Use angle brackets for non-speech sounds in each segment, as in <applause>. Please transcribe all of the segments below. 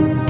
Thank you.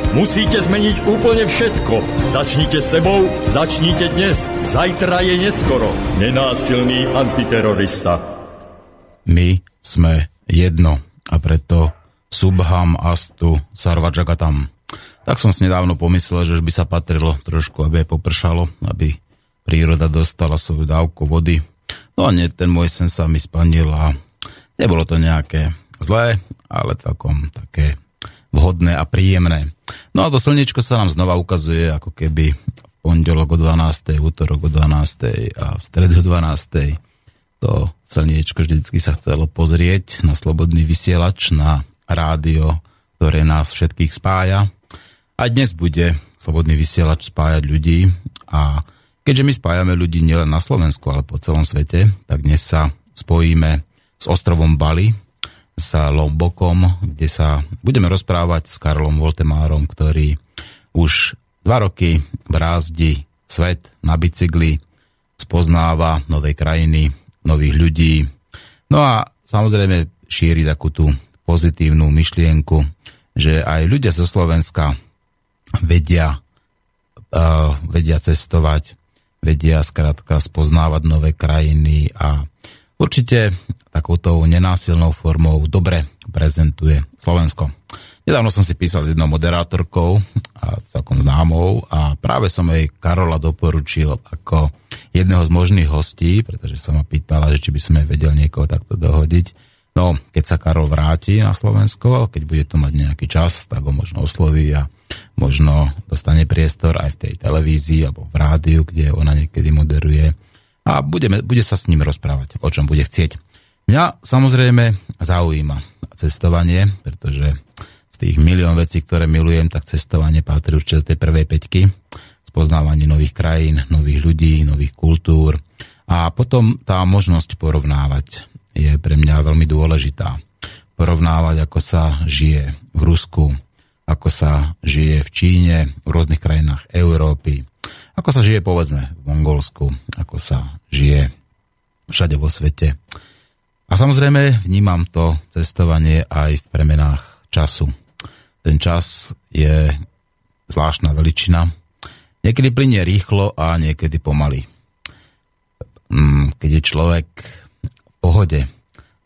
Musíte zmeniť úplne všetko. Začnite sebou, začnite dnes. Zajtra je neskoro. Nenásilný antiterorista. My sme jedno a preto Subham Astu Sarvajagatam. Tak som si nedávno pomyslel, že by sa patrilo trošku, aby aj popršalo, aby príroda dostala svoju dávku vody. No a nie, ten môj sen sa mi spanil a nebolo to nejaké zlé, ale celkom také vhodné a príjemné. No a to slnečko sa nám znova ukazuje ako keby v pondelok o 12., útorok o 12. a v stredu o 12. To slniečko vždycky sa chcelo pozrieť na slobodný vysielač, na rádio, ktoré nás všetkých spája. A dnes bude slobodný vysielač spájať ľudí a keďže my spájame ľudí nielen na Slovensku, ale po celom svete, tak dnes sa spojíme s ostrovom Bali, s Lombokom, kde sa budeme rozprávať s Karlom Voltemárom, ktorý už dva roky brázdi svet na bicykli, spoznáva nové krajiny, nových ľudí. No a samozrejme šíri takú tú pozitívnu myšlienku, že aj ľudia zo Slovenska vedia, uh, vedia cestovať, vedia skrátka spoznávať nové krajiny a určite takouto nenásilnou formou dobre prezentuje Slovensko. Nedávno som si písal s jednou moderátorkou a celkom známou a práve som jej Karola doporučil ako jedného z možných hostí, pretože sa ma pýtala, že či by sme vedel niekoho takto dohodiť. No, keď sa Karol vráti na Slovensko, keď bude tu mať nejaký čas, tak ho možno osloví a možno dostane priestor aj v tej televízii alebo v rádiu, kde ona niekedy moderuje a budeme, bude sa s ním rozprávať, o čom bude chcieť. Mňa samozrejme zaujíma cestovanie, pretože z tých milión vecí, ktoré milujem, tak cestovanie patrí určite do tej prvej peťky. Spoznávanie nových krajín, nových ľudí, nových kultúr. A potom tá možnosť porovnávať je pre mňa veľmi dôležitá. Porovnávať, ako sa žije v Rusku, ako sa žije v Číne, v rôznych krajinách Európy, ako sa žije povedzme v Mongolsku, ako sa žije všade vo svete. A samozrejme vnímam to cestovanie aj v premenách času. Ten čas je zvláštna veličina. Niekedy plinie rýchlo a niekedy pomaly. Mm, keď je človek v pohode,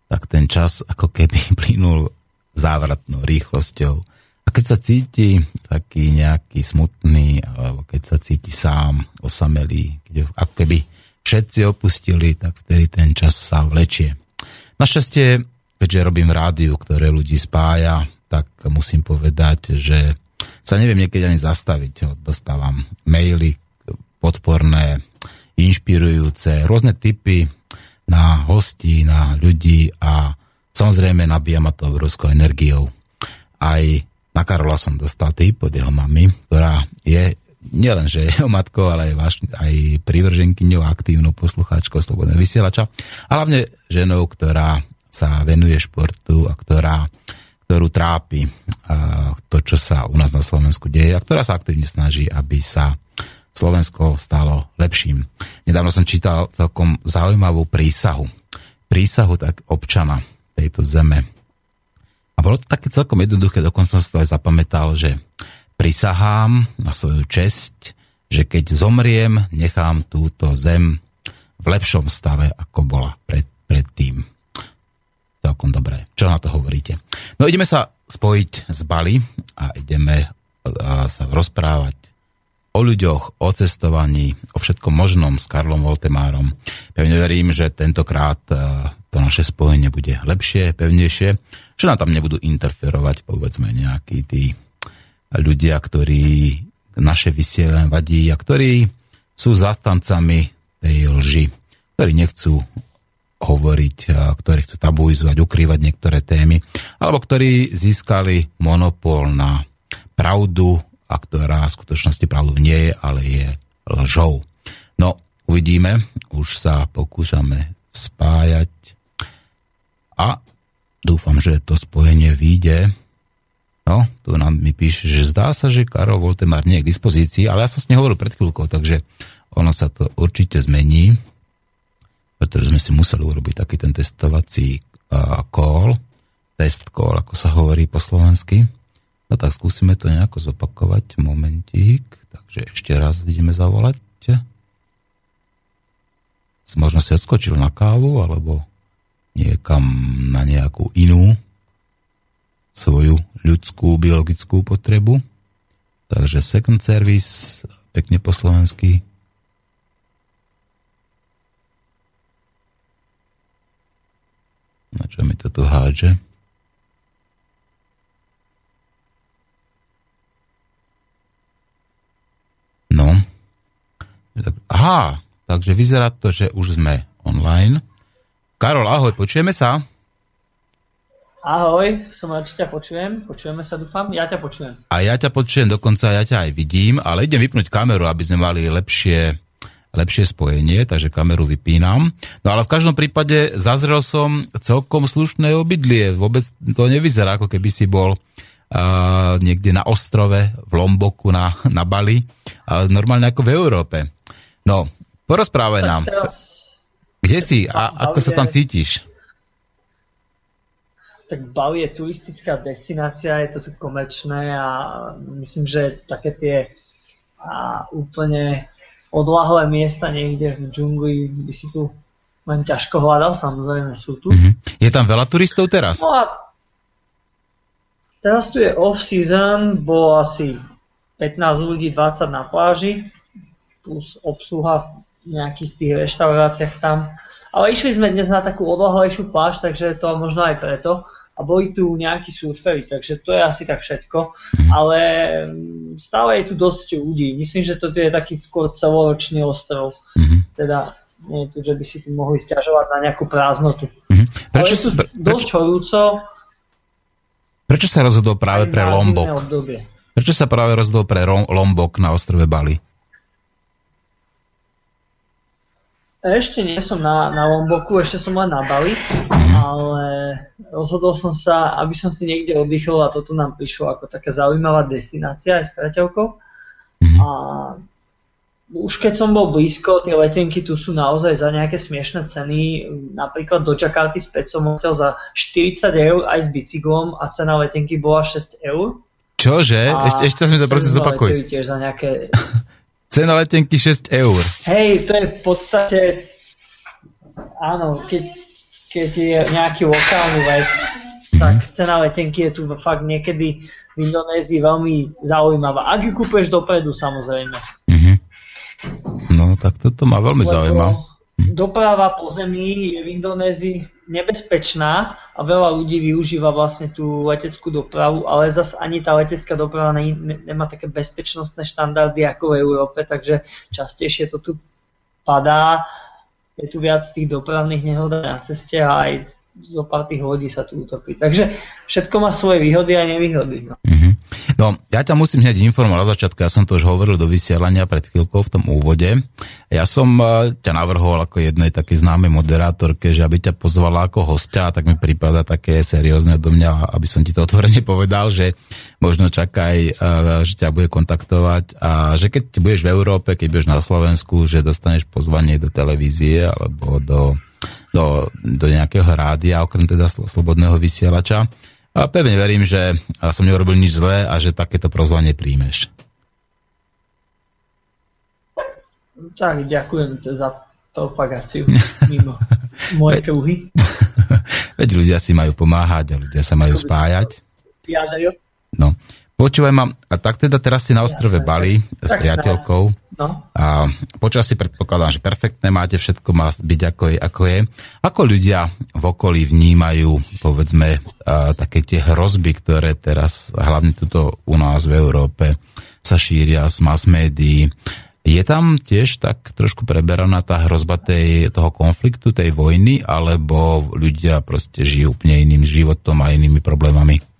tak ten čas ako keby <laughs> plynul závratnou rýchlosťou. Keď sa cíti taký nejaký smutný, alebo keď sa cíti sám, osamelý, keď ako keby všetci opustili, tak vtedy ten čas sa vlečie. Našťastie, keďže robím rádiu, ktoré ľudí spája, tak musím povedať, že sa neviem niekedy ani zastaviť. Dostávam maily podporné, inšpirujúce, rôzne typy na hostí, na ľudí a samozrejme nabíja ma to obrovskou energiou. Aj na Karola som dostal tip od jeho mamy, ktorá je nielen, že jeho matkou, ale aj, vaš, aj privrženkyňou, aktívnou poslucháčkou Slobodného vysielača. A hlavne ženou, ktorá sa venuje športu a ktorá, ktorú trápi a to, čo sa u nás na Slovensku deje a ktorá sa aktívne snaží, aby sa Slovensko stalo lepším. Nedávno som čítal celkom zaujímavú prísahu. Prísahu tak občana tejto zeme. A bolo to také celkom jednoduché, dokonca som to aj zapamätal, že prisahám na svoju česť, že keď zomriem, nechám túto zem v lepšom stave, ako bola pred, predtým. Celkom dobré. Čo na to hovoríte? No ideme sa spojiť s Bali a ideme sa rozprávať o ľuďoch, o cestovaní, o všetkom možnom s Karlom Voltemárom. Pevne verím, že tentokrát to naše spojenie bude lepšie, pevnejšie, že nám tam nebudú interferovať, povedzme, nejakí tí ľudia, ktorí naše vysielanie vadí a ktorí sú zastancami tej lži, ktorí nechcú hovoriť, ktorí chcú tabuizovať, ukrývať niektoré témy, alebo ktorí získali monopol na pravdu, a ktorá v skutočnosti pravdu nie je, ale je lžou. No, uvidíme, už sa pokúšame spájať dúfam, že to spojenie vyjde. No, tu nám mi píše, že zdá sa, že Karol Voltemar nie je k dispozícii, ale ja som s ním hovoril pred chvíľkou, takže ono sa to určite zmení, pretože sme si museli urobiť taký ten testovací uh, call, test call, ako sa hovorí po slovensky. No tak skúsime to nejako zopakovať. Momentík. Takže ešte raz ideme zavolať. Možno si odskočil na kávu, alebo niekam na nejakú inú svoju ľudskú biologickú potrebu. Takže second service, pekne po slovensky. Na čo mi to tu hádže? No. Aha, takže vyzerá to, že už sme online. Karol, ahoj, počujeme sa? Ahoj, som rád, že ťa počujem. Počujeme sa, dúfam. Ja ťa počujem. A ja ťa počujem, dokonca ja ťa aj vidím, ale idem vypnúť kameru, aby sme mali lepšie, lepšie spojenie, takže kameru vypínam. No ale v každom prípade zazrel som celkom slušné obydlie. Vôbec to nevyzerá, ako keby si bol uh, niekde na ostrove, v Lomboku, na, na Bali, ale normálne ako v Európe. No, porozprávaj nám. Kde si a ako sa tam cítiš? tak Bali je turistická destinácia, je to tu komerčné a myslím, že také tie a úplne odlahlé miesta niekde v džungli by si tu len ťažko hľadal, samozrejme sú tu. Mm-hmm. Je tam veľa turistov teraz? No a teraz tu je off-season, bolo asi 15 ľudí, 20 na pláži, plus obsluha nejakých tých reštauráciách tam. Ale išli sme dnes na takú odlahlejšiu pláž, takže to možno aj preto a boli tu nejakí surfery, takže to je asi tak všetko. Mhm. Ale mm, stále je tu dosť ľudí. Myslím, že toto je taký skôr celoročný ostrov. Mm-hmm. Teda nie je tu, že by si tu mohli stiažovať na nejakú prázdnotu. Mm-hmm. Prečo, Ale je tu pre, dosť prečo, horúco. Prečo sa rozhodol práve pre Lombok? Prečo sa práve rozhodol pre Lombok na ostrove Bali? Ešte nie som na, na Lomboku, ešte som len na Bali, ale rozhodol som sa, aby som si niekde oddychol a toto nám prišlo ako taká zaujímavá destinácia aj s priateľkou. Mhm. A už keď som bol blízko, tie letenky tu sú naozaj za nejaké smiešné ceny. Napríklad do Jakarty späť som hotel za 40 eur aj s bicyklom a cena letenky bola 6 eur. Čože? A ešte, ešte mi to prosím zopakuj. tiež za nejaké <laughs> Cena letenky 6 eur. Hej, to je v podstate, áno, keď, keď je nejaký lokálny let, mm-hmm. tak cena letenky je tu fakt niekedy v Indonézii veľmi zaujímavá. Ak ju kúpeš dopredu, samozrejme. Mm-hmm. No, tak toto ma veľmi zaujíma doprava po zemi je v Indonézii nebezpečná a veľa ľudí využíva vlastne tú leteckú dopravu, ale zase ani tá letecká doprava ne, ne, nemá také bezpečnostné štandardy ako v Európe, takže častejšie to tu padá. Je tu viac tých dopravných nehod na ceste a aj zo pár tých hodí sa tu utopí. Takže všetko má svoje výhody a nevýhody. No. Mm-hmm. No, ja ťa musím hneď informovať na začiatku, ja som to už hovoril do vysielania pred chvíľkou v tom úvode. Ja som e, ťa navrhol ako jednej takej známej moderátorke, že aby ťa pozvala ako hostia, tak mi prípada také seriózne do mňa, aby som ti to <laughs> otvorene povedal, že možno čakaj, e, že ťa bude kontaktovať a že keď budeš v Európe, keď budeš na Slovensku, že dostaneš pozvanie do televízie alebo do, do, do nejakého rádia, okrem teda slobodného vysielača a pevne verím, že som neurobil nič zlé a že takéto prozvanie príjmeš. Tak, ďakujem za propagáciu <laughs> mimo moje kruhy. Veď ľudia si majú pomáhať a ľudia sa majú spájať. No. Počúvaj ma, a tak teda teraz si na ostrove. Bali s priateľkou. No. A počasí predpokladám, že perfektné máte, všetko má byť ako je, ako je. Ako ľudia v okolí vnímajú, povedzme, a, také tie hrozby, ktoré teraz, hlavne tuto u nás v Európe, sa šíria z mass médií. Je tam tiež tak trošku preberaná tá hrozba tej, toho konfliktu, tej vojny, alebo ľudia proste žijú úplne iným životom a inými problémami?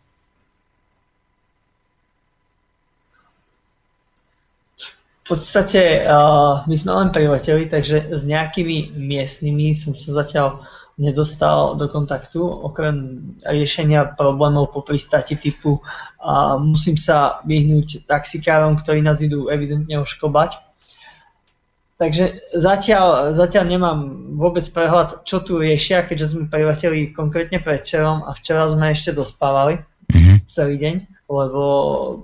V podstate uh, my sme len prileteli, takže s nejakými miestnymi som sa zatiaľ nedostal do kontaktu, okrem riešenia problémov po pristati typu uh, musím sa vyhnúť taxikárom, ktorí nás idú evidentne oškobať. Takže zatiaľ, zatiaľ nemám vôbec prehľad, čo tu riešia, keďže sme prileteli konkrétne predčerom a včera sme ešte dospávali mm-hmm. celý deň, lebo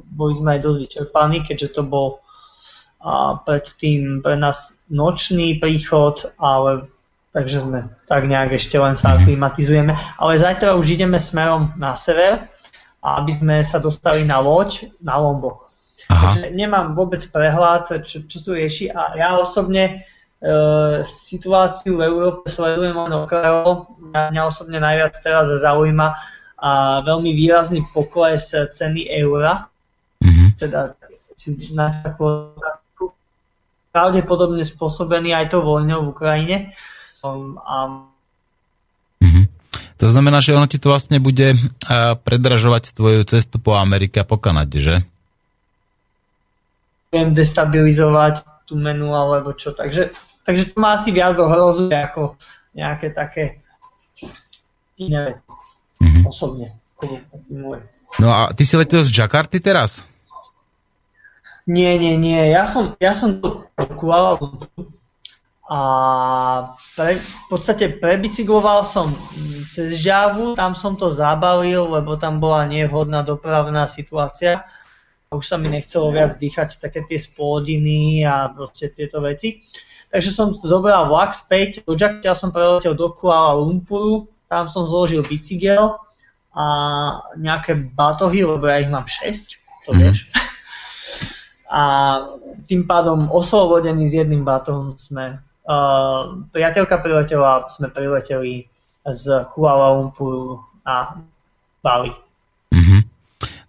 boli sme aj dosť vyčerpaní, keďže to bol a predtým pre nás nočný príchod, ale takže sme tak nejak ešte len sa aklimatizujeme. Ale zajtra už ideme smerom na sever, aby sme sa dostali na loď na Lombok. Aha. Takže nemám vôbec prehľad, čo, čo tu rieši a ja osobne e, situáciu v Európe sledujem len okrajovo. Mňa, osobne najviac teraz zaujíma a veľmi výrazný pokles ceny eura. Mm-hmm. Teda na takú pravdepodobne spôsobený aj tou vojnou v Ukrajine. Um, a... mm-hmm. To znamená, že ono ti to vlastne bude uh, predražovať tvoju cestu po Amerike a po Kanade, že? Viem destabilizovať tú menu alebo čo, takže, takže to má asi viac ohrozuje ako nejaké také iné veci. Mm-hmm. Osobne. No a ty si letel z Jakarty teraz? Nie, nie, nie. Ja som, ja som to Kuala a pre, v podstate prebicykloval som cez Žavu, tam som to zabalil, lebo tam bola nevhodná dopravná situácia. Už sa mi nechcelo viac dýchať také tie spodiny a proste tieto veci. Takže som zobral vlak späť do Jakarta, som preletel do Kuala Lumpuru, tam som zložil bicykel a nejaké batohy, lebo ja ich mám 6, to mhm. vieš. Mm a tým pádom oslobodený s jedným batohom sme uh, priateľka priletela, sme prileteli z Kuala Lumpuru a Bali. Mm-hmm.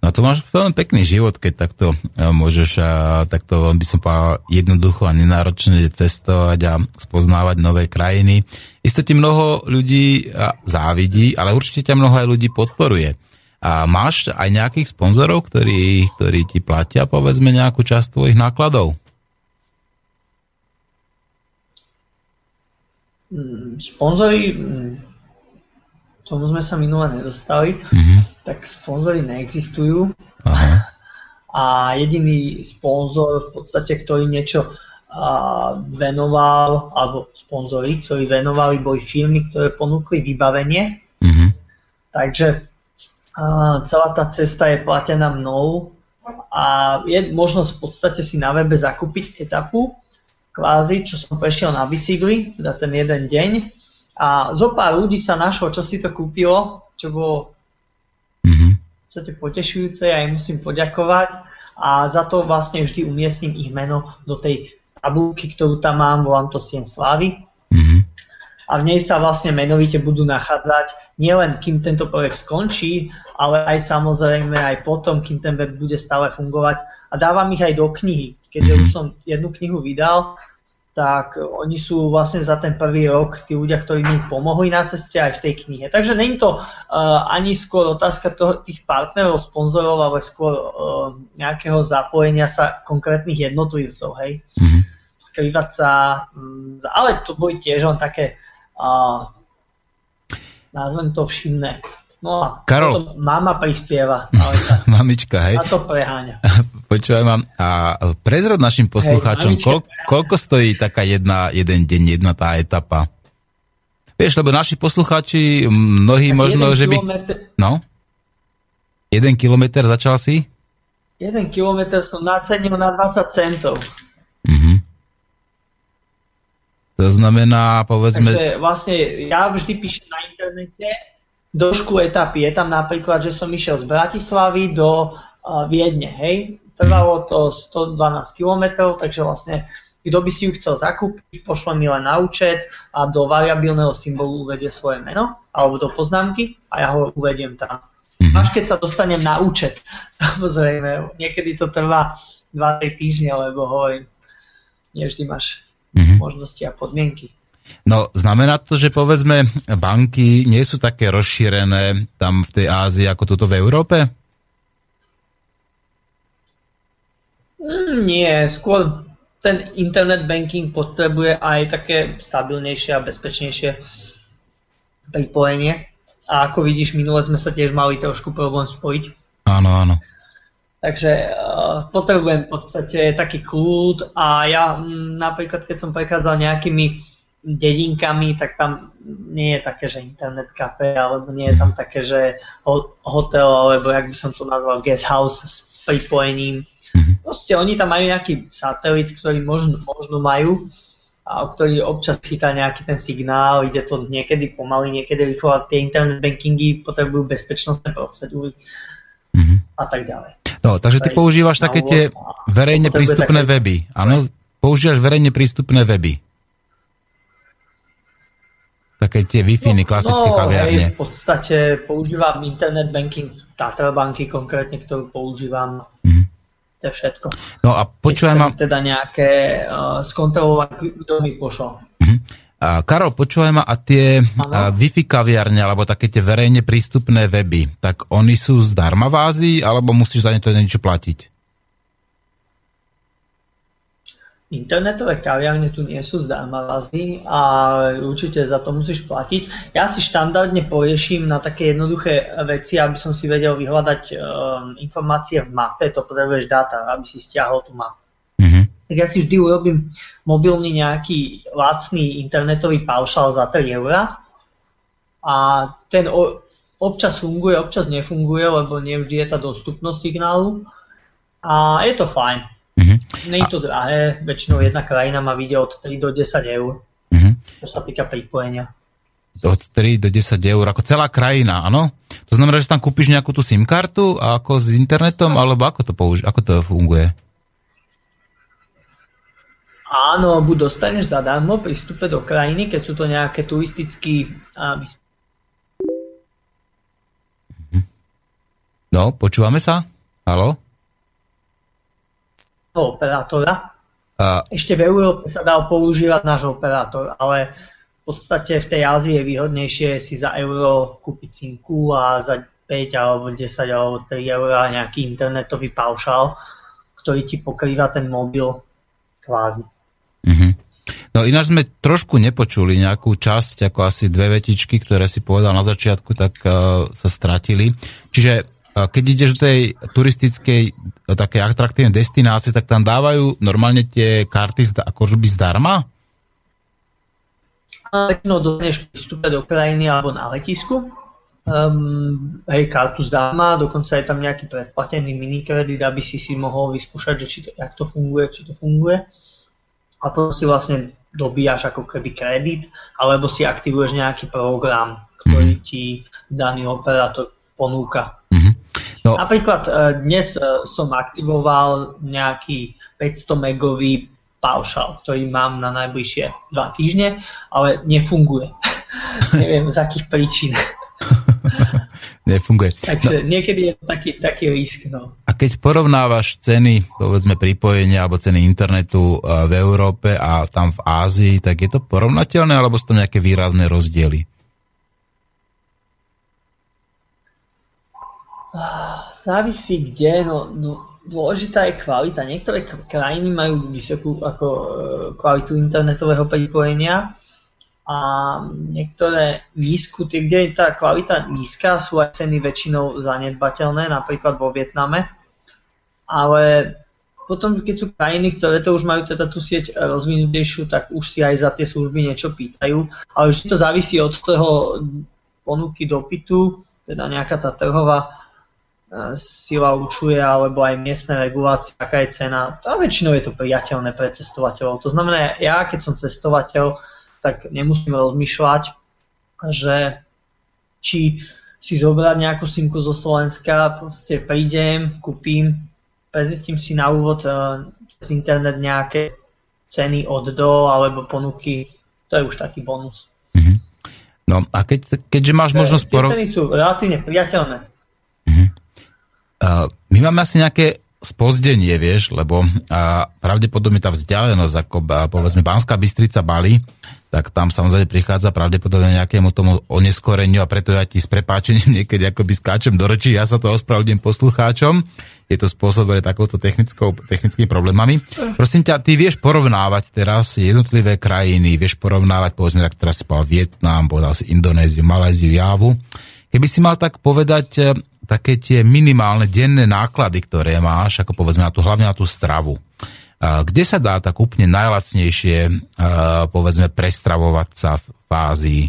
No to máš veľmi pekný život, keď takto uh, môžeš takto, by som povedal, jednoducho a nenáročne cestovať a spoznávať nové krajiny. Isto ti mnoho ľudí závidí, ale určite ťa mnoho aj ľudí podporuje. A máš aj nejakých sponzorov, ktorí, ktorí ti platia, povedzme, nejakú časť tvojich nákladov? Mm, sponzory, mm, tomu sme sa minule nedostali, mm-hmm. tak sponzory neexistujú. Aha. <laughs> A jediný sponzor v podstate, ktorý niečo a, venoval, alebo sponzory, ktorí venovali, boli firmy, ktoré ponúkli vybavenie. Mm-hmm. Takže celá tá cesta je platená mnou a je možnosť v podstate si na webe zakúpiť etapu, kvázi, čo som prešiel na bicykli, teda ten jeden deň. A zo pár ľudí sa našlo, čo si to kúpilo, čo bolo mm-hmm. potešujúce, ja im musím poďakovať a za to vlastne vždy umiestním ich meno do tej tabulky, ktorú tam mám, volám to Sien Slávy. A v nej sa vlastne menovite budú nachádzať nielen kým tento projekt skončí, ale aj samozrejme aj potom, kým ten web bude stále fungovať a dávam ich aj do knihy. Keďže už som jednu knihu vydal, tak oni sú vlastne za ten prvý rok tí ľudia, ktorí mi pomohli na ceste aj v tej knihe. Takže není to uh, ani skôr otázka toho, tých partnerov, sponzorov, ale skôr uh, nejakého zapojenia sa konkrétnych jednotlivcov, hej. Mm-hmm. Skrývať sa, um, ale to boli tiež len také a názvem to všimne. No a Karol. mama prispieva. <laughs> Ale tá, Mamička, hej. A to preháňa. <laughs> Počúvaj mám, a prezrad našim poslucháčom, hej, kol, koľko stojí taká jedna, jeden deň, jedna tá etapa? Vieš, lebo naši poslucháči, mnohí tak možno, že by... No? Jeden kilometr začal si? Jeden kilometr som nacenil na 20 centov. Mhm. To znamená, povedzme... Takže vlastne ja vždy píšem na internete dĺžku etapy. Je tam napríklad, že som išiel z Bratislavy do uh, Viedne, hej. Trvalo to 112 km, takže vlastne kto by si ju chcel zakúpiť, pošle mi len na účet a do variabilného symbolu uvedie svoje meno alebo do poznámky a ja ho uvediem tam. Mm-hmm. Až keď sa dostanem na účet, <laughs> samozrejme, niekedy to trvá 2-3 týždne, lebo hovorím, nevždy máš. Možnosti a podmienky. No, znamená to, že povedzme banky nie sú také rozšírené tam v tej Ázii ako tuto v Európe? Mm, nie, skôr ten internet banking potrebuje aj také stabilnejšie a bezpečnejšie pripojenie. A ako vidíš, minule sme sa tiež mali trošku problém spojiť. Áno, áno. Takže uh, potrebujem v podstate taký kľud a ja m, napríklad, keď som prechádzal nejakými dedinkami, tak tam nie je také, že internet kafe, alebo nie je tam také, že hotel, alebo jak by som to nazval, guest house s pripojením. Mhm. Proste oni tam majú nejaký satelit, ktorý možno, možno majú, a ktorý občas chytá nejaký ten signál, ide to niekedy pomaly, niekedy rýchlo a tie internet bankingy potrebujú bezpečnostné procedúry mm-hmm. a tak ďalej. No, takže ty používaš také tie verejne prístupné také... weby. Áno, používaš verejne prístupné weby. Také tie Wi-Fi, no, klasické no, kaviarne. Hej, v podstate používam internet banking Tatra banky konkrétne, ktorú používam. Mm-hmm. To je všetko. No a ma... teda nejaké uh, skontrolovať, kto mi pošol. Mm-hmm. A Karol, počúvaj ma, a tie a Wi-Fi kaviarne, alebo také tie verejne prístupné weby, tak oni sú zdarma v Ázii, alebo musíš za ne to niečo platiť? Internetové kaviarne tu nie sú zdarma v Ázii, ale určite za to musíš platiť. Ja si štandardne porieším na také jednoduché veci, aby som si vedel vyhľadať um, informácie v mape, to potrebuješ dáta, aby si stiahol tú mapu tak ja si vždy urobím mobilný nejaký lacný internetový paušal za 3 eurá a ten občas funguje, občas nefunguje, lebo nevždy je tá dostupnosť signálu a je to fajn. Mm-hmm. Je to drahé, väčšinou jedna krajina má vidie od 3 do 10 eur, mm-hmm. čo sa týka pripojenia. Od 3 do 10 eur, ako celá krajina, áno? To znamená, že tam kúpiš nejakú tú SIM kartu ako s internetom, alebo ako to, použi- ako to funguje? Áno, buď dostaneš zadarmo pri vstupe do krajiny, keď sú to nejaké turistické No, počúvame sa? Halo? Operátora. A... Ešte v Európe sa dal používať náš operátor, ale v podstate v tej Ázii je výhodnejšie si za euro kúpiť simku a za 5 alebo 10 alebo 3 eur nejaký internetový paušál, ktorý ti pokrýva ten mobil kvázi. Mm-hmm. No ináč sme trošku nepočuli nejakú časť, ako asi dve vetičky, ktoré si povedal na začiatku, tak uh, sa stratili. Čiže uh, keď ideš do tej turistickej, uh, takej atraktívnej destinácie, tak tam dávajú normálne tie karty zda, ako by zdarma? Väčšinou dostaneš vstupe do krajiny alebo na letisku. Um, hej, kartu zdarma, dokonca je tam nejaký predplatený minikredit, aby si si mohol vyskúšať, že či to, jak to funguje, či to funguje a potom si vlastne dobíjaš ako keby kredit, alebo si aktivuješ nejaký program, ktorý mm-hmm. ti daný operátor ponúka. Mm-hmm. No. Napríklad e, dnes e, som aktivoval nejaký 500 megový paušal, ktorý mám na najbližšie dva týždne, ale nefunguje. <laughs> Neviem z akých príčin. <laughs> Nefunguje. <laughs> Takže no. niekedy je to taký, taký risk. No. Keď porovnávaš ceny, povedzme pripojenia alebo ceny internetu eh, v Európe a tam v Ázii, tak je to porovnateľné alebo sú to nejaké výrazné rozdiely? Závisí kde, no, no dôležitá je kvalita. Niektoré krajiny majú vysokú ako, eh, kvalitu internetového pripojenia, a niektoré nízku, tie, kde je tá kvalita nízka, sú aj ceny väčšinou zanedbateľné, napríklad vo Vietname. Ale potom, keď sú krajiny, ktoré to už majú teda tú sieť rozvinutejšiu, tak už si aj za tie služby niečo pýtajú. Ale vždy to závisí od toho ponuky dopytu, teda nejaká tá trhová e, sila učuje, alebo aj miestne regulácie, aká je cena. A väčšinou je to priateľné pre cestovateľov. To znamená, ja keď som cestovateľ, tak nemusím rozmýšľať, že či si zobrať nejakú simku zo Slovenska, proste prídem, kúpim, prezistím si na úvod uh, cez internet nejaké ceny od do alebo ponuky, to je už taký bonus. Mm-hmm. No a keď, keďže máš e, možnosť... Tie ceny sú relatívne priateľné. Uh-huh. Uh, my máme asi nejaké spozdenie, vieš, lebo a, pravdepodobne tá vzdialenosť, ako a, povedzme Banská Bystrica Bali, tak tam samozrejme prichádza pravdepodobne nejakému tomu oneskoreniu a preto ja ti s prepáčením <laughs> niekedy akoby skáčem do rečí, ja sa to ospravedlňujem poslucháčom, je to spôsobené takouto technickou, technickými problémami. Prosím ťa, ty vieš porovnávať teraz jednotlivé krajiny, vieš porovnávať, povedzme, tak teraz si povedal Vietnam, povedal si Indonéziu, Maléziu, Javu. Keby si mal tak povedať e, také tie minimálne denné náklady, ktoré máš, ako povedzme na tú, hlavne na tú stravu, kde sa dá tak úplne najlacnejšie, povedzme, prestravovať sa v Ázii?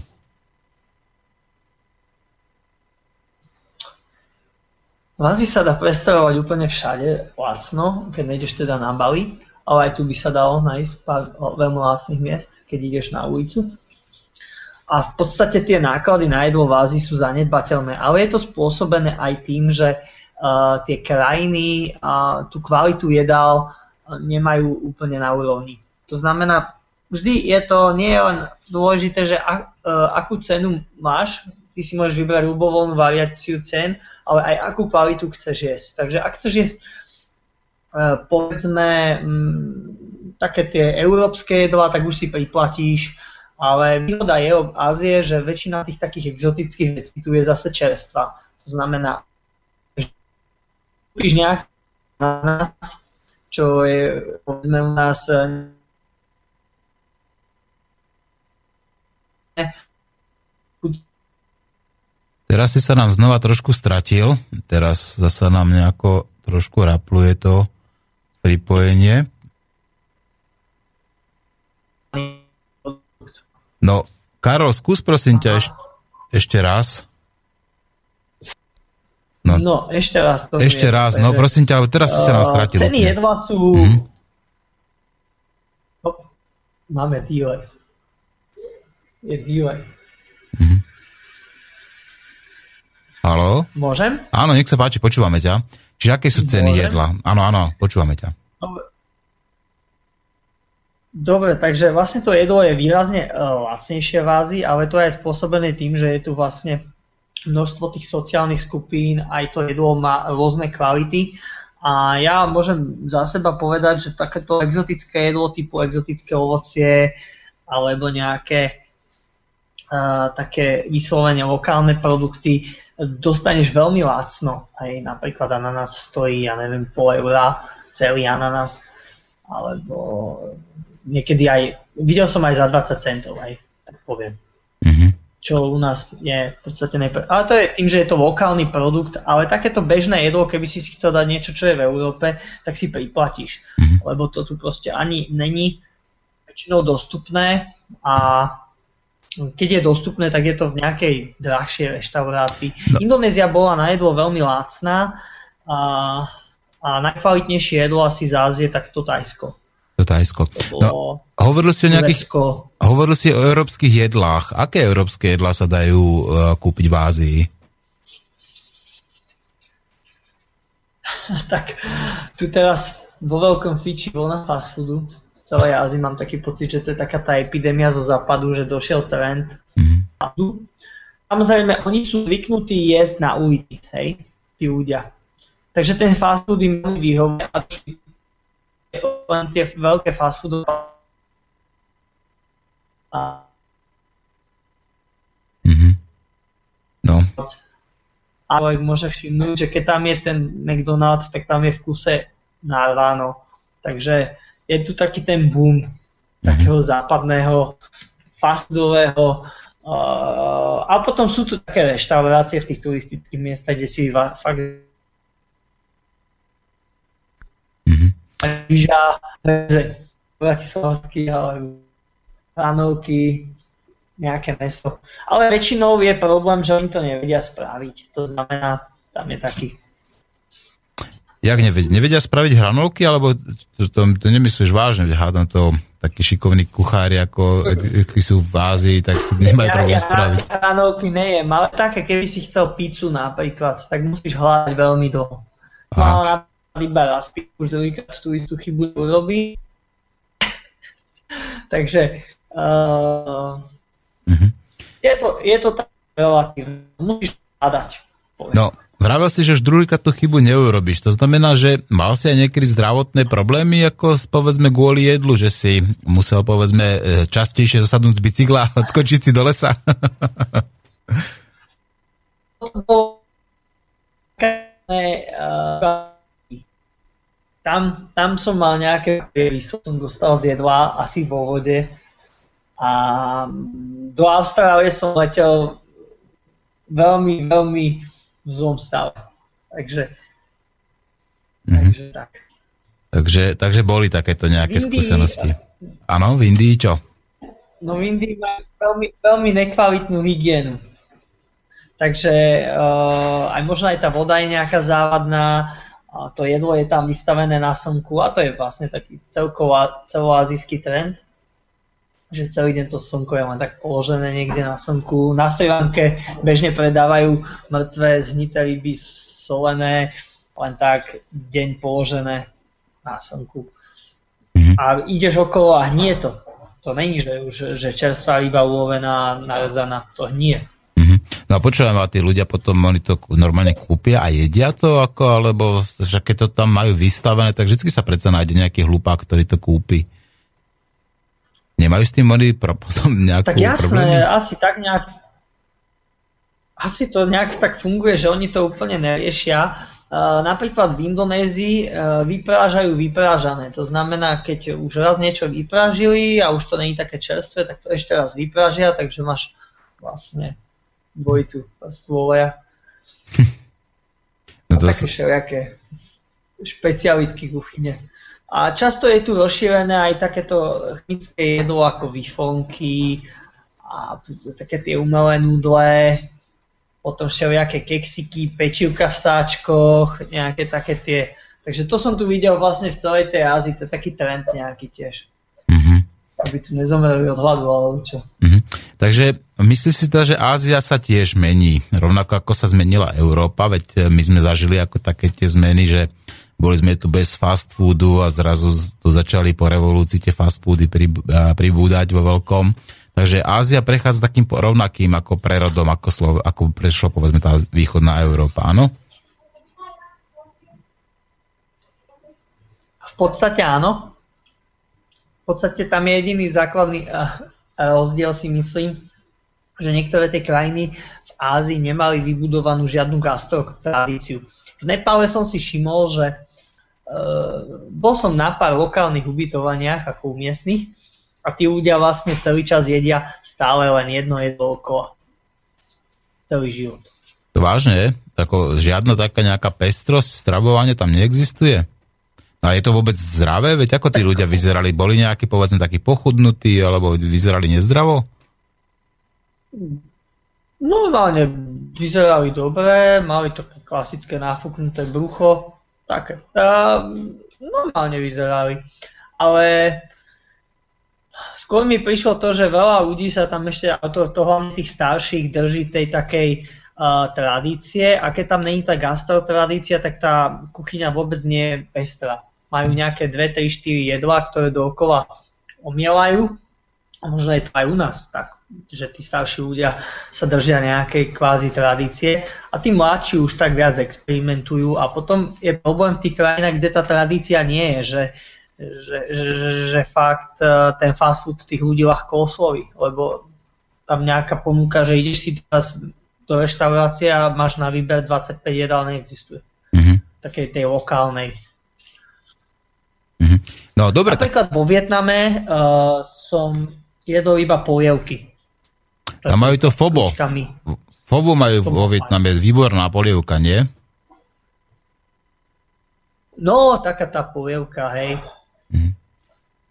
V Ázii sa dá prestravovať úplne všade lacno, keď nejdeš teda na Bali, ale aj tu by sa dalo nájsť pár veľmi lacných miest, keď ideš na ulicu. A v podstate tie náklady na jedlo v Ázii sú zanedbateľné, ale je to spôsobené aj tým, že uh, tie krajiny uh, tú kvalitu jedál nemajú úplne na úrovni. To znamená, vždy je to, nie je len dôležité, že a, uh, akú cenu máš, ty si môžeš vybrať ľubovoľnú variáciu cen, ale aj akú kvalitu chceš jesť. Takže ak chceš jesť uh, povedzme m, také tie európske jedlá, tak už si priplatíš, ale výhoda je od Ázie, že väčšina tých takých exotických vecí tu je zase čerstva. To znamená, že kúpiš nejaký nás, čo je povedzme u nás Teraz si sa nám znova trošku stratil, teraz zasa nám nejako trošku rapluje to pripojenie. No, Karol, skús prosím ťa eš, ešte raz. No, no ešte raz. To ešte je, raz, no prosím ťa, teraz si sa nás stratil. Ceny jedla sú... Mm-hmm. Oh, máme delay. Je delay. Mm-hmm. Haló? Môžem? Áno, nech sa páči, počúvame ťa. Čiže aké sú ceny Môžem? jedla? Áno, áno, počúvame ťa. Dobre, takže vlastne to jedlo je výrazne uh, lacnejšie v Ázii, ale to je aj spôsobené tým, že je tu vlastne množstvo tých sociálnych skupín, aj to jedlo má rôzne kvality. A ja môžem za seba povedať, že takéto exotické jedlo typu exotické ovocie alebo nejaké uh, také vyslovene lokálne produkty dostaneš veľmi lacno. Aj napríklad ananás stojí, ja neviem, pol eura celý ananás. Alebo niekedy aj, videl som aj za 20 centov, aj tak poviem. Čo u nás je v podstate nepre... Ale to je tým, že je to lokálny produkt, ale takéto bežné jedlo, keby si si chcel dať niečo, čo je v Európe, tak si priplatíš. Mm-hmm. Lebo to tu proste ani není väčšinou dostupné a keď je dostupné, tak je to v nejakej drahšej reštaurácii. No. Indonézia bola na jedlo veľmi lácná a, a najkvalitnejšie jedlo asi z Ázie, tak to Tajsko. To Tajsko. No, hovoril si o nejakých, hovoril si o európskych jedlách. Aké európske jedlá sa dajú uh, kúpiť v Ázii? <laughs> tak tu teraz vo veľkom fiči na fast foodu. V celej Ázii mám taký pocit, že to je taká tá epidémia zo západu, že došiel trend. Mm-hmm. Samozrejme, oni sú zvyknutí jesť na ulici, hej, tí ľudia. Takže ten fast food im vyhovuje a len tie veľké fast foodové mm-hmm. No. Ale môže všimnúť, že keď tam je ten McDonald's, tak tam je v kuse na ráno. Takže je tu taký ten boom mm-hmm. takého západného fastfoodového uh, a potom sú tu také reštaurácie v tých turistických miestach, kde si fakt lyža, bratislavský alebo ránovky, nejaké meso. Ale väčšinou je problém, že oni to nevedia spraviť. To znamená, tam je taký Jak nevedia? Nevedia spraviť hranolky, alebo to, to, to nemyslíš vážne, hádam to takí šikovní kuchári, ako akí sú v Ázii, tak nemajú ja, problém ja, spraviť. Ja hranolky nejem, ale také, keby si chcel pizzu napríklad, tak musíš hľadať veľmi dlho. No, raz už druhýkrát tú istú chybu urobí. <laughs> Takže uh, mm-hmm. je, to, je to tak relatívne. Musíš hľadať. No, Vravel si, že už druhýkrát tú chybu neurobíš. To znamená, že mal si aj niekedy zdravotné problémy, ako povedzme kvôli jedlu, že si musel povedzme e, častejšie zasadnúť z bicykla a odskočiť si do lesa? <laughs> tam, tam som mal nejaké som dostal z jedla asi vo vode a do Austrálie som letel veľmi, veľmi v zlom stave. Takže, mm-hmm. takže tak. Takže, takže boli takéto nejaké Indii, skúsenosti. Áno, v Indii čo? No v Indii má veľmi, veľmi nekvalitnú hygienu. Takže uh, aj možno aj tá voda je nejaká závadná, a to jedlo je tam vystavené na slnku a to je vlastne taký celková, celoazijský trend že celý deň to slnko je len tak položené niekde na slnku. Na Sri bežne predávajú mŕtve, zhnité ryby, solené, len tak deň položené na slnku. Mm-hmm. A ideš okolo a hnie to. To není, že už že čerstvá ryba ulovená, narezaná, to hnie. No a počúvam, a tí ľudia potom oni to normálne kúpia a jedia to, ako, alebo že keď to tam majú vystavené, tak vždy sa predsa nájde nejaký hlupák, ktorý to kúpi. Nemajú s tým oni potom nejakú Tak jasné, problémy? asi tak nejak asi to nejak tak funguje, že oni to úplne neriešia. Uh, napríklad v Indonézii uh, vyprážajú vyprážané. To znamená, keď už raz niečo vyprážili a už to není také čerstvé, tak to ešte raz vyprážia, takže máš vlastne dvojitu stôleja. <laughs> no to také všelijaké špecialitky kuchyne. A často je tu rozšírené aj takéto chemické jedlo ako výfonky a také tie umelé nudle, potom všelijaké keksiky, pečivka v sáčkoch, nejaké také tie. Takže to som tu videl vlastne v celej tej Ázii, to je taký trend nejaký tiež. Mm-hmm. Aby tu nezomreli od hladu, alebo čo. Mm-hmm. Takže myslíš si teda, že Ázia sa tiež mení, rovnako ako sa zmenila Európa, veď my sme zažili ako také tie zmeny, že boli sme tu bez fast foodu a zrazu tu začali po revolúcii tie fast foody pribúdať vo veľkom. Takže Ázia prechádza takým rovnakým ako prerodom, ako, Slo- ako prešlo povedzme tá východná Európa, áno? V podstate áno. V podstate tam je jediný základný rozdiel si myslím, že niektoré tie krajiny v Ázii nemali vybudovanú žiadnu gastro tradíciu. V Nepále som si všimol, že uh, bol som na pár lokálnych ubytovaniach ako u miestnych a tí ľudia vlastne celý čas jedia stále len jedno jedlo okolo. Celý život. Vážne? Tako, žiadna taká nejaká pestrosť, stravovanie tam neexistuje? A je to vôbec zdravé? Veď ako tí ľudia vyzerali? Boli nejakí, povedzme, takí pochudnutí, alebo vyzerali nezdravo? Normálne vyzerali dobre, mali také klasické nafúknuté brucho, také. A normálne vyzerali. Ale skôr mi prišlo to, že veľa ľudí sa tam ešte, a to, to hlavne tých starších, drží tej takej uh, tradície a keď tam není tá gastrotradícia, tak tá kuchyňa vôbec nie je pestrá. Majú nejaké 2, 3, 4 jedlá, ktoré dookola omielajú a možno je to aj u nás tak, že tí starší ľudia sa držia nejakej kvázi tradície a tí mladší už tak viac experimentujú a potom je problém v tých krajinách, kde tá tradícia nie je, že, že, že, že fakt e, ten fast food tých ľudí ľahko osloví, lebo tam nejaká ponuka, že ideš si teraz do reštaurácie a máš na výber 25 jedál, neexistuje. Mm-hmm. Takej tej lokálnej. No, dobre. Napríklad tak... vo Vietname uh, som jedol iba polievky. A majú to fobo. Fobo majú vo Vietname, výborná polievka, nie? No, taká tá polievka, hej. Mhm.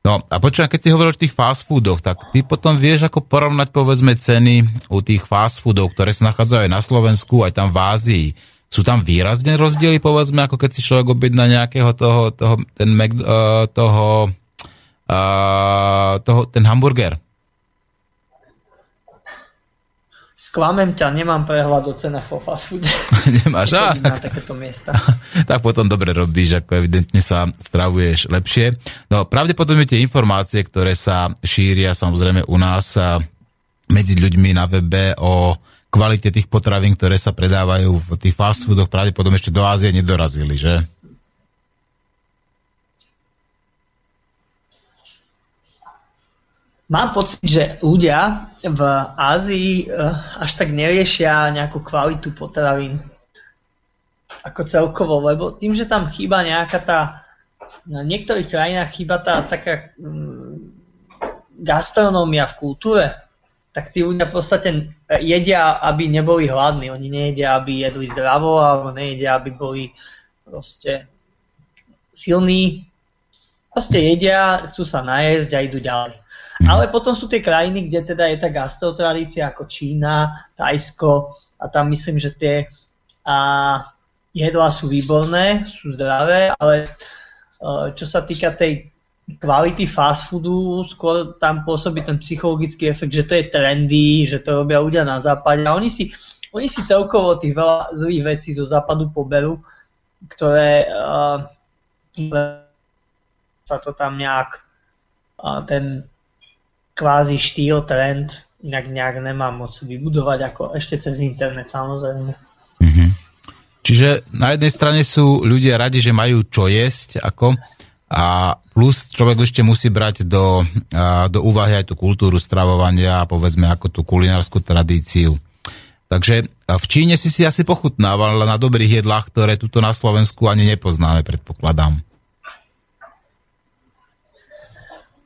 No a počujem, keď si hovoril o tých fast foodoch, tak ty potom vieš, ako porovnať povedzme ceny u tých fast foodov, ktoré sa nachádzajú aj na Slovensku, aj tam v Ázii. Sú tam výrazne rozdiely, povedzme, ako keď si človek objedná nejakého toho, toho, ten, uh, toho toho, ten hamburger? Sklamem ťa, nemám prehľad o cenách vo fast foode. <laughs> Nemáš? Á, tak, na takéto miesta. <laughs> tak potom dobre robíš, ako evidentne sa stravuješ lepšie. No pravdepodobne tie informácie, ktoré sa šíria samozrejme u nás medzi ľuďmi na webe o kvalite tých potravín, ktoré sa predávajú v tých fast foodoch, pravdepodobne ešte do Ázie nedorazili, že? Mám pocit, že ľudia v Ázii eh, až tak neriešia nejakú kvalitu potravín ako celkovo, lebo tým, že tam chýba nejaká tá, v niektorých krajinách chýba tá taká mm, gastronómia v kultúre, tak tí ľudia v podstate jedia, aby neboli hladní. Oni nejedia, aby jedli zdravo, alebo nejedia, aby boli proste silní. Proste jedia, chcú sa najesť a idú ďalej. Mm. Ale potom sú tie krajiny, kde teda je tá gastrotradícia ako Čína, Tajsko a tam myslím, že tie a, jedlá sú výborné, sú zdravé, ale a, čo sa týka tej kvality fast foodu, skôr tam pôsobí ten psychologický efekt, že to je trendy, že to robia ľudia na západe a oni si, oni si celkovo tých veľa zlých vecí zo západu poberú, ktoré uh, sa to tam nejak uh, ten kvázi štýl, trend inak nejak nemá moc vybudovať ako ešte cez internet samozrejme. Mm-hmm. Čiže na jednej strane sú ľudia radi, že majú čo jesť, ako a plus človek ešte musí brať do, do úvahy aj tú kultúru stravovania a povedzme ako tú kulinárskú tradíciu. Takže v Číne si si asi pochutnával na dobrých jedlách, ktoré tuto na Slovensku ani nepoznáme, predpokladám.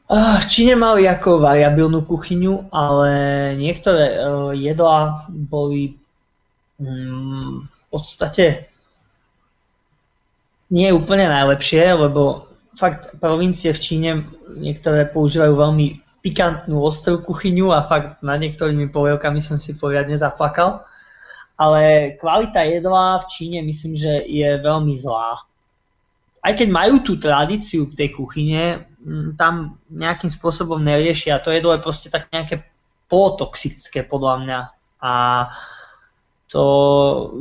V Číne mali ako variabilnú kuchyňu, ale niektoré e, jedlá boli mm, v podstate nie úplne najlepšie, lebo fakt provincie v Číne niektoré používajú veľmi pikantnú ostrú kuchyňu a fakt na niektorými polievkami som si poriadne zaplakal. Ale kvalita jedla v Číne myslím, že je veľmi zlá. Aj keď majú tú tradíciu tej kuchyne, tam nejakým spôsobom neriešia. To jedlo je proste tak nejaké polotoxické podľa mňa. A to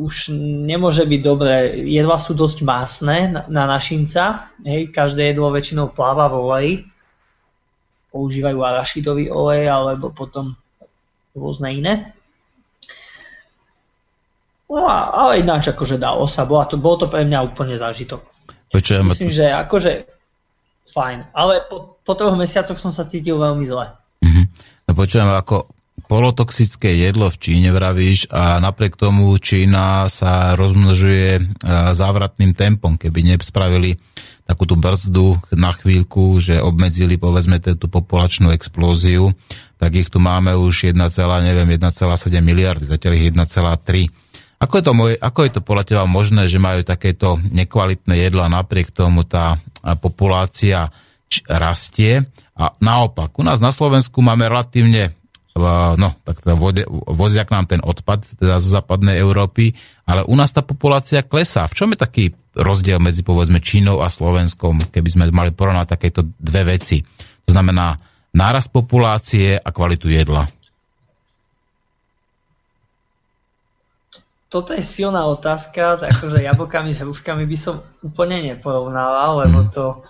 už nemôže byť dobré. Jedla sú dosť másne na, na našinca. Hej, každé jedlo väčšinou pláva v oleji. Používajú arašidový olej alebo potom rôzne iné. No, ale ináč akože dalo sa. Bola to, bolo to pre mňa úplne zážitok. Počujem. Myslím, že akože fajn. Ale po, po troch mesiacoch som sa cítil veľmi zle. Mm-hmm. No počujem, ako polotoxické jedlo v Číne vravíš a napriek tomu Čína sa rozmnožuje e, závratným tempom. Keby nespravili takú tú brzdu na chvíľku, že obmedzili povedzme tú populačnú explóziu, tak ich tu máme už 1, neviem, 1,7 miliardy, zatiaľ ich 1,3. Ako je, to môj, ako je to podľa teba možné, že majú takéto nekvalitné jedlo a napriek tomu tá populácia rastie? A naopak, u nás na Slovensku máme relatívne no, tak teda vozia k nám ten odpad teda zo západnej Európy, ale u nás tá populácia klesá. V čom je taký rozdiel medzi povedzme Čínou a Slovenskom, keby sme mali porovnať takéto dve veci? To znamená nárast populácie a kvalitu jedla. Toto je silná otázka, takže jablkami s hruškami by som úplne neporovnával, lebo mhm. to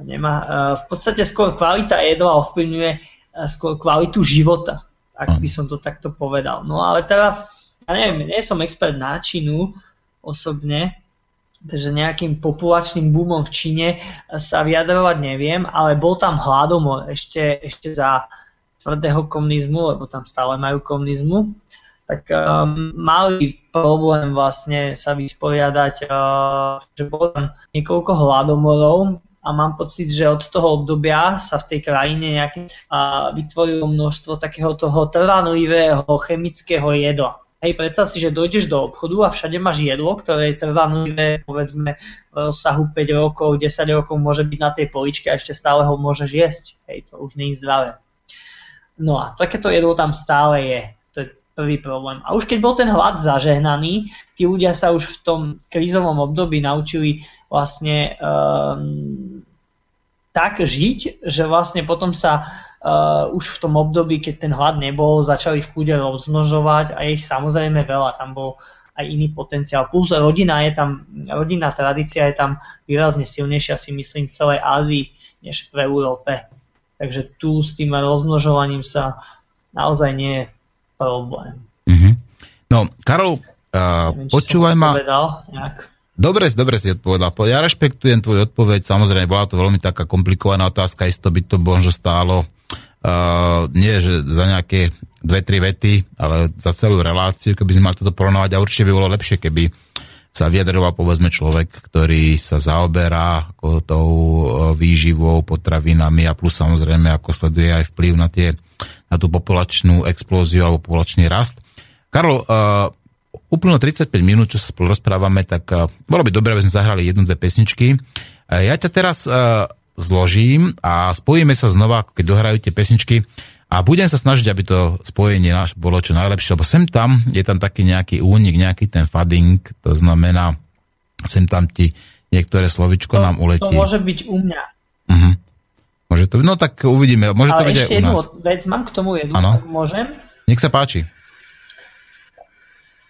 nemá... V podstate skôr kvalita jedla ovplyvňuje skôr kvalitu života ak by som to takto povedal. No ale teraz, ja neviem, nie som expert na Čínu osobne, takže nejakým populačným boomom v Číne sa vyjadrovať neviem, ale bol tam hladomor ešte, ešte za tvrdého komunizmu, lebo tam stále majú komunizmu, tak um, mali problém vlastne sa vysporiadať, uh, že bolo tam niekoľko hladomorov a mám pocit, že od toho obdobia sa v tej krajine nejakým a, vytvorilo množstvo takého toho trvanlivého chemického jedla. Hej, predstav si, že dojdeš do obchodu a všade máš jedlo, ktoré je trvanlivé, povedzme, v rozsahu 5 rokov, 10 rokov môže byť na tej poličke a ešte stále ho môžeš jesť. Hej, to už nie je zdravé. No a takéto jedlo tam stále je. To je prvý problém. A už keď bol ten hlad zažehnaný, tí ľudia sa už v tom krízovom období naučili vlastne um, tak žiť, že vlastne potom sa uh, už v tom období, keď ten hlad nebol, začali v kúde rozmnožovať a ich samozrejme veľa. Tam bol aj iný potenciál. Plus rodina je tam, rodinná tradícia je tam výrazne silnejšia si myslím v celej Ázii než v Európe. Takže tu s tým rozmnožovaním sa naozaj nie, problém. Mm-hmm. No, Karol, uh, Neviem, počúvaj ma... Povedal, nejak. Dobre, dobre si odpovedal. Ja rešpektujem tvoju odpoveď, samozrejme, bola to veľmi taká komplikovaná otázka, isto by to možno stálo uh, nie že za nejaké dve, tri vety, ale za celú reláciu, keby sme mali toto porovnávať a určite by bolo lepšie, keby sa vyjadroval povedzme človek, ktorý sa zaoberá ako tou uh, výživou, potravinami a plus samozrejme ako sleduje aj vplyv na, tie, na tú populačnú explóziu alebo populačný rast. Karol, uh, úplno 35 minút, čo sa spolu rozprávame, tak uh, bolo by dobré, aby sme zahrali jednu, dve pesničky. Uh, ja ťa teraz uh, zložím a spojíme sa znova, keď dohrajú tie pesničky a budem sa snažiť, aby to spojenie náš bolo čo najlepšie, lebo sem tam je tam taký nejaký únik, nejaký ten fading, to znamená, sem tam ti niektoré slovičko to, nám uletí. To môže byť u mňa. Uh-huh. Môže to, no tak uvidíme. Môže Ale to byť ešte aj u nás. vec, mám k tomu jednu, ano. môžem? Nech sa páči.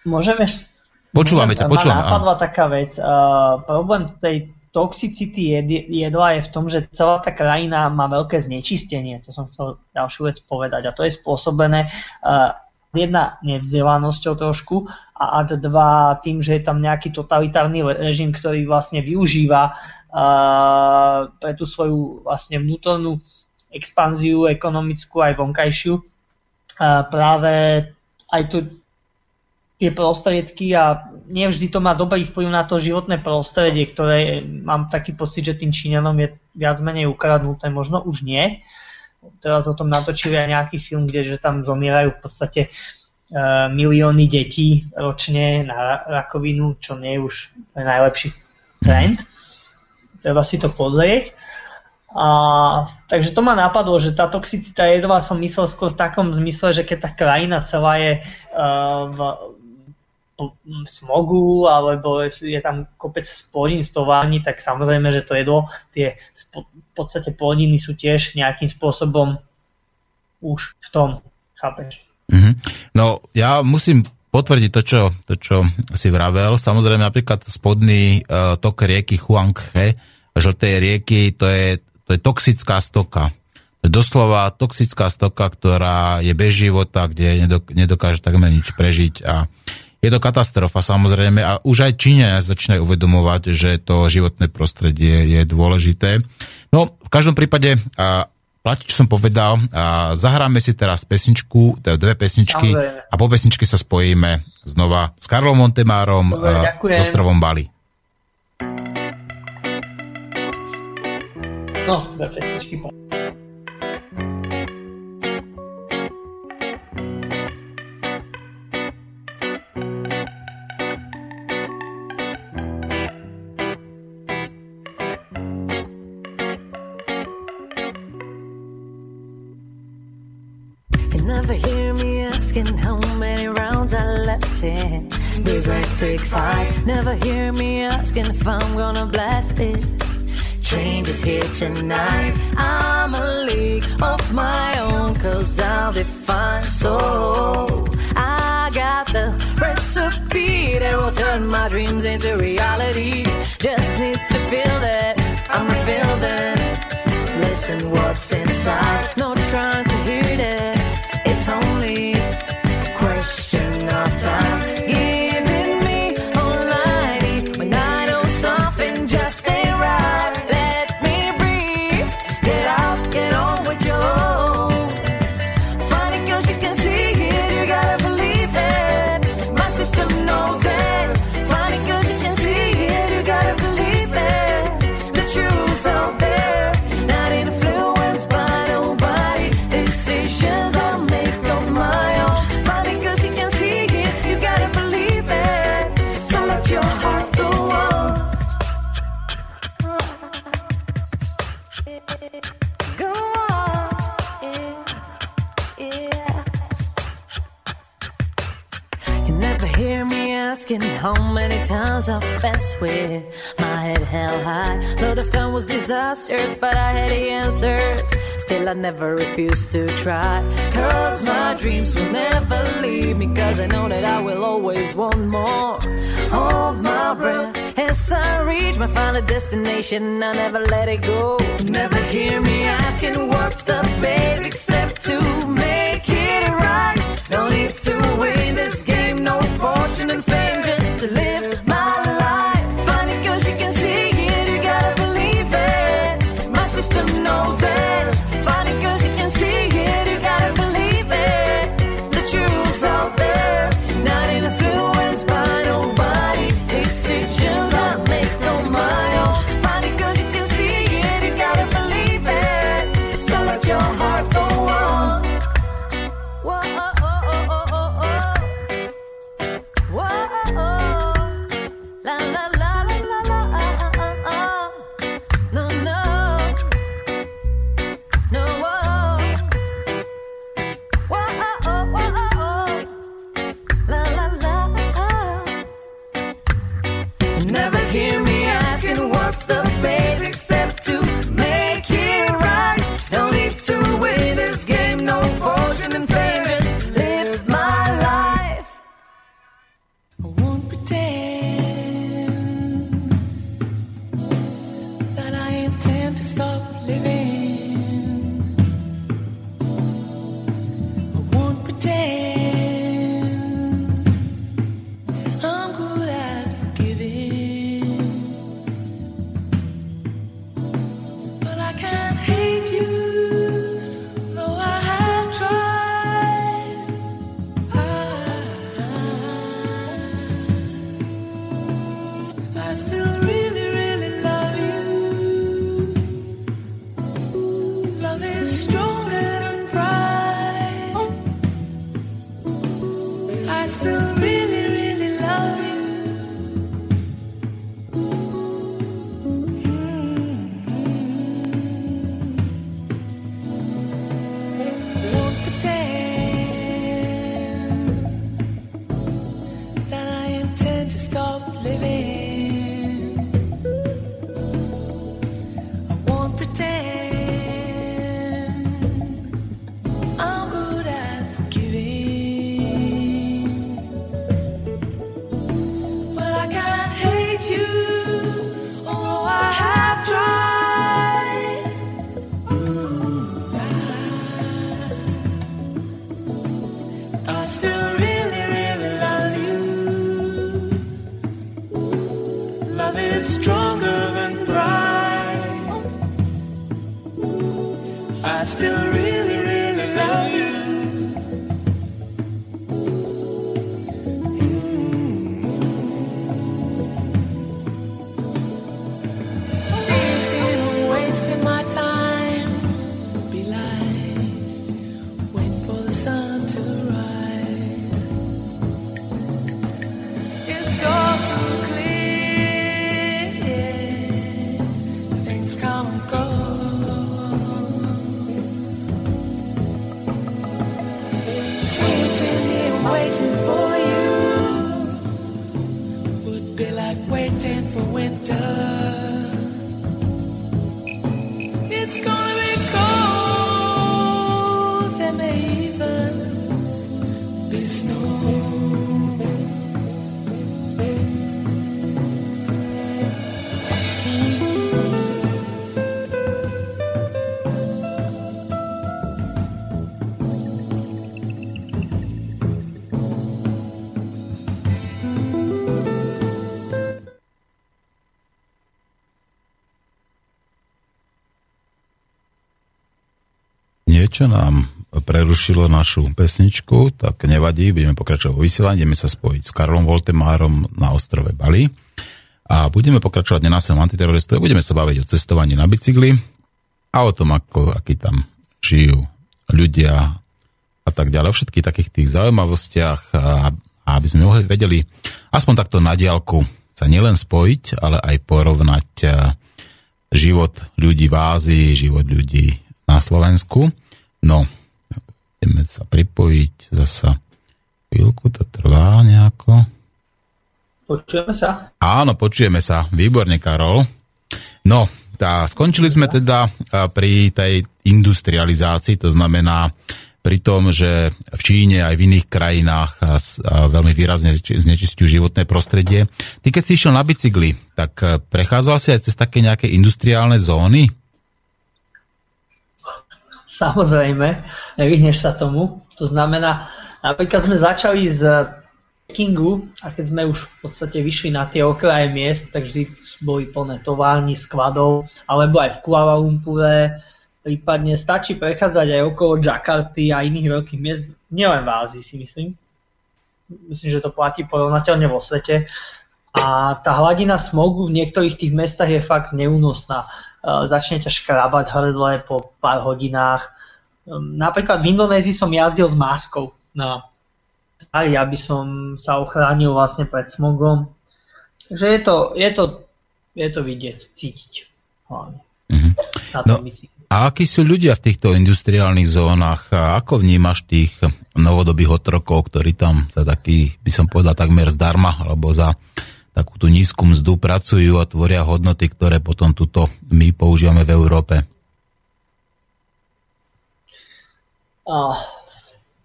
Môžeme? Počúvame ťa, počúvame. Ma napadla taká vec. Uh, problém tej toxicity jedla je v tom, že celá tá krajina má veľké znečistenie. To som chcel ďalšiu vec povedať. A to je spôsobené uh, jedna nevzdelanosťou trošku a ad dva tým, že je tam nejaký totalitárny režim, ktorý vlastne využíva uh, pre tú svoju vlastne vnútornú expanziu ekonomickú aj vonkajšiu uh, práve aj tu tie prostriedky a nevždy to má dobrý vplyv na to životné prostredie, ktoré mám taký pocit, že tým Číňanom je viac menej ukradnuté, možno už nie. Teraz o tom natočili aj nejaký film, kde že tam zomierajú v podstate uh, milióny detí ročne na rakovinu, čo nie je už najlepší trend. Treba si to pozrieť. A, takže to ma napadlo, že tá toxicita jedla som myslel skôr v takom zmysle, že keď tá krajina celá je uh, v, smogu, alebo je tam kopec spodín z továrni, tak samozrejme, že to jedlo, tie v podstate plodiny sú tiež nejakým spôsobom už v tom, chápeš? Mm-hmm. No, ja musím potvrdiť to, čo, to, čo si vravel. Samozrejme, napríklad spodný uh, tok rieky Huanghe, žltej rieky, to je, to je toxická stoka. To je doslova toxická stoka, ktorá je bez života, kde nedokáže takmer nič prežiť a je to katastrofa samozrejme a už aj Číňania začínajú uvedomovať, že to životné prostredie je dôležité. No, v každom prípade, a, platí, čo som povedal, a zahráme si teraz pesničku, teda dve pesničky samozrejme. a po pesničke sa spojíme znova s Karlom Montemárom Dobre, a, s ostrovom Bali. No, dve pesničky po Take five. Never hear me asking if I'm gonna blast it. Change is here tonight. I'm a league of my own, cause I'll be fine. So I got the recipe that will turn my dreams into reality. Just need to feel that I'm rebuilding. Listen what's inside. No trying to hear that. time. Yeah. Asking how many times I've fessed with my head held high. Load of time was disastrous, but I had the answers. Still, I never refused to try. Cause my dreams will never leave me. Cause I know that I will always want more. Hold my breath as I reach my final destination. I never let it go. Never hear me asking what's the basic step to make it right. Don't need to win this game, no fortune and fame, just to live Niečo nám prerušilo našu pesničku, tak nevadí, budeme pokračovať vo vysielaní, ideme sa spojiť s Karlom Voltemárom na ostrove Bali a budeme pokračovať nenásilnom antiteroristov, budeme sa baviť o cestovaní na bicykli a o tom, ako, aký tam žijú ľudia a tak ďalej, o všetkých takých tých zaujímavostiach a, aby sme mohli vedeli aspoň takto na diálku sa nielen spojiť, ale aj porovnať a, život ľudí v Ázii, život ľudí na Slovensku. No, ideme sa pripojiť zasa chvíľku, to trvá nejako. Počujeme sa? Áno, počujeme sa. Výborne, Karol. No, tá, skončili sme teda pri tej industrializácii, to znamená pri tom, že v Číne aj v iných krajinách veľmi výrazne či- znečistujú životné prostredie. Ty keď si išiel na bicykli, tak a, prechádzal si aj cez také nejaké industriálne zóny? Samozrejme, nevyhneš sa tomu. To znamená, Napríklad sme začali z Pekingu a keď sme už v podstate vyšli na tie okraje miest, tak vždy boli plné továrny, skladov, alebo aj v Kuala Lumpure, prípadne stačí prechádzať aj okolo Jakarty a iných veľkých miest, nielen v Ázii si myslím. Myslím, že to platí porovnateľne vo svete. A tá hladina smogu v niektorých tých mestách je fakt neúnosná. E, začne ťa škrabať hrdle po pár hodinách. Napríklad v Indonézii som jazdil s maskou na tvári, aby som sa ochránil vlastne pred smogom. Takže je to, je to, je to vidieť, cítiť hlavne. Mm-hmm. No, a akí sú ľudia v týchto industriálnych zónach? A ako vnímaš tých novodobých otrokov, ktorí tam za taký, by som povedal, takmer zdarma, alebo za takú tú nízku mzdu pracujú a tvoria hodnoty, ktoré potom tuto my používame v Európe? Uh,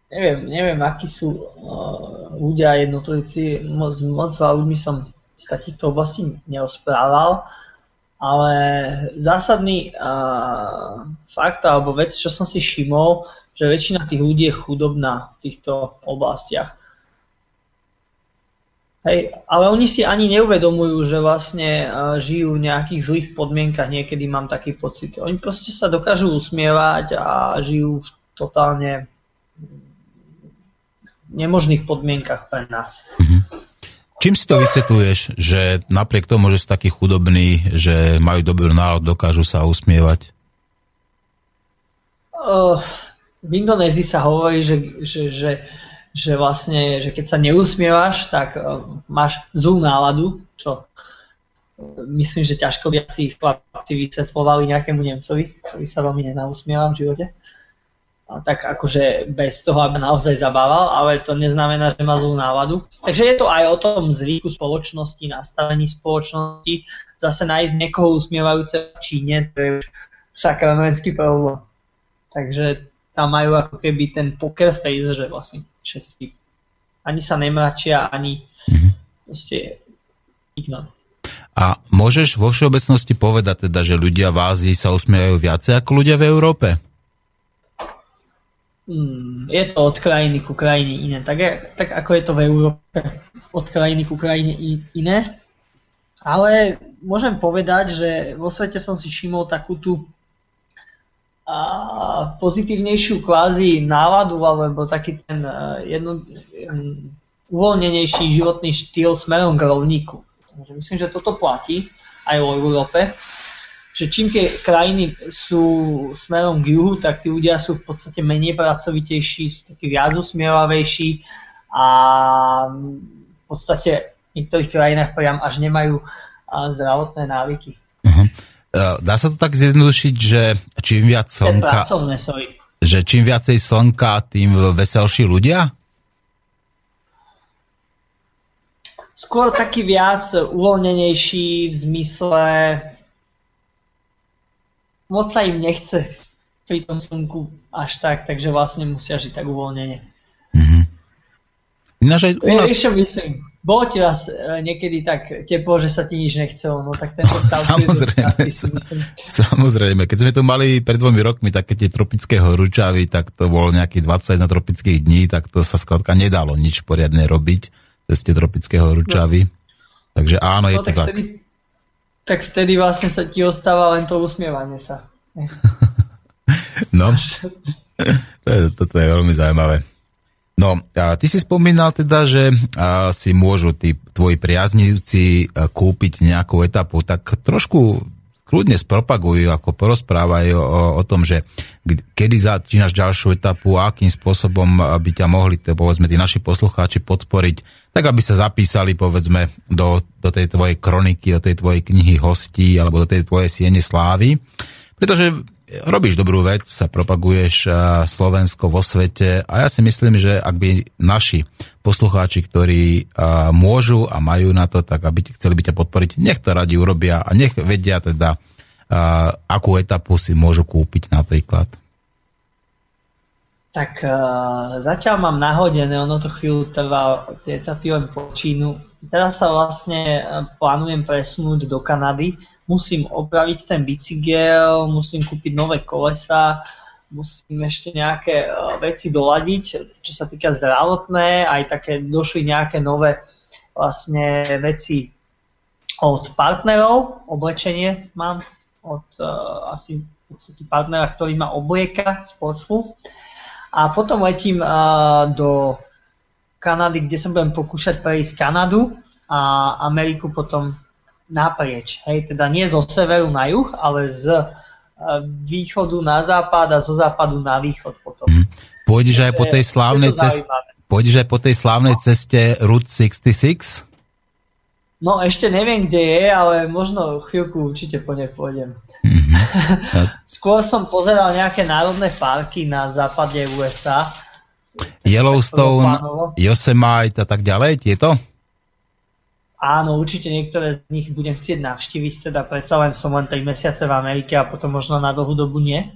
neviem, neviem, akí sú uh, ľudia jednotlivci. Moc, moc veľa som z takýchto oblastí neosprával. Ale zásadný uh, fakt alebo vec, čo som si všimol, že väčšina tých ľudí je chudobná v týchto oblastiach. Hej, ale oni si ani neuvedomujú, že vlastne uh, žijú v nejakých zlých podmienkach, niekedy mám taký pocit. Oni proste sa dokážu usmievať a žijú v totálne nemožných podmienkach pre nás. Mm-hmm. Čím si to vysvetľuješ, že napriek tomu, že sú takí chudobní, že majú dobrý nálad, dokážu sa usmievať? Uh, v Indonézii sa hovorí, že, že, že, že vlastne, že keď sa neusmievaš, tak uh, máš zlú náladu, čo myslím, že ťažko by asi chlapci vysvetľovali nejakému Nemcovi, ktorý sa veľmi nenausmieva v živote tak akože bez toho, aby naozaj zabával, ale to neznamená, že má zlú náladu. Takže je to aj o tom zvyku spoločnosti, nastavení spoločnosti. Zase nájsť niekoho usmievajúce v Číne, to je už sakramenský problém. Takže tam majú ako keby ten poker face, že vlastne všetci ani sa nemračia, ani mm-hmm. proste ignorujú. A môžeš vo všeobecnosti povedať teda, že ľudia v Ázii sa usmievajú viacej ako ľudia v Európe? Hmm, je to od krajiny ku krajine iné. Tak, tak ako je to v Európe od krajiny ku krajine iné. Ale môžem povedať, že vo svete som si všimol takú tú a pozitívnejšiu kvázi náladu alebo taký ten uh, jedno, uvoľnenejší životný štýl smerom k rovníku. Takže myslím, že toto platí aj v Európe že čím tie krajiny sú smerom k juhu, tak tí ľudia sú v podstate menej pracovitejší, sú takí viac usmievavejší a v podstate v niektorých krajinách priam až nemajú zdravotné návyky. Uh-huh. Dá sa to tak zjednodušiť, že čím viac slnka... Že čím viacej slnka, tým veselší ľudia? Skôr taký viac uvoľnenejší v zmysle moc sa im nechce pri tom slnku až tak, takže vlastne musia žiť tak uvoľnenie. Ináč aj u nás... Myslím? Bolo ti raz e, niekedy tak teplo, že sa ti nič nechcelo, no tak tento <laughs> stav... Samozrejme, častý, <laughs> samozrejme. Keď sme tu mali pred dvomi rokmi také tie tropické horúčavy, tak to bolo nejakých 21 tropických dní, tak to sa skladka nedalo nič poriadne robiť cez tie tropické horúčavy. No. Takže áno, je no, to tak. Vtedy, tak vtedy vlastne sa ti ostáva len to usmievanie sa. <laughs> no, to je, toto je veľmi zaujímavé. No, a ty si spomínal teda, že a, si môžu tí tvoji priaznivci kúpiť nejakú etapu, tak trošku kľudne spropagujú, ako porozprávajú o, o tom, že kedy začínaš ďalšiu etapu a akým spôsobom by ťa mohli, povedzme, tí naši poslucháči podporiť, tak aby sa zapísali, povedzme, do, do tej tvojej kroniky, do tej tvojej knihy hostí alebo do tej tvojej siene slávy. Pretože robíš dobrú vec, sa propaguješ Slovensko vo svete a ja si myslím, že ak by naši poslucháči, ktorí môžu a majú na to, tak aby chceli by ťa podporiť, nech to radi urobia a nech vedia teda, akú etapu si môžu kúpiť napríklad. Tak uh, zatiaľ mám nahodené, ono to chvíľu trvá, tie etapy len počínu. Teraz sa vlastne plánujem presunúť do Kanady, musím opraviť ten bicykel, musím kúpiť nové kolesa, musím ešte nejaké veci doladiť, čo sa týka zdravotné, aj také došli nejaké nové vlastne veci od partnerov, oblečenie mám od uh, asi partnera, ktorý má oblieka Sportsful. A potom letím uh, do Kanady, kde sa budem pokúšať prejsť Kanadu a Ameriku potom naprieč. Hej, teda nie zo severu na juh, ale z východu na západ a zo západu na východ potom. Mm. Pôjdeš aj po tej slávnej ceste, pôjdeš aj po tej slávnej ceste Route 66? No ešte neviem, kde je, ale možno chvíľku určite po nej pôjdem. Mm-hmm. <laughs> Skôr som pozeral nejaké národné parky na západe USA. Yellowstone, Yosemite a tak ďalej, tieto? Áno, určite niektoré z nich budem chcieť navštíviť, teda predsa len som len 3 mesiace v Amerike a potom možno na dlhú dobu nie.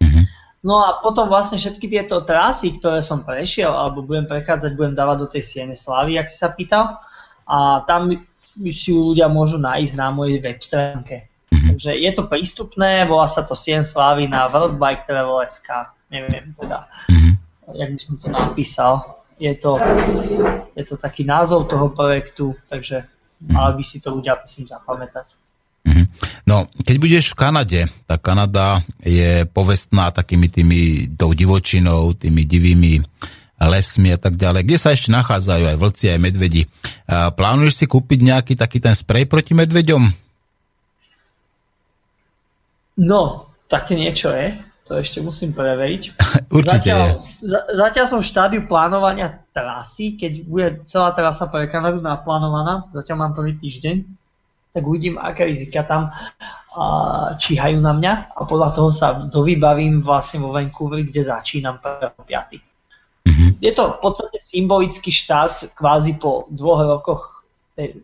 Mm-hmm. No a potom vlastne všetky tieto trasy, ktoré som prešiel, alebo budem prechádzať, budem dávať do tej Siene Slavy, ak si sa pýtal. A tam si ľudia môžu nájsť na mojej web stránke. Mm-hmm. Takže je to prístupné, volá sa to Sien Slavy na World Bike Travel SK. Neviem teda, mm-hmm. jak by som to napísal je to, je to taký názov toho projektu, takže mali by si to ľudia myslím zapamätať. Mhm. No, keď budeš v Kanade, tak Kanada je povestná takými tými tou divočinou, tými divými lesmi a tak ďalej, kde sa ešte nachádzajú aj vlci, aj medvedi. Plánuješ si kúpiť nejaký taký ten sprej proti medveďom? No, také niečo je. To ešte musím preveriť. <laughs> Určite zatiaľ, za, zatiaľ som v štádiu plánovania trasy, keď bude celá trasa pre Kanadu naplánovaná, zatiaľ mám prvý týždeň, tak uvidím, aké rizika tam a, číhajú na mňa a podľa toho sa dovybavím vlastne vo Vancouveri, kde začínam 1.5. Mm-hmm. Je to v podstate symbolický štát kvázi po dvoch rokoch tej,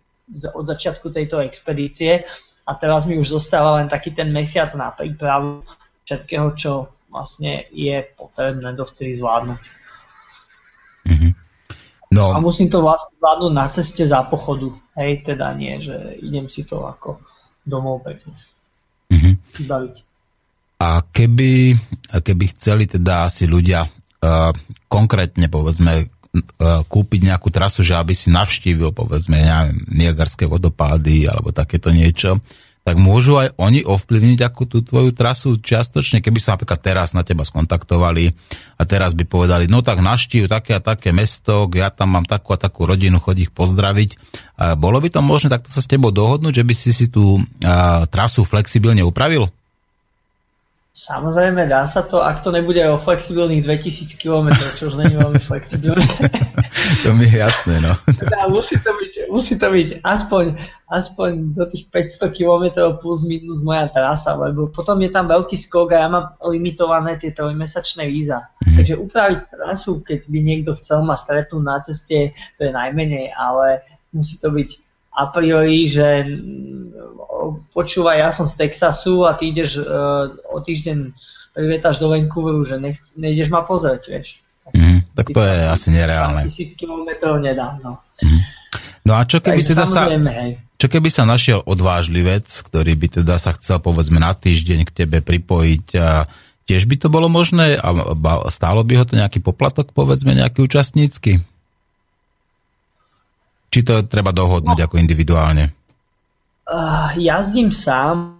od začiatku tejto expedície a teraz mi už zostáva len taký ten mesiac na prípravu všetkého, čo vlastne je potrebné dovtedy zvládnuť. Mm-hmm. No. A musím to vlastne zvládnuť na ceste za pochodu. Hej, teda nie, že idem si to ako domov pekne mm-hmm. vybaviť. A keby, keby chceli teda si ľudia uh, konkrétne povedzme uh, kúpiť nejakú trasu, že aby si navštívil povedzme neviem, Niagarské vodopády alebo takéto niečo, tak môžu aj oni ovplyvniť akú tú tvoju trasu čiastočne, keby sa napríklad teraz na teba skontaktovali a teraz by povedali, no tak naštív také a také mesto, ja tam mám takú a takú rodinu, chodí ich pozdraviť. A bolo by to možné takto sa s tebou dohodnúť, že by si si tú a, trasu flexibilne upravil? Samozrejme, dá sa to, ak to nebude o flexibilných 2000 km, čo už není veľmi flexibilné. <laughs> to mi je jasné, no. <laughs> Teda musí to byť, musí to byť aspoň, aspoň do tých 500 km plus minus moja trasa, lebo potom je tam veľký skok a ja mám limitované tie trojmesačné víza. Mm. Takže upraviť trasu, keď by niekto chcel ma stretnúť na ceste, to je najmenej, ale musí to byť a priori, že mm, počúvaj, ja som z Texasu a ty ideš uh, o týždeň privietaš do Vancouveru, že nech, nejdeš ma pozrieť, vieš. Mm, tak to je asi nereálne. Tisíc kilometrov nedám, no. Mm. No a čo keby Takže teda sa... Hej. Čo keby sa našiel odvážlivec, ktorý by teda sa chcel povedzme na týždeň k tebe pripojiť a tiež by to bolo možné a stálo by ho to nejaký poplatok povedzme nejaký účastnícky? Či to treba dohodnúť no. ako individuálne? Uh, jazdím sám,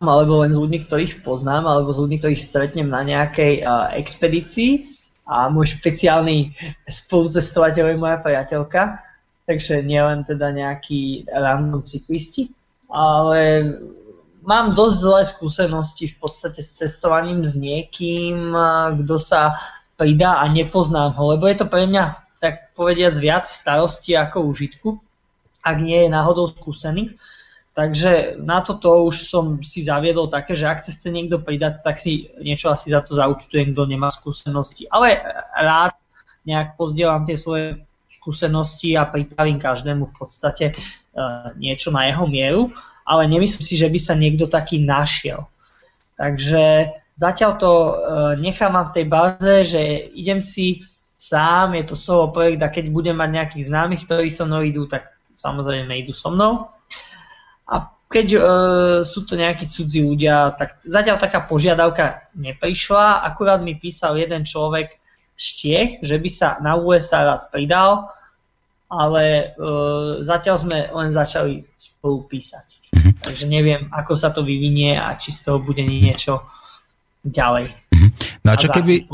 alebo len s ľuďmi, ktorých poznám, alebo s ľuďmi, ktorých stretnem na nejakej uh, expedícii. A môj špeciálny spolucestovateľ je moja priateľka, takže nielen teda nejakí random cyklisti, ale mám dosť zlé skúsenosti v podstate s cestovaním s niekým, kto sa pridá a nepoznám ho, lebo je to pre mňa tak povediac viac starosti ako užitku, ak nie je náhodou skúsený. Takže na toto už som si zaviedol také, že ak chce niekto pridať, tak si niečo asi za to zaučtujem, kto nemá skúsenosti. Ale rád nejak pozdielam tie svoje skúsenosti a pripravím každému v podstate e, niečo na jeho mieru, ale nemyslím si, že by sa niekto taký našiel. Takže zatiaľ to e, nechám v tej báze, že idem si sám, je to solo projekt a keď budem mať nejakých známych, ktorí so mnou idú, tak samozrejme idú so mnou. Keď uh, sú to nejakí cudzí ľudia, tak zatiaľ taká požiadavka neprišla, akurát mi písal jeden človek z Čiech, že by sa na USA rád pridal, ale uh, zatiaľ sme len začali spolu písať. Mm-hmm. Takže neviem, ako sa to vyvinie a či z toho bude niečo ďalej. Mm-hmm. No a čo, keby,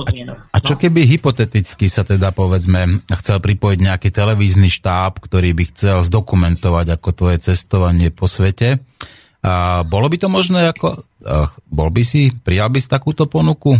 a čo no. keby hypoteticky sa teda povedzme chcel pripojiť nejaký televízny štáb, ktorý by chcel zdokumentovať ako tvoje cestovanie po svete? A bolo by to možné ako... Bol by si, prijal by si takúto ponuku?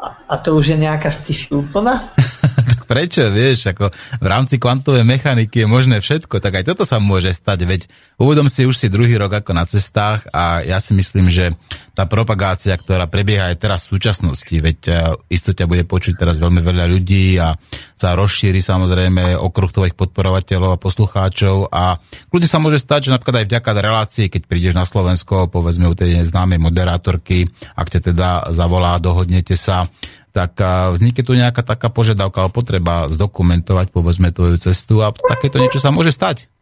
A, a to už je nejaká sci-fi úplná? <laughs> prečo, vieš, ako v rámci kvantovej mechaniky je možné všetko, tak aj toto sa môže stať, veď uvedom si už si druhý rok ako na cestách a ja si myslím, že tá propagácia, ktorá prebieha aj teraz v súčasnosti, veď e, isto bude počuť teraz veľmi veľa ľudí a sa rozšíri samozrejme okruh tvojich podporovateľov a poslucháčov a kľudne sa môže stať, že napríklad aj vďaka relácii, keď prídeš na Slovensko, povedzme u tej známej moderátorky, ak ťa teda zavolá, dohodnete sa, tak vznikne tu nejaká taká požiadavka alebo potreba zdokumentovať povedzme tvoju cestu a takéto niečo sa môže stať.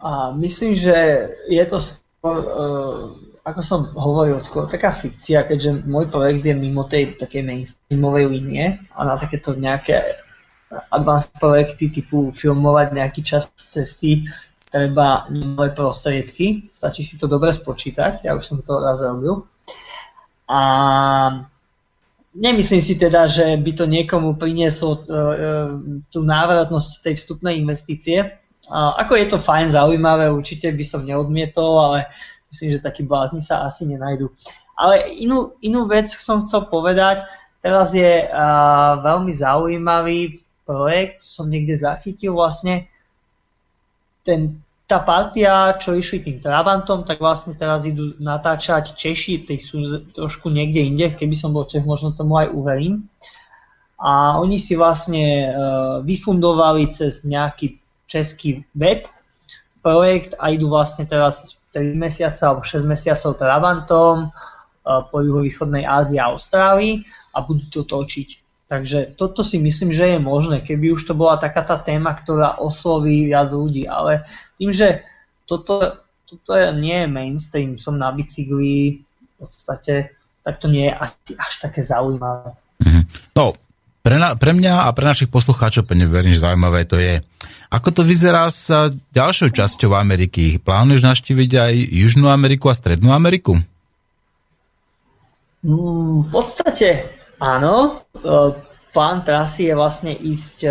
A myslím, že je to skôr, uh, ako som hovoril, skôr taká fikcia, keďže môj projekt je mimo tej takej mainstreamovej línie a na takéto nejaké advanced projekty typu filmovať nejaký čas cesty treba nové prostriedky, stačí si to dobre spočítať, ja už som to raz robil. A Nemyslím si teda, že by to niekomu prinieslo uh, tú návratnosť tej vstupnej investície. Ako je to fajn, zaujímavé, určite by som neodmietol, ale myslím, že takí blázni sa asi nenajdu. Ale inú, inú vec som chcel povedať, teraz je uh, veľmi zaujímavý projekt, som niekde zachytil vlastne, ten tá partia, čo išli tým Trabantom, tak vlastne teraz idú natáčať Češi, tí sú trošku niekde inde, keby som bol Čech, možno tomu aj uverím. A oni si vlastne uh, vyfundovali cez nejaký český web projekt a idú vlastne teraz 3 mesiace alebo 6 mesiacov Trabantom uh, po juhovýchodnej Ázii a Austrálii a budú to točiť. Takže toto si myslím, že je možné, keby už to bola taká tá téma, ktorá osloví viac ľudí, ale tým, že toto, toto nie je mainstream, som na bicykli, v podstate, tak to nie je asi až také zaujímavé. Mm-hmm. No, pre, na, pre mňa a pre našich poslucháčov pevne verím, že zaujímavé to je. Ako to vyzerá s ďalšou časťou Ameriky? Plánuješ naštíviť aj Južnú Ameriku a Strednú Ameriku? Mm, v podstate Áno, plán trasy je vlastne ísť e,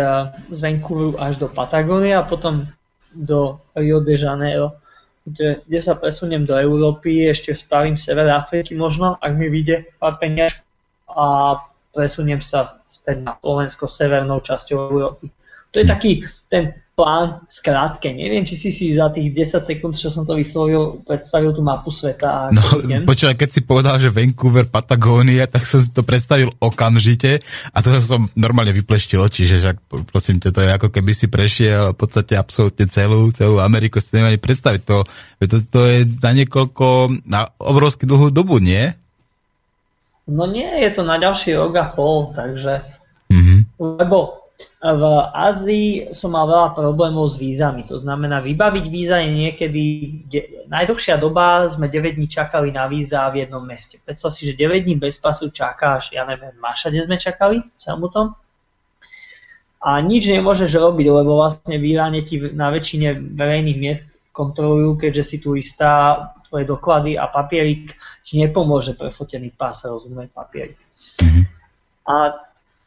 z Vancouveru až do Patagónie a potom do Rio de Janeiro, kde, kde sa presuniem do Európy, ešte spravím sever Afriky možno, ak mi vyjde pár peniaž a presuniem sa späť na Slovensko severnou časťou Európy. To je taký ten plán skrátke. Neviem, či si si za tých 10 sekúnd, čo som to vyslovil, predstavil tú mapu sveta. no, počúvaj, keď si povedal, že Vancouver, Patagónia, tak som si to predstavil okamžite a to som normálne vypleštil oči, že však, prosím ťa, to je ako keby si prešiel v podstate absolútne celú, celú Ameriku, si nemali predstaviť to, to, to je na niekoľko, na obrovsky dlhú dobu, nie? No nie, je to na ďalší rok a pol, takže... Mm-hmm. Lebo v Ázii som mal veľa problémov s vízami. To znamená, vybaviť víza je niekedy... Najdlhšia doba sme 9 dní čakali na víza v jednom meste. Predstav si, že 9 dní bez pasu čakáš, ja neviem, Mašade sme čakali celom tom. A nič nemôžeš robiť, lebo vlastne v Iráne ti na väčšine verejných miest kontrolujú, keďže si tu istá tvoje doklady a papierik ti nepomôže prefotený pás, rozumie papierik. Mm-hmm. A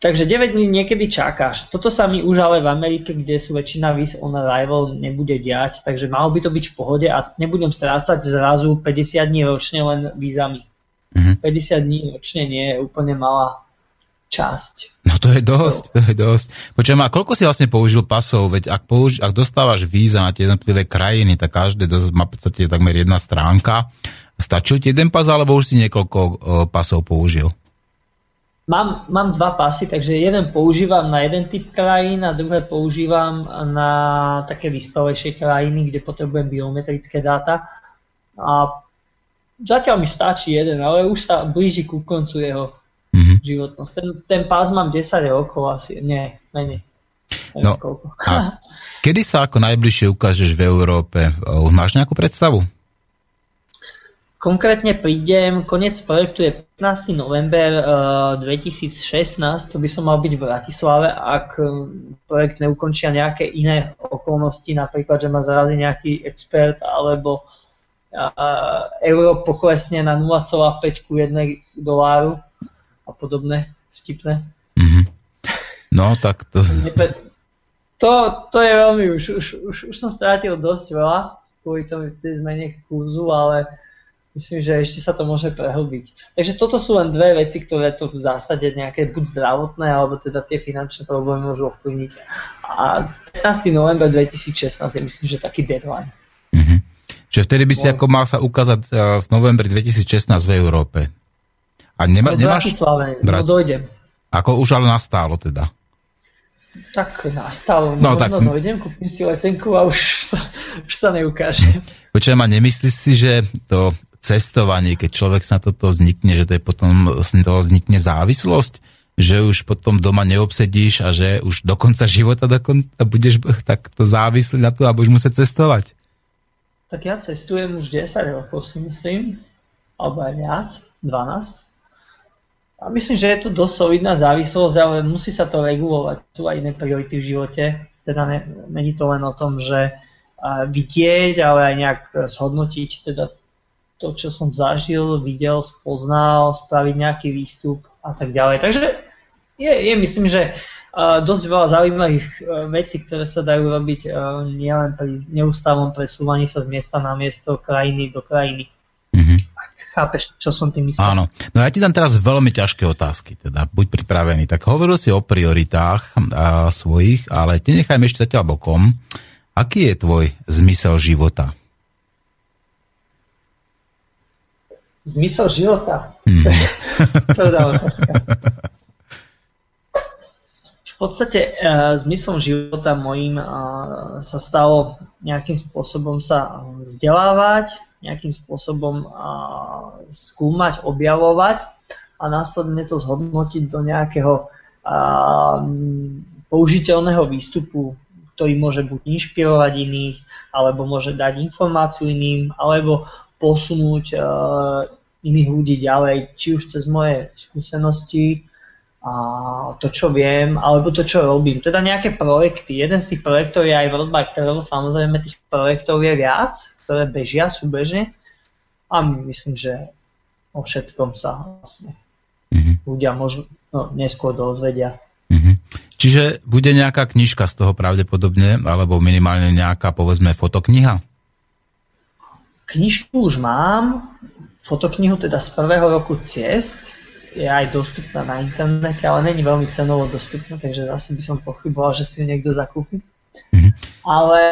Takže 9 dní niekedy čakáš. Toto sa mi už ale v Amerike, kde sú väčšina víz on arrival, nebude diať, takže malo by to byť v pohode a nebudem strácať zrazu 50 dní ročne len vízami. Mm-hmm. 50 dní ročne nie je úplne malá časť. No to je dosť, to je dosť. Počujem, a koľko si vlastne použil pasov? Veď ak, použi- ak dostávaš víza na tie jednotlivé krajiny, tak každé dosť, má podstate takmer jedna stránka. Stačil ti jeden pas, alebo už si niekoľko uh, pasov použil? Mám, mám dva pasy, takže jeden používam na jeden typ krajín a druhé používam na také vyspelejšie krajiny, kde potrebujem biometrické dáta. A zatiaľ mi stačí jeden, ale už sa blíži ku koncu jeho mm-hmm. životnosť. Ten, ten pás mám 10 rokov asi, nie, menej. No, a <laughs> kedy sa ako najbližšie ukážeš v Európe? Už máš nejakú predstavu? Konkrétne prídem, koniec projektu je 15. november uh, 2016, to by som mal byť v Bratislave, ak projekt neukončia nejaké iné okolnosti, napríklad, že ma zarazí nejaký expert, alebo uh, euro poklesne na 0,5 ku 1 doláru a podobné vtipné. Mm-hmm. No, tak to... To, to je veľmi, už, už, už, už som strátil dosť veľa kvôli tomu tej zmene kurzu, ale myslím, že ešte sa to môže prehlbiť. Takže toto sú len dve veci, ktoré to v zásade nejaké buď zdravotné, alebo teda tie finančné problémy môžu ovplyvniť. A 15. november 2016 je myslím, že taký deadline. Mm-hmm. Čiže vtedy by si no. ako mal sa ukázať e, v novembri 2016 v Európe. A nema, no, nemáš... Bratislave, Brat... no dojdem. Ako už ale nastálo teda. Tak nastalo. No, Možno tak... dojdem, kúpim si letenku a už sa, už sa neukáže. Počujem, a nemyslíš si, že to cestovanie, keď človek sa toto vznikne, že to je potom to vznikne závislosť, že už potom doma neobsedíš a že už do konca života dokonca budeš takto závislý na to a budeš musieť cestovať. Tak ja cestujem už 10 rokov si myslím, alebo aj viac, 12. A myslím, že je to dosť solidná závislosť, ale musí sa to regulovať. Sú aj iné priority v živote. Teda není to len o tom, že vidieť, ale aj nejak zhodnotiť teda to, čo som zažil, videl, spoznal, spraviť nejaký výstup a tak ďalej. Takže je, je myslím, že dosť veľa zaujímavých uh, vecí, ktoré sa dajú robiť uh, nielen pri neustálom presúvaní sa z miesta na miesto, krajiny do krajiny. Mm-hmm. Chápeš, čo som tým myslel? Áno. No ja ti dám teraz veľmi ťažké otázky, teda buď pripravený. Tak hovoril si o prioritách a, svojich, ale ty nechajme ešte zatiaľ bokom. Aký je tvoj zmysel života? Zmysel života. <laughs> Mm. v podstate uh, zmyslom života mojím uh, sa stalo nejakým spôsobom sa vzdelávať, nejakým spôsobom uh, skúmať, objavovať a následne to zhodnotiť do nejakého uh, použiteľného výstupu, ktorý môže buď inšpirovať iných, alebo môže dať informáciu iným, alebo posunúť uh, iných ľudí ďalej, či už cez moje skúsenosti, a to, čo viem, alebo to, čo robím. Teda nejaké projekty. Jeden z tých projektov je aj World Bike Travel, samozrejme tých projektov je viac, ktoré bežia súbežne a myslím, že o všetkom sa vlastne mm-hmm. ľudia môžu no, neskôr dozvedia. Mm-hmm. Čiže bude nejaká knižka z toho pravdepodobne, alebo minimálne nejaká, povedzme, fotokniha? Knižku už mám, fotoknihu teda z prvého roku ciest, je aj dostupná na internete, ale není veľmi cenovo dostupná, takže zase by som pochyboval, že si ju niekto zakúpi. Mm-hmm. Ale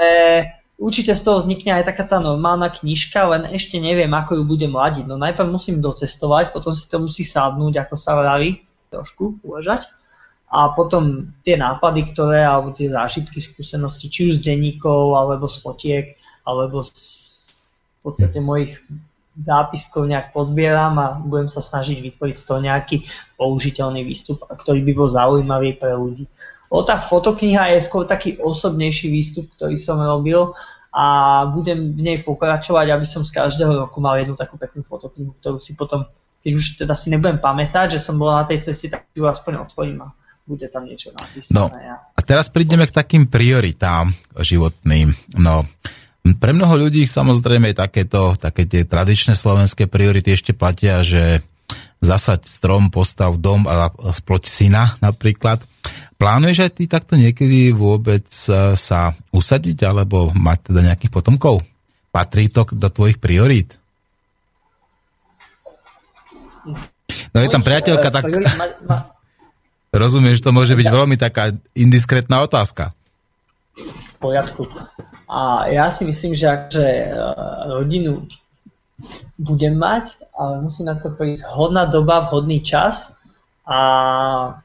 určite z toho vznikne aj taká tá normálna knižka, len ešte neviem, ako ju budem ladiť. No najprv musím docestovať, potom si to musí sadnúť, ako sa vraví, trošku uležať. A potom tie nápady, ktoré, alebo tie zážitky, skúsenosti, či už z denníkov, alebo z fotiek, alebo z v podstate mojich zápiskov nejak pozbieram a budem sa snažiť vytvoriť z toho nejaký použiteľný výstup, ktorý by bol zaujímavý pre ľudí. O tá fotokniha je skôr taký osobnejší výstup, ktorý som robil a budem v nej pokračovať, aby som z každého roku mal jednu takú peknú fotoknihu, ktorú si potom, keď už teda si nebudem pamätať, že som bol na tej ceste, tak ju aspoň otvorím a bude tam niečo napísané. No, a teraz prídeme k takým prioritám životným. No, pre mnoho ľudí samozrejme takéto, také tie tradičné slovenské priority ešte platia, že zasať strom, postav dom a sploť syna napríklad. Plánuješ aj ty takto niekedy vôbec sa usadiť alebo mať teda nejakých potomkov? Patrí to do tvojich priorít? No je tam priateľka tak... <laughs> Rozumieš, to môže byť veľmi taká indiskretná otázka. V poriadku. A ja si myslím, že akže e, rodinu budem mať, ale musí na to prísť hodná doba, vhodný čas a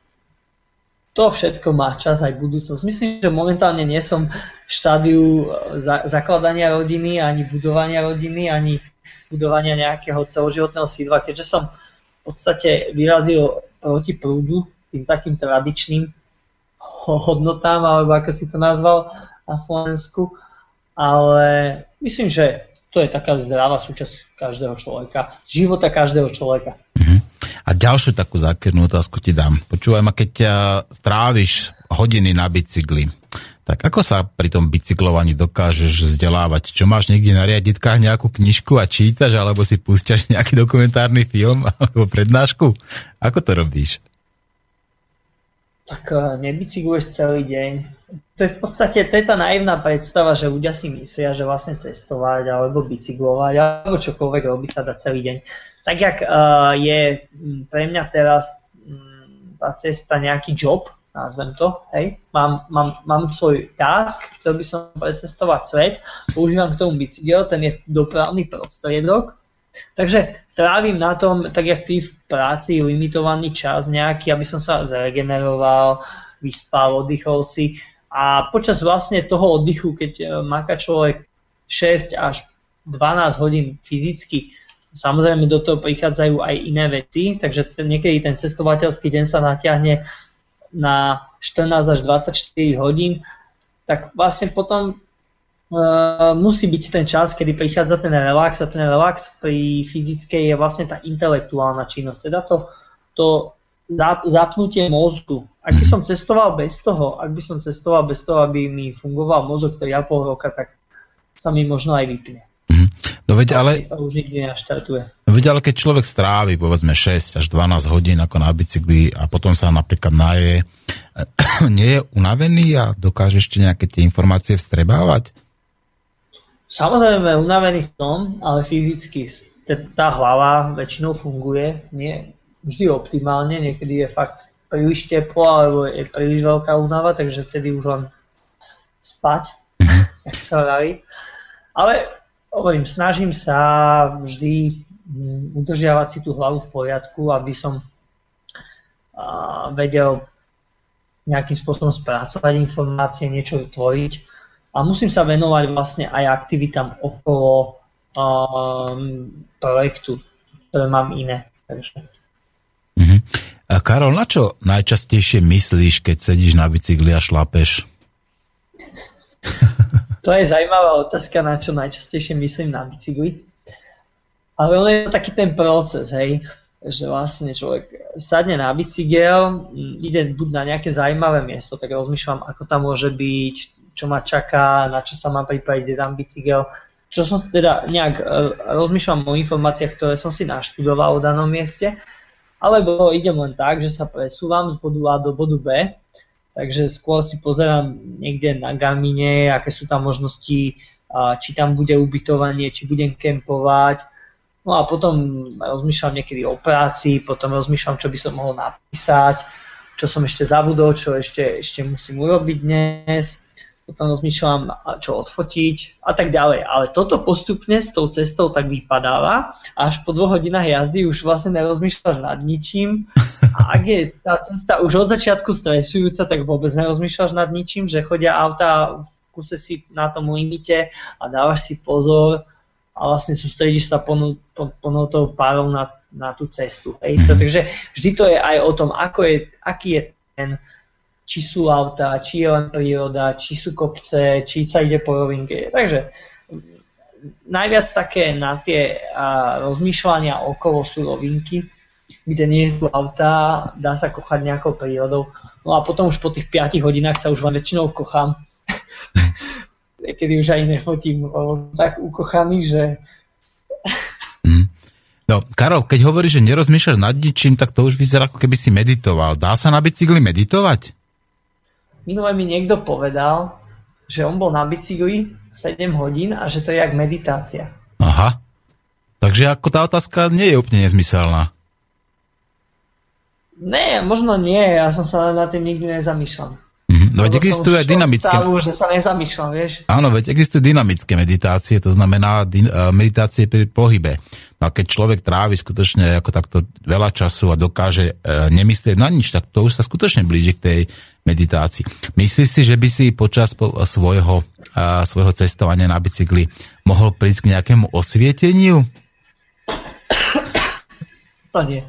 to všetko má čas aj budúcnosť. Myslím, že momentálne nie som v štádiu e, za, zakladania rodiny, ani budovania rodiny, ani budovania nejakého celoživotného sídla, keďže som v podstate vyrazil proti prúdu, tým takým tradičným hodnotám, alebo ako si to nazval na Slovensku. Ale myslím, že to je taká zdravá súčasť každého človeka, života každého človeka. Uh-huh. A ďalšiu takú zákernú otázku ti dám. Počúvaj ma, keď ťa stráviš hodiny na bicykli, tak ako sa pri tom bicyklovaní dokážeš vzdelávať? Čo máš niekde na riaditkách nejakú knižku a čítaš, alebo si púšťaš nejaký dokumentárny film alebo prednášku? Ako to robíš? Tak eh, nebicykluješ celý deň. To je v podstate to je tá naivná predstava, že ľudia si myslia, že vlastne cestovať alebo bicyklovať alebo čokoľvek robiť sa dá celý deň. Tak jak uh, je pre mňa teraz um, tá cesta nejaký job, nazvem to, hej, mám, mám, mám svoj task, chcel by som precestovať svet, používam k tomu bicykel, ten je dopravný prostriedok, takže trávim na tom, tak jak ty v práci, limitovaný čas nejaký, aby som sa zregeneroval, vyspal, oddychol si. A počas vlastne toho oddychu, keď e, maká človek 6 až 12 hodín fyzicky, Samozrejme do toho prichádzajú aj iné veci, takže niekedy ten cestovateľský deň sa natiahne na 14 až 24 hodín, tak vlastne potom uh, musí byť ten čas, kedy prichádza ten relax a ten relax pri fyzickej je vlastne tá intelektuálna činnosť, teda to, to zapnutie mozgu. Ak by som cestoval bez toho, ak by som cestoval bez toho, aby mi fungoval mozog 3,5 roka, tak sa mi možno aj vypne. No veď ale... Už nikdy naštartuje. No veď ale keď človek strávi povedzme 6 až 12 hodín ako na bicykli a potom sa napríklad naje, <clears throat> nie je unavený a dokáže ešte nejaké tie informácie vstrebávať? Samozrejme, unavený som, ale fyzicky tá hlava väčšinou funguje, nie vždy optimálne, niekedy je fakt príliš teplo alebo je príliš veľká únava, takže vtedy už len spať, <laughs> tak sa vraví. Ale hovorím, snažím sa vždy mm, udržiavať si tú hlavu v poriadku, aby som vedel nejakým spôsobom spracovať informácie, niečo tvoriť a musím sa venovať vlastne aj aktivitám okolo um, projektu, ktoré mám iné. Takže. Uh-huh. A Karol, na čo najčastejšie myslíš, keď sedíš na bicykli a šlapeš? <laughs> To je zaujímavá otázka, na čo najčastejšie myslím na bicykli. Ale on je to taký ten proces, hej, že vlastne človek sadne na bicykel, ide buď na nejaké zaujímavé miesto, tak rozmýšľam, ako tam môže byť, čo ma čaká, na čo sa mám pripraviť, kde tam bicykel. Čo som teda nejak e, rozmýšľam o informáciách, ktoré som si naštudoval o danom mieste, alebo idem len tak, že sa presúvam z bodu A do bodu B takže skôr si pozerám niekde na Gamine, aké sú tam možnosti, či tam bude ubytovanie, či budem kempovať. No a potom rozmýšľam niekedy o práci, potom rozmýšľam, čo by som mohol napísať, čo som ešte zabudol, čo ešte, ešte musím urobiť dnes potom rozmýšľam, čo odfotiť a tak ďalej. Ale toto postupne s tou cestou tak vypadáva a až po dvoch hodinách jazdy už vlastne nerozmýšľaš nad ničím a ak je tá cesta už od začiatku stresujúca, tak vôbec nerozmýšľaš nad ničím, že chodia auta v kuse si na tom limite a dávaš si pozor a vlastne sústredíš sa plnou, plnou párov na, na tú cestu. Hej. Takže vždy to je aj o tom, ako je, aký je ten či sú auta, či je len príroda, či sú kopce, či sa ide po rovinke. Takže najviac také na tie a, rozmýšľania okolo sú rovinky, kde nie sú autá, dá sa kochať nejakou prírodou. No a potom už po tých 5 hodinách sa už väčšinou kochám. <laughs> Kedy už aj nefotím, tak ukochaný, že... Mm. No, Karol, keď hovoríš, že nerozmýšľaš nad ničím, tak to už vyzerá, ako keby si meditoval. Dá sa na bicykli meditovať? Minule mi niekto povedal, že on bol na bicykli 7 hodín a že to je jak meditácia. Aha. Takže ako tá otázka nie je úplne nezmyselná. Nie, možno nie, ja som sa na tým nikdy nezamýšľal. No veď existujú aj dynamické... Stavu, že sa nezamýšľam, vieš. Áno, veď existujú dynamické meditácie, to znamená din- e, meditácie pri pohybe. No a keď človek trávi skutočne ako takto veľa času a dokáže e, nemyslieť na nič, tak to už sa skutočne blíži k tej meditácii. Myslíš si, že by si počas svojho, svojho cestovania na bicykli mohol prísť k nejakému osvieteniu? To nie.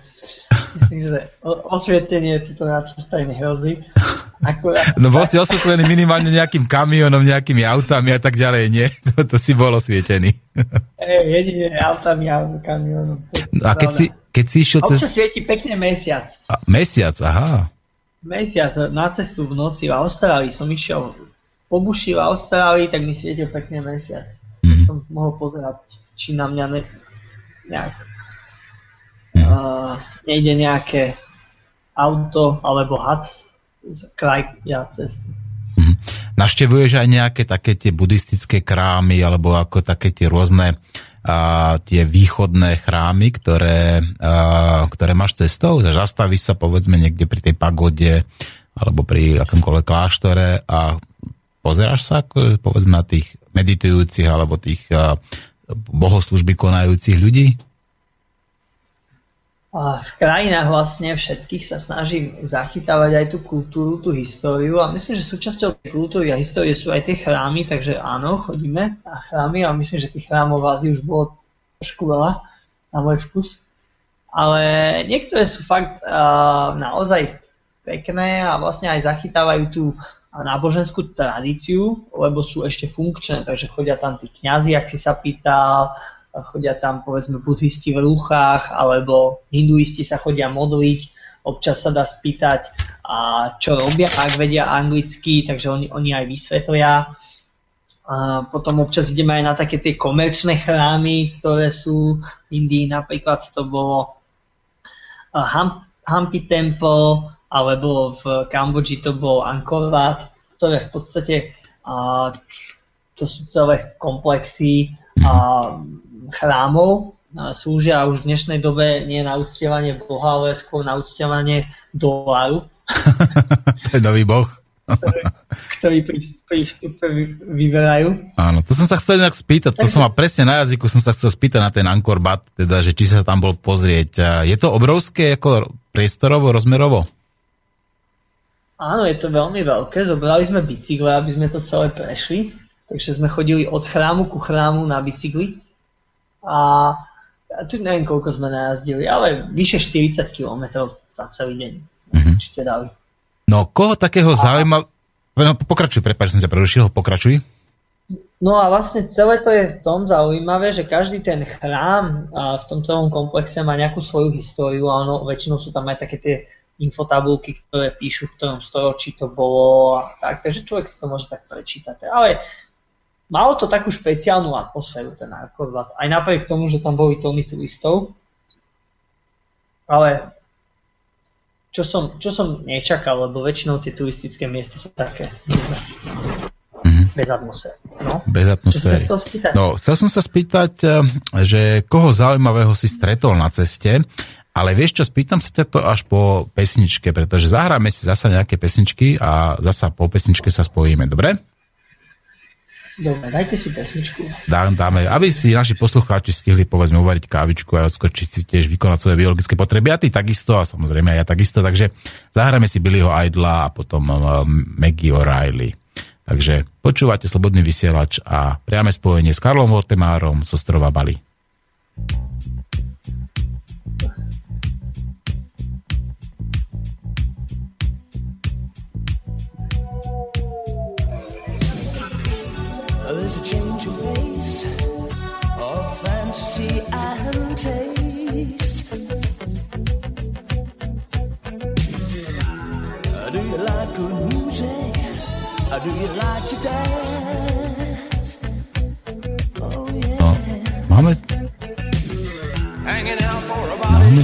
Myslím, že osvietenie tuto na ceste nehrozí. Akurát... No bol si osvetlený minimálne nejakým kamionom, nejakými autami a tak ďalej, nie? <laughs> To, to si bol osvietený. <laughs> Ej, jedine autami a kamionom. No a keď si, keď si išiel cez... Občas svieti pekne mesiac. A, mesiac, aha. Mesiac na cestu v noci v Austrálii som išiel po buši v Austrálii, tak mi svietil pekne mesiac. Mm-hmm. Som mohol pozerať, či na mňa ne, nejak mm. Uh, nejde nejaké auto alebo had z ja cestu. Mm. Naštevuješ aj nejaké také tie buddhistické krámy alebo ako také tie rôzne a, tie východné chrámy, ktoré, a, ktoré máš cestou? Zastavíš sa povedzme niekde pri tej pagode alebo pri akomkoľvek kláštore a pozeráš sa ako, povedzme na tých meditujúcich alebo tých a, bohoslužby konajúcich ľudí? V krajinách vlastne všetkých sa snažím zachytávať aj tú kultúru, tú históriu a myslím, že súčasťou tej kultúry a histórie sú aj tie chrámy, takže áno, chodíme na chrámy a myslím, že tých chrámov v Ázii už bolo trošku veľa na môj vkus. Ale niektoré sú fakt uh, naozaj pekné a vlastne aj zachytávajú tú náboženskú tradíciu, lebo sú ešte funkčné, takže chodia tam tí kňazi, ak si sa pýtal, chodia tam povedzme buddhisti v rúchách, alebo hinduisti sa chodia modliť, občas sa dá spýtať, a čo robia, ak vedia anglicky, takže oni, oni aj vysvetlia. A potom občas ideme aj na také tie komerčné chrámy, ktoré sú v Indii, napríklad to bolo Hampi Temple, alebo v Kambodži to bol Angkor Wat, ktoré v podstate a, to sú celé komplexy a, chrámov slúžia už v dnešnej dobe nie na uctievanie Boha, ale skôr na uctievanie doláru. <laughs> to je nový boh. ktorý, pri, pri vstupe vyberajú. Áno, to som sa chcel inak spýtať, to som mal presne na jazyku, som sa chcel spýtať na ten Angkor Bat, teda, že či sa tam bol pozrieť. Je to obrovské ako priestorovo, rozmerovo? Áno, je to veľmi veľké. Zobrali sme bicykle, aby sme to celé prešli. Takže sme chodili od chrámu ku chrámu na bicykli a tu neviem, koľko sme najazdili, ale vyše 40 km za celý deň. Mm-hmm. Určite dali. No, koho takého a... zaujíma... No, pokračuj, prepáč, som sa prerušil, pokračuj. No a vlastne celé to je v tom zaujímavé, že každý ten chrám v tom celom komplexe má nejakú svoju históriu a ono, väčšinou sú tam aj také tie infotabulky, ktoré píšu v ktorom storočí to bolo a tak, takže človek si to môže tak prečítať. Ale malo to takú špeciálnu atmosféru, ten Angkor Wat. Aj napriek tomu, že tam boli tóny turistov. Ale čo som, čo som nečakal, lebo väčšinou tie turistické miesta sú také mm-hmm. bez atmosféry. No? Bez atmosféry. Chcel no, chcel som sa spýtať, eh, že koho zaujímavého si stretol na ceste, ale vieš čo, spýtam sa ťa to až po pesničke, pretože zahráme si zasa nejaké pesničky a zasa po pesničke sa spojíme, dobre? Dobre, dajte si pesničku. Dám, dáme, aby si naši poslucháči stihli povedzme uvariť kávičku a odskočiť si tiež vykonať svoje biologické potreby. A ty takisto, a samozrejme ja takisto. Takže zahráme si Billyho Idla a potom uh, Maggie O'Reilly. Takže počúvate Slobodný vysielač a priame spojenie s Karlom Vortemárom z ostrova Bali. No, máme... Máme...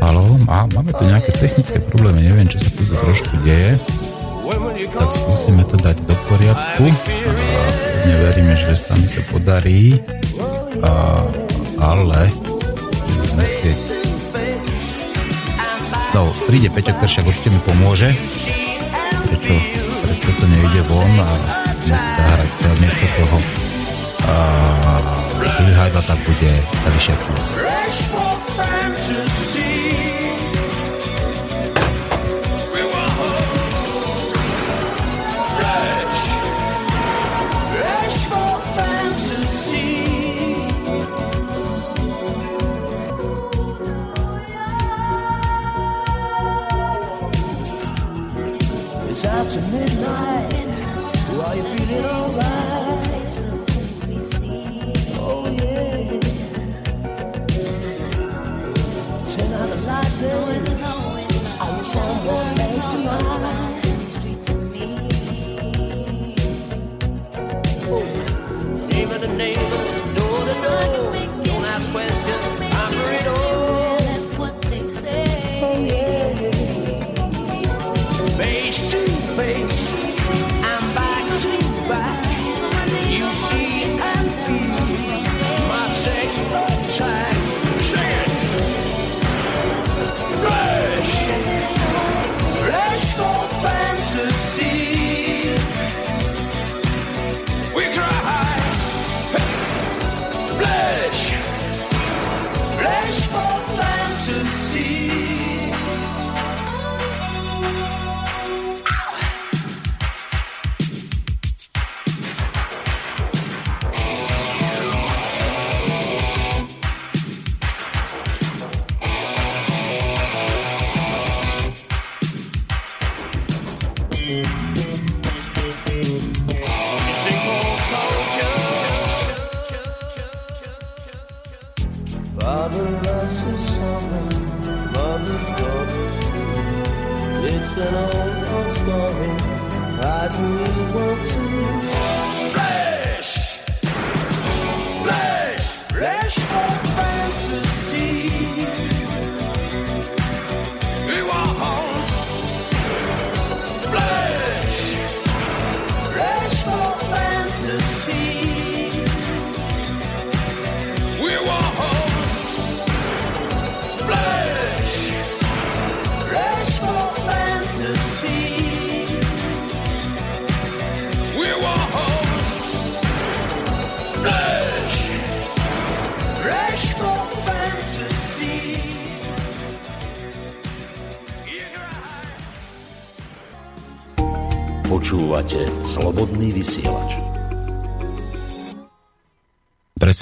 Halo, má, máme tu nejaké technické problémy, neviem, čo sa tu trošku deje. Tak skúsime to dať do poriadku. A veríme, že sa mi to podarí. A, ale musieť No, príde Peťo Kršiak, určite mi pomôže. Prečo, prečo to nejde von a musíme si zahrať miesto toho Billy Hydla tak bude Alicia Keys.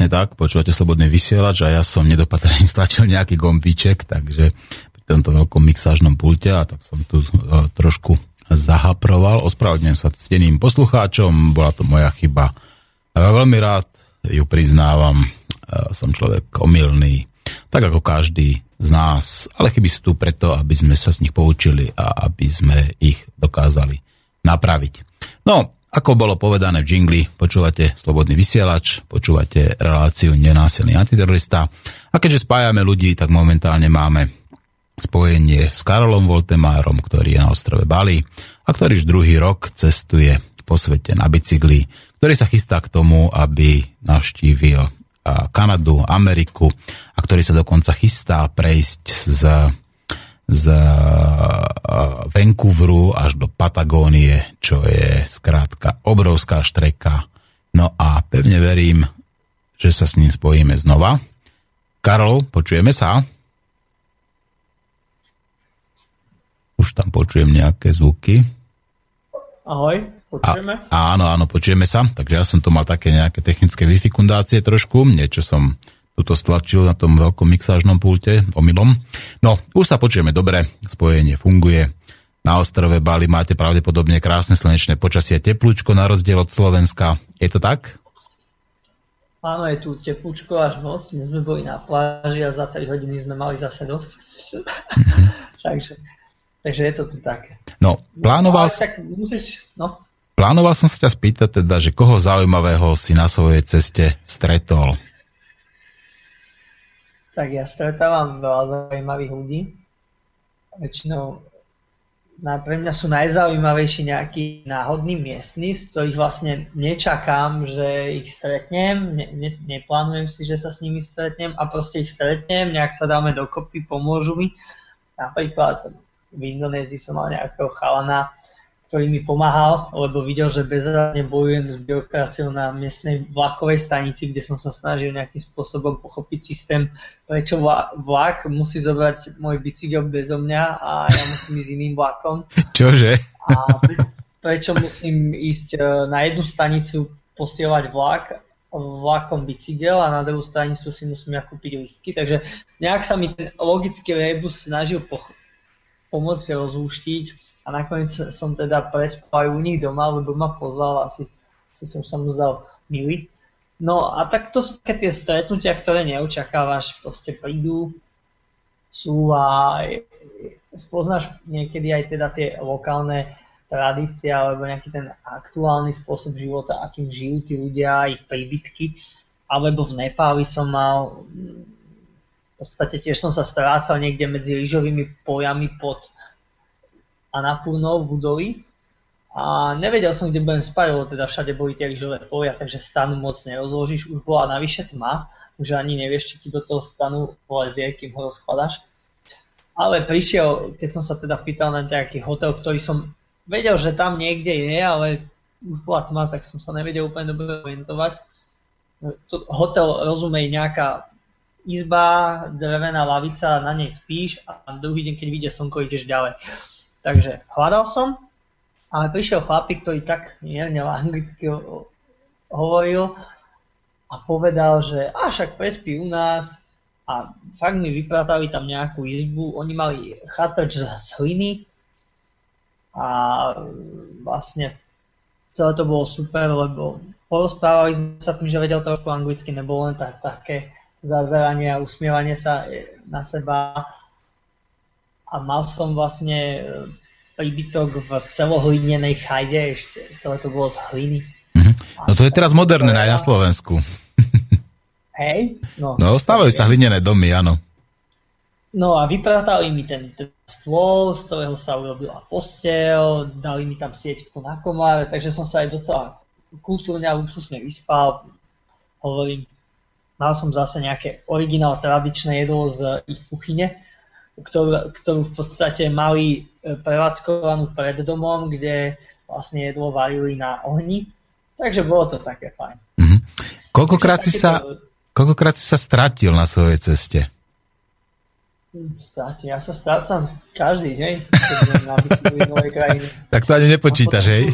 Presne tak, počúvate Slobodný vysielač a ja som nedopatrný <laughs> stlačil nejaký gombíček, takže pri tomto veľkom mixážnom pulte a tak som tu uh, trošku zahaproval. Ospravedlňujem sa cteným poslucháčom, bola to moja chyba. A veľmi rád ju priznávam, uh, som človek omylný, tak ako každý z nás, ale chyby sú tu preto, aby sme sa z nich poučili a aby sme ich dokázali napraviť. No, ako bolo povedané v jingli, počúvate Slobodný vysielač, počúvate reláciu Nenásilný antiterorista. A keďže spájame ľudí, tak momentálne máme spojenie s Karolom Voltemárom, ktorý je na ostrove Bali a ktorý už druhý rok cestuje po svete na bicykli, ktorý sa chystá k tomu, aby navštívil Kanadu, Ameriku a ktorý sa dokonca chystá prejsť z z uh, Vancouveru až do Patagónie, čo je skrátka obrovská štreka. No a pevne verím, že sa s ním spojíme znova. Karol, počujeme sa? Už tam počujem nejaké zvuky. Ahoj, počujeme? A, áno, áno, počujeme sa. Takže ja som tu mal také nejaké technické vyfikundácie trošku. Niečo som tuto stlačil na tom veľkom mixážnom pulte omylom. No, už sa počujeme dobre, spojenie funguje. Na ostrove Bali máte pravdepodobne krásne slnečné počasie, teplúčko na rozdiel od Slovenska. Je to tak? Áno, je tu teplúčko až moc. Dnes sme boli na pláži a za 3 hodiny sme mali zase dosť. Mhm. <laughs> takže, takže je to tu také. No, plánoval, Ale tak musíš, no, plánoval som sa ťa spýtať teda, že koho zaujímavého si na svojej ceste stretol. Tak ja stretávam veľa zaujímavých ľudí. Väčšinou na, pre mňa sú najzaujímavejší nejakí náhodní miestni, z ktorých vlastne nečakám, že ich stretnem, ne, ne, neplánujem si, že sa s nimi stretnem a proste ich stretnem, nejak sa dáme dokopy, pomôžu mi. Napríklad v Indonézii som mal nejakého chalana, ktorý mi pomáhal, lebo videl, že bezradne bojujem s byrokraciou na miestnej vlakovej stanici, kde som sa snažil nejakým spôsobom pochopiť systém, prečo vlak musí zobrať môj bicykel bezo mňa a ja musím ísť iným vlakom. <laughs> Čože? A pre- prečo musím ísť e, na jednu stanicu posielať vlak, vlakom bicykel a na druhú stanicu si musím ja kúpiť listky. Takže nejak sa mi ten logický rebus snažil poch- pomôcť rozlúštiť A nakoniec som teda prespal aj u nich doma, lebo ma pozval, asi, asi som sa mu zdal milý. No a tak to sú také tie stretnutia, ktoré neočakávaš, proste prídu, sú a spoznáš niekedy aj teda tie lokálne tradície alebo nejaký ten aktuálny spôsob života, akým žijú tí ľudia, ich príbytky. Alebo v Nepáli som mal, v podstate tiež som sa strácal niekde medzi rýžovými pojami pod Anapurnou v Udoli a nevedel som, kde budem spať, lebo teda všade boli tie rýžové poja, takže stanu moc nerozložíš. Už bola navyše tma, že ani nevieš, či ti do toho stanu lezie, kým ho rozkladaš. Ale prišiel, keď som sa teda pýtal na nejaký hotel, ktorý som vedel, že tam niekde je, ale už bola tma, tak som sa nevedel úplne dobre orientovať. Hotel, rozumej, nejaká izba, drevená lavica, na nej spíš a druhý deň, keď vyjde slnko, ideš ďalej. Takže hľadal som, ale prišiel chlapík, ktorý tak mierne anglicky hovoril a povedal, že a však prespí u nás a fakt mi vypratali tam nejakú izbu. Oni mali chatač z hliny a vlastne celé to bolo super, lebo porozprávali sme sa tým, že vedel trošku anglicky, nebolo len tak, také zazeranie a usmievanie sa na seba. A mal som vlastne príbytok v celohlinenej chajde, ešte celé to bolo z hliny. Mhm. No to je teraz moderné aj na Slovensku. <laughs> Hej? No, No, stávajú sa hlinené domy, áno. No a vypratali mi ten, ten stôl, z ktorého sa urobila postel, dali mi tam sieťku na komáre, takže som sa aj docela kultúrne a luxusne vyspal. Hovorím, mal som zase nejaké originál tradičné jedlo z ich kuchyne, ktorú, ktorú v podstate mali e, prevádzkovanú pred domom, kde vlastne jedlo varili na ohni. Takže bolo to také fajn. Mhm. Koľkokrát, si sa, Takéto- koľkokrát si sa stratil na svojej ceste? Stráti. Ja sa strácam každý deň, keď na novej krajine. <laughs> Tak to ani nepočítaš, hej?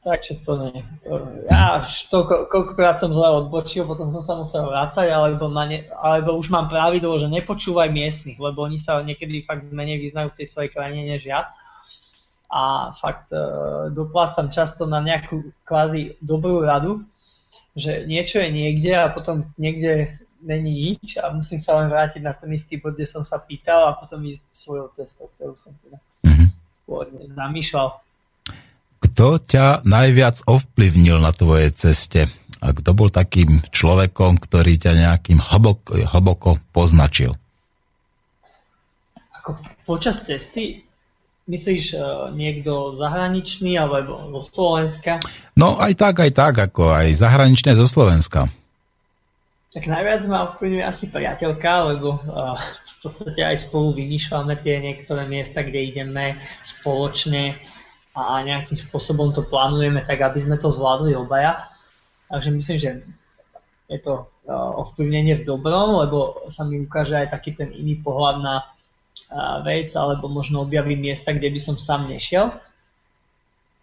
Takže to nie. To, ja už to, ko- koľkokrát som zle odbočil, potom som sa musel vrácať, alebo, ma ne, alebo už mám pravidlo, že nepočúvaj miestnych, lebo oni sa niekedy fakt menej vyznajú v tej svojej krajine než ja. A fakt e, doplácam často na nejakú kvázi dobrú radu, že niečo je niekde a potom niekde není nič a musím sa len vrátiť na ten istý bod, kde som sa pýtal a potom ísť svojou cestou, ktorú som teda Mhm. pôvodne zamýšľal. Kto ťa najviac ovplyvnil na tvojej ceste? A kto bol takým človekom, ktorý ťa nejakým hlboko, hlboko poznačil? Ako počas cesty myslíš uh, niekto zahraničný alebo zo Slovenska? No aj tak, aj tak, ako aj zahraničné zo Slovenska. Tak najviac ma ovplyvňuje asi priateľka, lebo uh, v podstate aj spolu vymýšľame tie niektoré miesta, kde ideme spoločne a nejakým spôsobom to plánujeme tak, aby sme to zvládli obaja. Takže myslím, že je to uh, ovplyvnenie v dobrom, lebo sa mi ukáže aj taký ten iný pohľad na uh, vec, alebo možno objavím miesta, kde by som sám nešiel.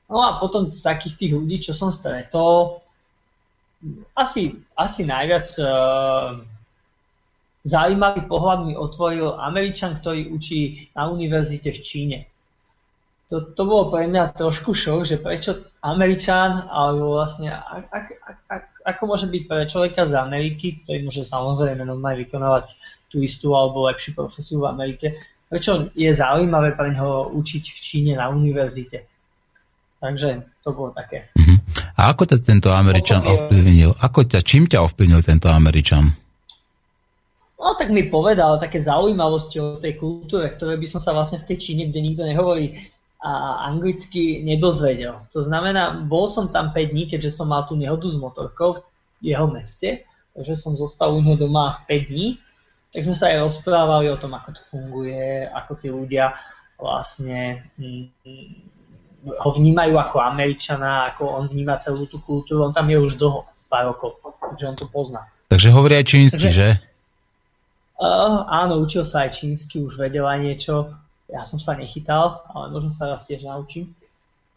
No a potom z takých tých ľudí, čo som stretol, asi, asi najviac uh, zaujímavý pohľad mi otvoril Američan, ktorý učí na univerzite v Číne. To, to bolo pre mňa trošku šok, že prečo Američan, alebo vlastne ak, ak, ak, ak, ako môže byť pre človeka z Ameriky, ktorý môže samozrejme normálne vykonávať tú istú alebo lepšiu profesiu v Amerike, prečo je zaujímavé pre neho učiť v Číne na univerzite. Takže to bolo také. Mhm. A ako ťa tento Američan Pochopil. ovplyvnil? Ako ťa, čím ťa ovplyvnil tento Američan? No tak mi povedal také zaujímavosti o tej kultúre, ktoré by som sa vlastne v tej Číne, kde nikto nehovorí a anglicky, nedozvedel. To znamená, bol som tam 5 dní, keďže som mal tú nehodu s motorkou v jeho meste, takže som zostal u neho doma 5 dní, tak sme sa aj rozprávali o tom, ako to funguje, ako tí ľudia vlastne mm, ho vnímajú ako Američana, ako on vníma celú tú kultúru, on tam je už dlho, pár rokov, takže on to pozná. Takže hovorí aj čínsky, Takže- že? Uh, áno, učil sa aj čínsky, už vedel aj niečo. Ja som sa nechytal, ale možno sa raz tiež naučím.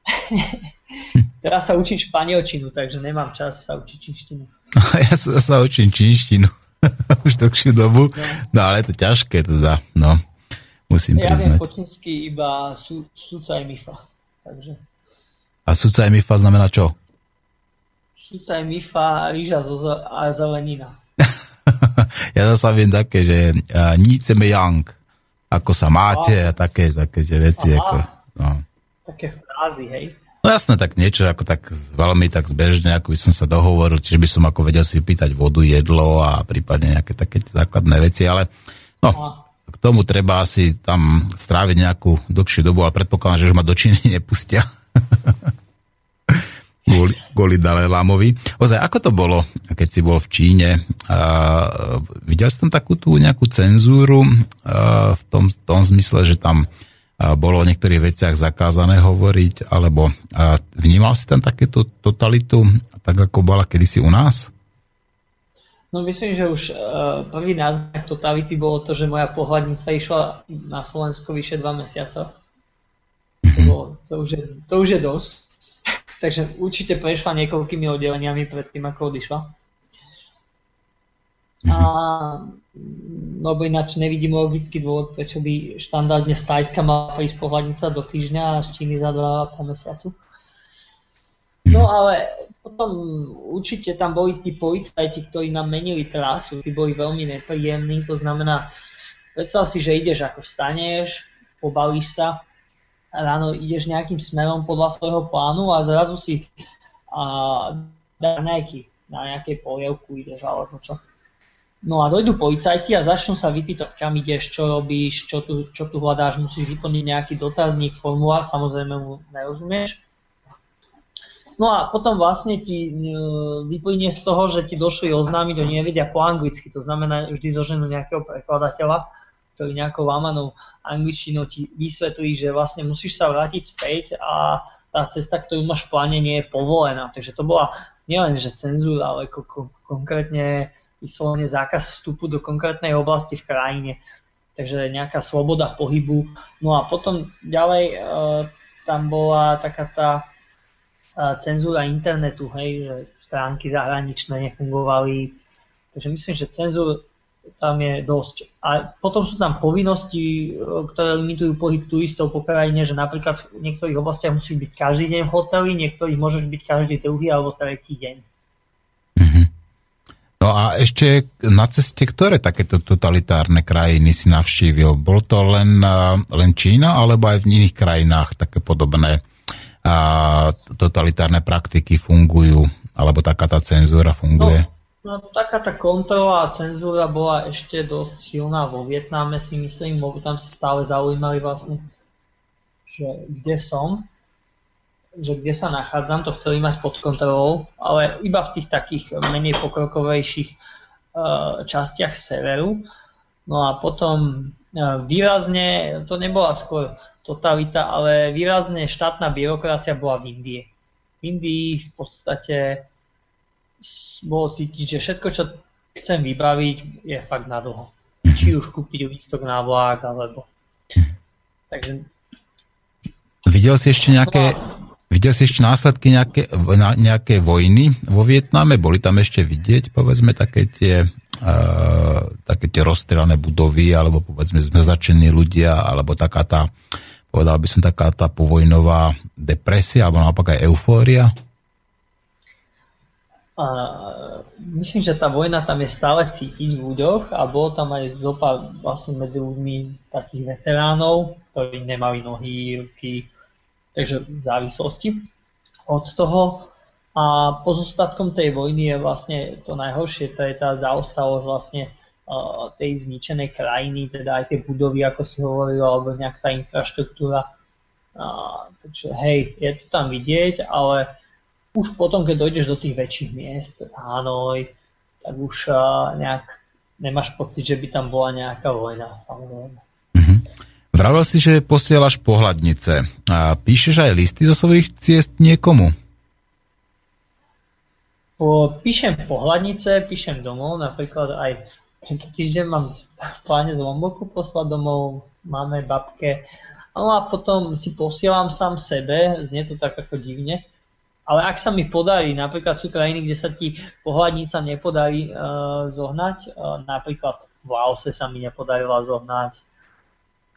<laughs> Teraz sa učím španielčinu, takže nemám čas sa učiť čínštinu. <laughs> Ja sa, sa učím čínštinu <laughs> už dlhšiu dobu, no ale je to ťažké teda, no. musím Ja viem priznať. po čínsky iba sú, súca je mifa. Takže A sudca je mifa znamená čo? súca je mifa, rýža zo a zelenina. ja zasa viem také, že uh, níceme yang, ako sa máte a také, také tie veci. Aha. Ako, no. Také frázy, hej. no jasné, tak niečo ako tak veľmi tak zbežne, ako by som sa dohovoril, tiež by som ako vedel si vypýtať vodu, jedlo a prípadne nejaké také základné veci, ale no, k tomu treba asi tam stráviť nejakú dlhšiu dobu, ale predpokladám, že už ma do Číny nepustia. <laughs> kvôli, kvôli Dalaj Lámovi. Ozaj, ako to bolo, keď si bol v Číne? Uh, videl si tam takú tú nejakú cenzúru uh, v tom, tom zmysle, že tam uh, bolo o niektorých veciach zakázané hovoriť, alebo uh, vnímal si tam takéto totalitu, tak ako bola kedysi u nás? No myslím, že už uh, prvý náznak totality bolo to, že moja pohľadnica išla na Slovensko vyše dva mesiace. To, bolo, to, už je, to už je dosť. Takže určite prešla niekoľkými oddeleniami pred tým, ako odišla. A, lebo ináč nevidím logický dôvod, prečo by štandardne z Tajska mala prísť pohľadnica do týždňa a z Číny za dva po mesiacu. No ale potom určite tam boli tí policajti, ktorí nám menili trasu, tí boli veľmi nepríjemní, to znamená, predstav si, že ideš ako vstaneš, pobalíš sa, ráno ideš nejakým smerom podľa svojho plánu a zrazu si a, dá nejaký, na nejakej polievku ideš alebo čo. No a dojdú policajti a začnú sa vypýtať, kam ideš, čo robíš, čo tu, čo tu hľadáš, musíš vyplniť nejaký dotazník, formulár, samozrejme mu nerozumieš. No a potom vlastne ti e, vyplynie z toho, že ti došli oznámiť, oni nevedia po anglicky, to znamená vždy zoženú nejakého prekladateľa, ktorý nejakou lámanou angličtinou ti vysvetlí, že vlastne musíš sa vrátiť späť a tá cesta, ktorú máš v pláne, nie je povolená. Takže to bola nielen, že cenzúra, ale ko- ko- konkrétne vyslovene zákaz vstupu do konkrétnej oblasti v krajine. Takže nejaká sloboda pohybu. No a potom ďalej e, tam bola taká tá e, cenzúra internetu, hej, že stránky zahraničné nefungovali. Takže myslím, že cenzúr tam je dosť. A potom sú tam povinnosti, e, ktoré limitujú pohyb turistov po krajine, že napríklad v niektorých oblastiach musíš byť každý deň v hoteli, niektorých môžeš byť každý druhý alebo tretí deň. No a ešte na ceste, ktoré takéto totalitárne krajiny si navštívil? Bol to len, a, len Čína, alebo aj v iných krajinách také podobné a, totalitárne praktiky fungujú? Alebo taká tá cenzúra funguje? No, taká tá kontrola a cenzúra bola ešte dosť silná vo Vietname, si myslím, lebo tam sa stále zaujímali vlastne, že kde som, že kde sa nachádzam, to chceli mať pod kontrolou, ale iba v tých takých menej pokrokovejších uh, častiach severu. No a potom uh, výrazne, to nebola skôr totalita, ale výrazne štátna byrokracia bola v Indii. V Indii v podstate bolo cítiť, že všetko, čo chcem vybaviť, je fakt na dlho. Či už kúpiť lístok na vlak, alebo... Takže Videl si ešte nejaké, videl si ešte následky nejaké, nejaké vojny vo Vietname? Boli tam ešte vidieť, povedzme, také tie, uh, také tie rozstrelané budovy, alebo povedzme zmrzačení ľudia, alebo taká tá, povedal by som, taká tá povojnová depresia, alebo naopak aj eufória? A myslím, že tá vojna tam je stále cítiť v ľuďoch a bolo tam aj zopa vlastne medzi ľuďmi takých veteránov, ktorí nemali nohy, ruky, takže v závislosti od toho. A pozostatkom tej vojny je vlastne to najhoršie, to je tá zaostalosť vlastne uh, tej zničenej krajiny, teda aj tie budovy, ako si hovoril, alebo nejak tá infraštruktúra. Uh, takže hej, je to tam vidieť, ale už potom, keď dojdeš do tých väčších miest, Hanoj, tak už nejak nemáš pocit, že by tam bola nejaká vojna, samozrejme. Vravel si, že posielaš pohľadnice. A píšeš aj listy zo svojich ciest niekomu? Po, píšem pohľadnice, píšem domov, napríklad aj tento týždeň mám v pláne z Lomboku poslať domov, máme babke, no a potom si posielam sám sebe, znie to tak ako divne, ale ak sa mi podarí, napríklad sú krajiny, kde sa ti pohľadnica nepodarí uh, zohnať, uh, napríklad v Laose sa mi nepodarila zohnať,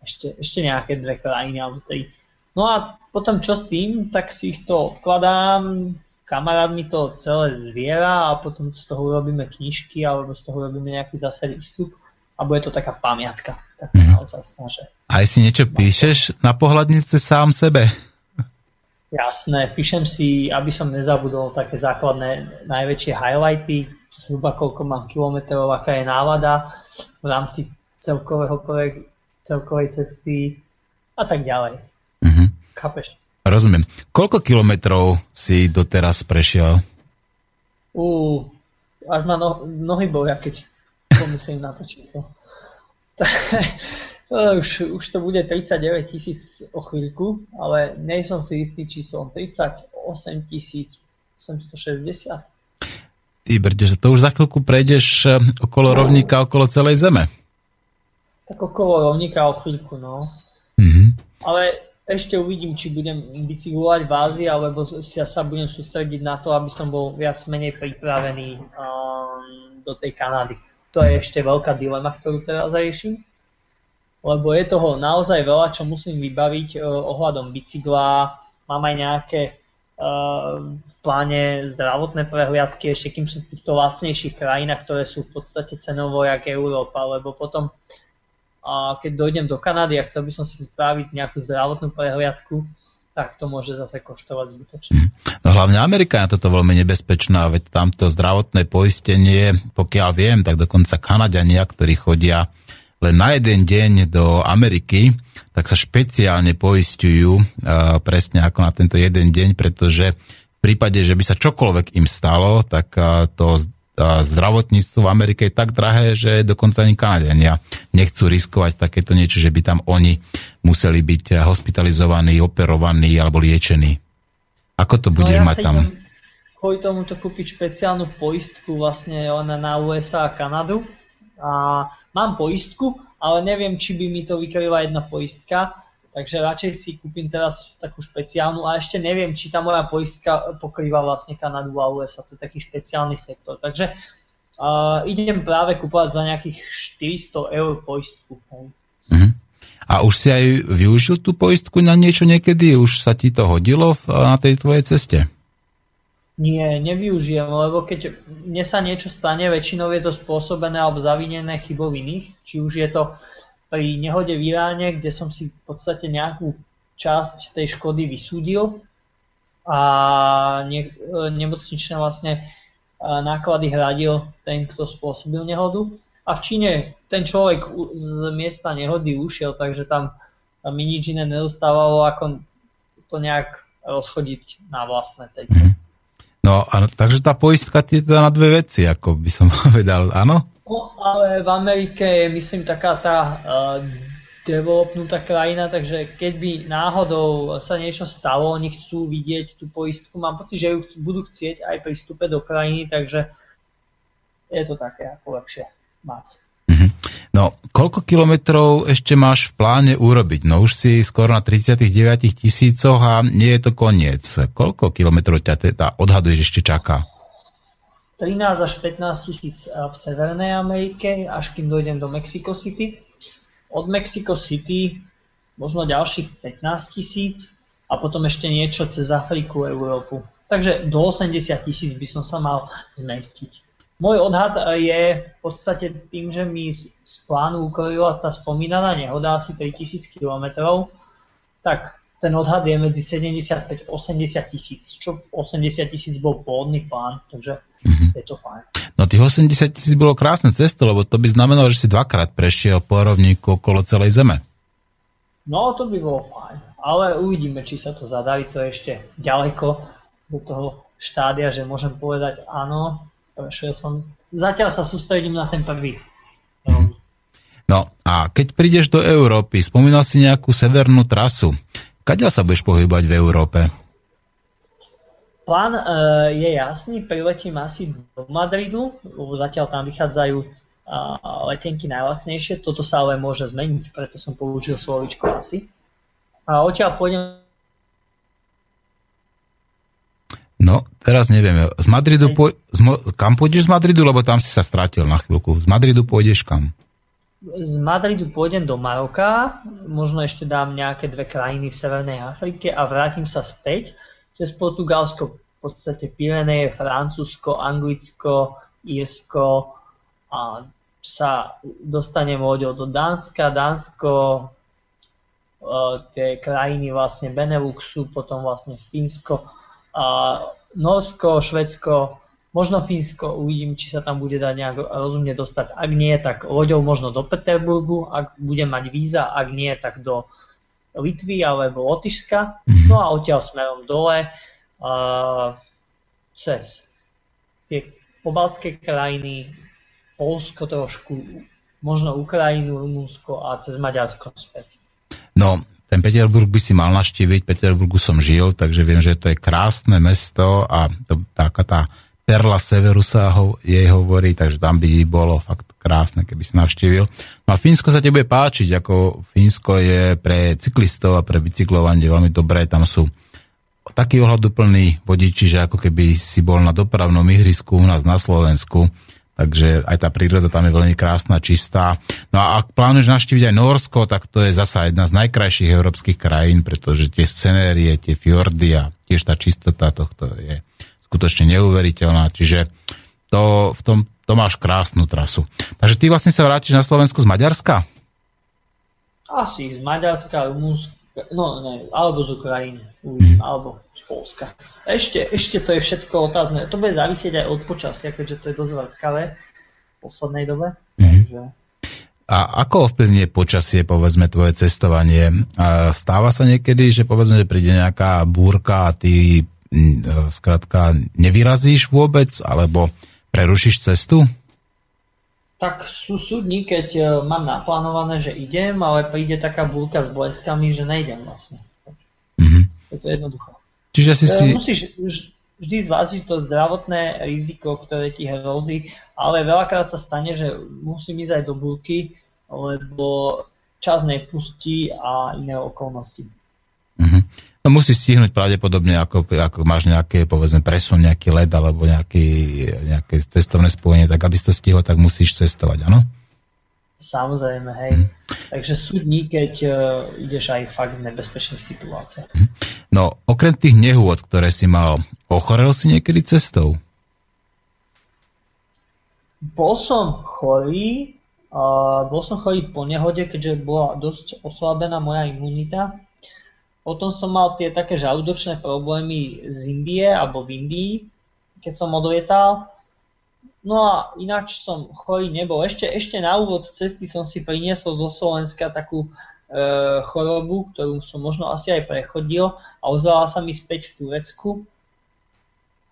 ešte, ešte nejaké dve krajiny alebo tri. No a potom čo s tým, tak si ich to odkladám, kamarát mi to celé zviera a potom z toho urobíme knižky alebo z toho urobíme nejaký zase výstup a bude to taká pamiatka. Tak mm-hmm. naozaj snaže. Aj si niečo píšeš na pohľadnice sám sebe? Jasné, píšem si, aby som nezabudol také základné najväčšie highlighty, zhruba koľko mám kilometrov, aká je nálada v rámci celkového projekt, celkovej cesty a tak ďalej. Mhm. Chápeš? Rozumiem. Koľko kilometrov si doteraz prešiel? Ú, až ma no, nohy boja, keď pomyslím na to číslo. <laughs> už, už to bude 39 tisíc o chvíľku, ale nie som si istý číslom 38 tisíc 860. Ty brde, že to už za chvíľku prejdeš eh, okolo rovníka, okolo celej zeme. Tak okolo rovníka o chvíľku, no. Mhm. Ale ešte uvidím, či budem bicyklovať v Ázii, alebo ja sa budem sústrediť na to, aby som bol viac menej pripravený um, do tej Kanady. To je ešte veľká dilema, ktorú teraz riešim lebo je toho naozaj veľa, čo musím vybaviť uh, ohľadom bicykla. Mám aj nejaké uh, v pláne zdravotné prehliadky, ešte kým sú v týchto lacnejších krajinách, ktoré sú v podstate cenovo jak Európa, lebo potom uh, keď dojdem do Kanady a chcel by som si spraviť nejakú zdravotnú prehliadku, tak to môže zase koštovať zbytočne. Hm. No hlavne Amerika je toto veľmi nebezpečná, veď tamto zdravotné poistenie, pokiaľ viem, tak dokonca Kanadiania, ktorí chodia len na jeden deň do Ameriky, tak sa špeciálne poistujú uh, presne ako na tento jeden deň, pretože v prípade, že by sa čokoľvek im stalo, tak uh, to uh, zdravotníctvo v Amerike je tak drahé, že dokonca ani Kanadiania nechcú riskovať takéto niečo, že by tam oni museli byť hospitalizovaní, operovaní alebo liečení. Ako to budeš no, ja mať tam? Kvôli tomuto kúpiť špeciálnu poistku vlastne len na USA a Kanadu a mám poistku, ale neviem, či by mi to vykryla jedna poistka, takže radšej si kúpim teraz takú špeciálnu a ešte neviem, či tá moja poistka pokrýva vlastne Kanadu a USA, to je taký špeciálny sektor. Takže uh, idem práve kúpovať za nejakých 400 eur poistku. Uh-huh. A už si aj využil tú poistku na niečo niekedy? Už sa ti to hodilo na tej tvojej ceste? Nie, nevyužijem, lebo keď mne sa niečo stane, väčšinou je to spôsobené alebo zavinené chybou iných. Či už je to pri nehode v Iráne, kde som si v podstate nejakú časť tej škody vysúdil a ne, nemocničné vlastne náklady hradil ten, kto spôsobil nehodu. A v Číne ten človek z miesta nehody ušiel, takže tam mi nič iné nedostávalo, ako to nejak rozchodiť na vlastné tejto. No, a, takže tá poistka je teda na dve veci, ako by som <laughs> povedal, áno? No, ale v Amerike je, myslím, taká tá uh, developnutá krajina, takže keď by náhodou sa niečo stalo, oni chcú vidieť tú poistku, mám pocit, že ju budú chcieť aj pri do krajiny, takže je to také ako lepšie mať. No, koľko kilometrov ešte máš v pláne urobiť? No už si skoro na 39 tisícoch a nie je to koniec. Koľko kilometrov ťa teda odhaduješ ešte čaká? 13 až 15 tisíc v Severnej Amerike, až kým dojdem do Mexico City. Od Mexico City možno ďalších 15 tisíc a potom ešte niečo cez Afriku, Európu. Takže do 80 tisíc by som sa mal zmestiť. Môj odhad je v podstate tým, že mi z plánu ukryla tá spomínaná nehoda asi 3000 km, tak ten odhad je medzi 75 a 80 tisíc, čo 80 tisíc bol pôvodný plán, takže mm-hmm. je to fajn. No tých 80 tisíc bolo krásne cesto, lebo to by znamenalo, že si dvakrát prešiel po rovníku okolo celej Zeme. No to by bolo fajn, ale uvidíme, či sa to zadarí, to je ešte ďaleko do toho štádia, že môžem povedať áno, prešiel som. Zatiaľ sa sústredím na ten prvý. No. no a keď prídeš do Európy, spomínal si nejakú severnú trasu. Kaďa sa budeš pohybať v Európe? Plán e, je jasný, priletím asi do Madridu, lebo zatiaľ tam vychádzajú e, letenky najlacnejšie, toto sa ale môže zmeniť, preto som použil slovičko asi. A odtiaľ pôjdem No, teraz neviem. Z Madridu po, z, kam pôjdeš z Madridu, lebo tam si sa stratil na chvíľku. Z Madridu pôjdeš kam? z Madridu pôjdem do Maroka, možno ešte dám nejaké dve krajiny v Severnej Afrike a vrátim sa späť cez Portugalsko, v podstate Pireneje, Francúzsko, Anglicko, Írsko a sa dostanem loďou do Dánska, Dánsko, e, tie krajiny vlastne Beneluxu, potom vlastne Fínsko, a Norsko, Švedsko, možno Fínsko, uvidím, či sa tam bude dať nejak rozumne dostať. Ak nie, tak loďou možno do Peterburgu, ak budem mať víza, ak nie, tak do Litvy alebo Lotyšska. Mhm. No a odtiaľ smerom dole a cez tie pobaltské krajiny, Polsko trošku, možno Ukrajinu, Rumunsko a cez Maďarsko späť. No, ten Peterburg by si mal naštíviť, Peterburgu som žil, takže viem, že to je krásne mesto a to, taká tá perla severu sa ho, jej hovorí, takže tam by bolo fakt krásne, keby si navštívil. No a Fínsko sa ti bude páčiť, ako Fínsko je pre cyklistov a pre bicyklovanie veľmi dobré, tam sú taký ohľaduplný vodiči, že ako keby si bol na dopravnom ihrisku u nás na Slovensku, takže aj tá príroda tam je veľmi krásna, čistá. No a ak plánuješ navštíviť aj Norsko, tak to je zasa jedna z najkrajších európskych krajín, pretože tie scenérie, tie fjordy a tiež tá čistota tohto je skutočne neuveriteľná, čiže to, v tom, to máš krásnu trasu. Takže ty vlastne sa vrátiš na Slovensku z Maďarska? Asi z Maďarska, Rumunska, no ne, alebo z Ukrajiny, uvidím, alebo z Polska. Ešte, ešte to je všetko otázne. To bude závisieť aj od počasia, keďže to je dosť vrtkavé v poslednej dobe. Takže... A ako ovplyvňuje počasie, povedzme, tvoje cestovanie? Stáva sa niekedy, že povedzme, že príde nejaká búrka a ty mm, skrátka nevyrazíš vôbec, alebo prerušíš cestu? Tak sú, sú dní, keď e, mám naplánované, že idem, ale príde taká búrka s bleskami, že nejdem vlastne. Mhm. Je to jednoduché. Čiže si E, si... Musíš vž- vždy zvážiť to zdravotné riziko, ktoré ti hrozí, ale veľakrát sa stane, že musím ísť aj do búrky, lebo čas nepustí a iné okolnosti. No musíš stihnúť pravdepodobne, ako, ako máš nejaké, povedzme, presun, nejaký led alebo nejaký, nejaké cestovné spojenie, tak aby si to stihol, tak musíš cestovať, áno? Samozrejme, hej. Takže sú dní, keď uh, ideš aj fakt v nebezpečných situáciách. No, okrem tých nehôd, ktoré si mal, ochorel si niekedy cestou? Bol som chorý, a bol som chorý po nehode, keďže bola dosť oslabená moja imunita. Potom som mal tie také žalúdočné problémy z Indie alebo v Indii, keď som odlietal. No a ináč som chorý nebol. Ešte, ešte na úvod cesty som si priniesol zo Slovenska takú e, chorobu, ktorú som možno asi aj prechodil a ozvala sa mi späť v Turecku.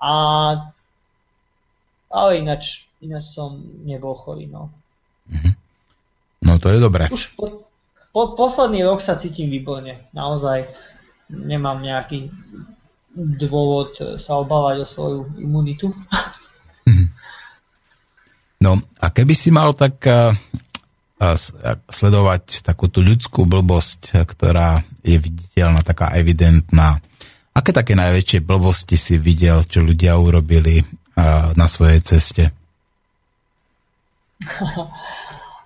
A, ale ináč, ináč som nebol chorý. No. No to je dobré. Už po, po, posledný rok sa cítim výborne. Naozaj nemám nejaký dôvod sa obávať o svoju imunitu. No a keby si mal tak a, a, sledovať takú tú ľudskú blbosť, ktorá je viditeľná, taká evidentná, aké také najväčšie blbosti si videl, čo ľudia urobili a, na svojej ceste? <laughs>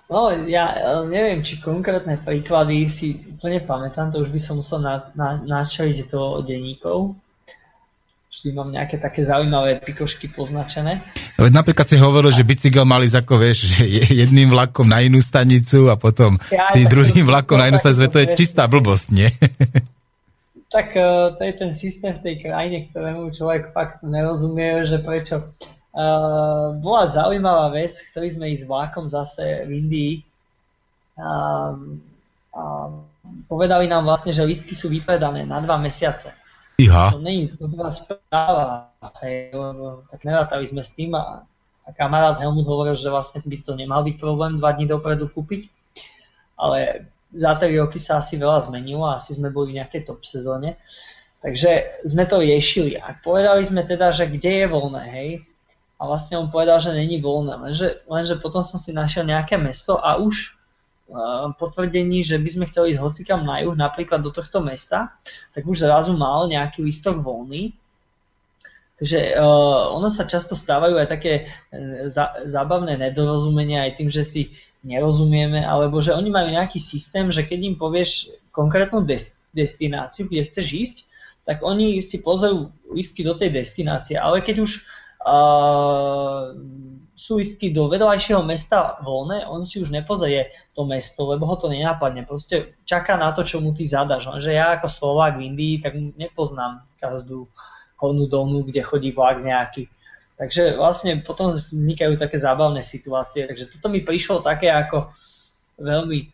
No, ja e, neviem, či konkrétne príklady si úplne pamätám, to už by som musel na, na, načaliť do denníkov. Vždy mám nejaké také zaujímavé pikošky poznačené. Veď napríklad si hovoril, že bicykel mali ako vieš, že je- jedným vlakom na inú stanicu a potom Ja, tým tak druhým vlakom na inú stanicu, to je čistá blbosť, nie? Tak e, to je ten systém v tej krajine, ktorému človek fakt nerozumie, že prečo. Uh, bola zaujímavá vec, chceli sme ísť vlákom zase v Indii. Um, a povedali nám vlastne, že listky sú vypredané na dva mesiace. Iha, To není dobrá správa, hej, lebo tak nerátali sme s tým a, a kamarát Helmut hovoril, že vlastne by to nemal byť problém dva dní dopredu kúpiť, ale za 3 roky sa asi veľa zmenilo a asi sme boli v nejakej top sezóne, takže sme to riešili a povedali sme teda, že kde je voľné, hej, a vlastne on povedal, že není voľné, lenže, lenže potom som si našiel nejaké mesto a už uh, potvrdení, že by sme chceli ísť hocikam na juh, napríklad do tohto mesta, tak už zrazu mal nejaký listok voľný. Takže uh, ono sa často stávajú aj také uh, za, zábavné nedorozumenia aj tým, že si nerozumieme, alebo že oni majú nejaký systém, že keď im povieš konkrétnu des- destináciu, kde chceš ísť, tak oni si pozrú lístky do tej destinácie, ale keď už sú lístky do vedľajšieho mesta voľné, on si už nepozrie to mesto, lebo ho to nenápadne. Proste čaká na to, čo mu ty zadaš. Lenže ja ako Slovák v Indii, tak nepoznám každú hornú dolnú, kde chodí vlak nejaký. Takže vlastne potom vznikajú také zábavné situácie. Takže toto mi prišlo také ako veľmi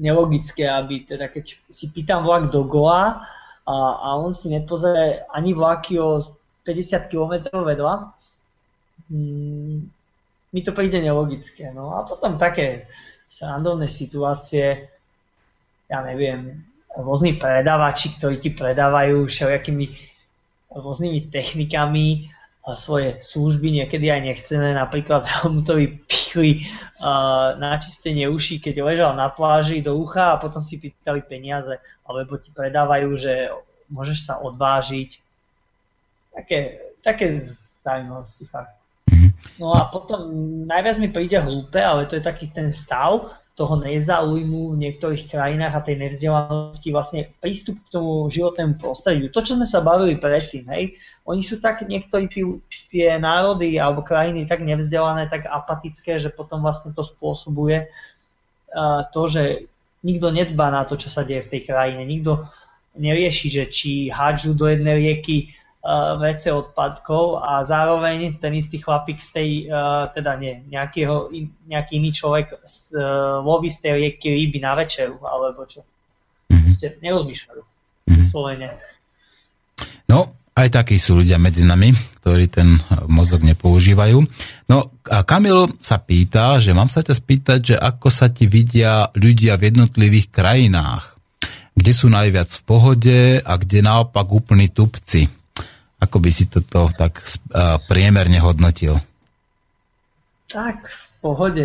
nelogické, aby teda keď si pýtam vlak do Goa a, a on si nepozrie ani vlaky o 50 km vedľa, mm, mi to príde nelogické. No a potom také srandovné situácie, ja neviem, rôzni predávači, ktorí ti predávajú všelijakými rôznymi technikami svoje služby, niekedy aj nechcené, napríklad <laughs> Helmutovi pichli uh, na čistenie uší, keď ležal na pláži do ucha a potom si pýtali peniaze, alebo ti predávajú, že môžeš sa odvážiť. Také, také zaujímavosti fakt. No a potom najviac mi príde hlúpe, ale to je taký ten stav, toho nezáujmu v niektorých krajinách a tej nevzdelanosti vlastne prístup k tomu životnému prostrediu. To, čo sme sa bavili predtým, hej, oni sú tak niektorí tí, tie národy alebo krajiny tak nevzdelané, tak apatické, že potom vlastne to spôsobuje uh, to, že nikto nedbá na to, čo sa deje v tej krajine. Nikto nerieši, že či hádžu do jednej rieky uh, vece odpadkov a zároveň ten istý chlapík z tej, uh, teda nie, nejakého, nejaký iný človek uh, loví z tej rieky ryby na večeru, alebo čo. Proste nerozmýšľajú. Vyslovene. No, aj takí sú ľudia medzi nami, ktorí ten mozog nepoužívajú. No a Kamil sa pýta, že mám sa ťa spýtať, že ako sa ti vidia ľudia v jednotlivých krajinách. Kde sú najviac v pohode a kde naopak úplní tupci. Ako by si toto tak uh, priemerne hodnotil? Tak, v pohode.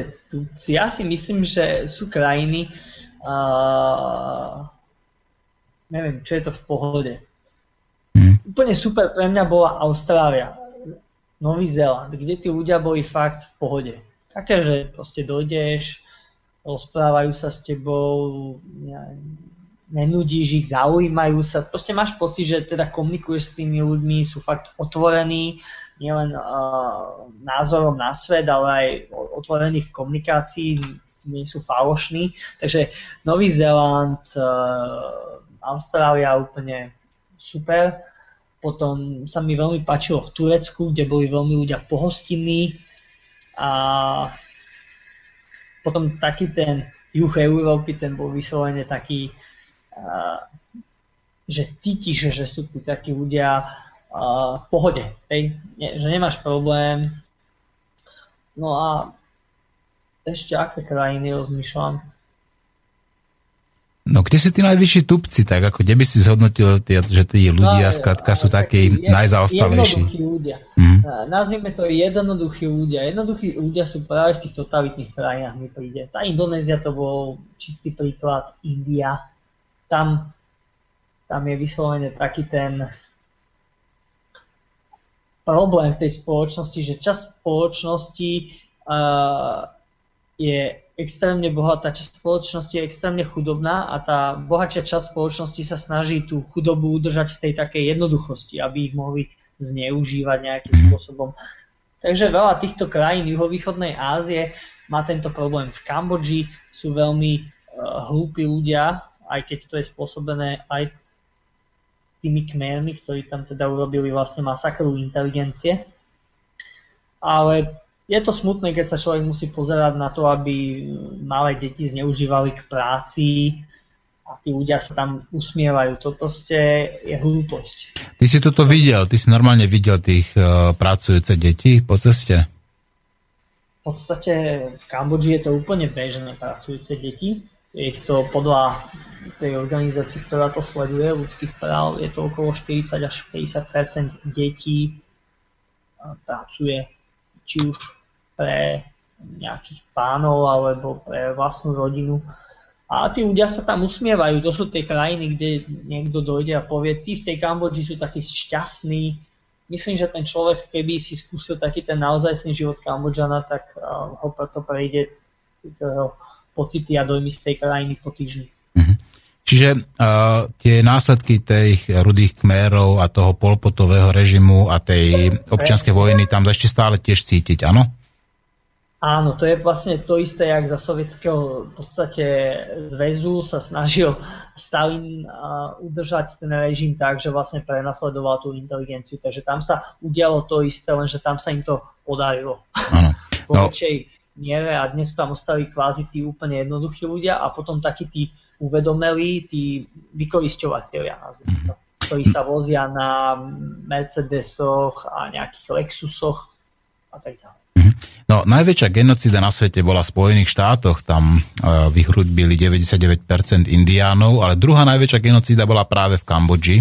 Ja si myslím, že sú krajiny, uh, neviem, čo je to v pohode úplne super pre mňa bola Austrália, Nový Zéland, kde tí ľudia boli fakt v pohode. Také, že proste dojdeš, rozprávajú sa s tebou, nenudíš ich, zaujímajú sa. Proste máš pocit, že teda komunikuješ s tými ľuďmi, sú fakt otvorení, nielen uh, názorom na svet, ale aj otvorení v komunikácii, nie sú falošní. Takže Nový Zéland, uh, Austrália úplne super. Potom sa mi veľmi páčilo v Turecku, kde boli veľmi ľudia pohostinní a potom taký ten juh Európy, ten bol vyslovene taký, že cítiš, že sú tu takí ľudia v pohode, hej? že nemáš problém. No a ešte aké krajiny rozmýšľam? No kde sú tí najvyšší tupci, tak ako kde by si zhodnotil, že tí ľudia no, skrátka sú takí je, najzaostalejší? Jednoduchí ľudia. Mm. Nazvime to jednoduchí ľudia. Jednoduchí ľudia sú práve v tých totalitných krajinách, mi príde. Tá Indonézia to bol čistý príklad, India. Tam, tam je vyslovene taký ten problém v tej spoločnosti, že čas spoločnosti uh, je extrémne bohatá časť spoločnosti je extrémne chudobná a tá bohatšia časť spoločnosti sa snaží tú chudobu udržať v tej takej jednoduchosti, aby ich mohli zneužívať nejakým spôsobom. Takže veľa týchto krajín juhovýchodnej Ázie má tento problém. V Kambodži sú veľmi uh, hlúpi ľudia, aj keď to je spôsobené aj tými kmermi, ktorí tam teda urobili vlastne masakru inteligencie. Ale je to smutné, keď sa človek musí pozerať na to, aby malé deti zneužívali k práci a tí ľudia sa tam usmievajú. To proste je hlúposť. Ty si toto videl, ty si normálne videl tých uh, pracujúce deti po ceste? V podstate v Kambodži je to úplne bežné pracujúce deti. Je to podľa tej organizácie, ktorá to sleduje, ľudských práv, je to okolo 40 až 50% detí pracuje či už pre nejakých pánov alebo pre vlastnú rodinu. A tí ľudia sa tam usmievajú. To sú tie krajiny, kde niekto dojde a povie, tí v tej Kambodži sú takí šťastní. Myslím, že ten človek, keby si skúsil taký ten naozajstný život Kambodžana, tak ho preto prejde ktorého pocity a dojmy z tej krajiny po týždni. Čiže uh, tie následky tých rudých kmérov a toho polpotového režimu a tej občianskej vojny tam ešte stále tiež cítiť, áno? Áno, to je vlastne to isté, jak za sovietského v podstate zväzu sa snažil Stalin uh, udržať ten režim tak, že vlastne prenasledoval tú inteligenciu. Takže tam sa udialo to isté, lenže tam sa im to podarilo. Áno. <laughs> Po No, väčšej miere a dnes tam ostali kvázi tí úplne jednoduchí ľudia a potom takí tí uvedomelí, tí vykoristovateľia, nazvime to, ktorí sa vozia na Mercedesoch a nejakých Lexusoch a tak ďalej. no, najväčšia genocida na svete bola v Spojených štátoch, tam uh, vyhrudbili 99% indiánov, ale druhá najväčšia genocida bola práve v Kambodži,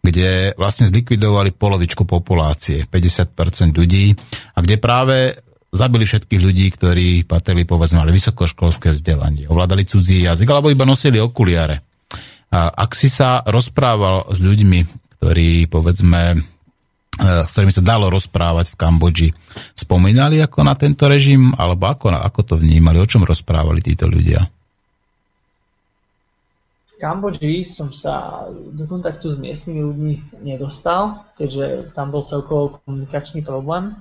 kde vlastne zlikvidovali polovičku populácie, 50% ľudí, a kde práve zabili všetkých ľudí, ktorí patrili, povedzme, mali vysokoškolské vzdelanie, ovládali cudzí jazyk, alebo iba nosili okuliare. A ak si sa rozprával s ľuďmi, ktorí, povedzme, eh, s ktorými sa dalo rozprávať v Kambodži, spomínali ako na tento režim, alebo ako, ako to vnímali, o čom rozprávali títo ľudia? V Kambodži som sa do kontaktu s miestnymi ľuďmi nedostal, keďže tam bol celkovo komunikačný problém.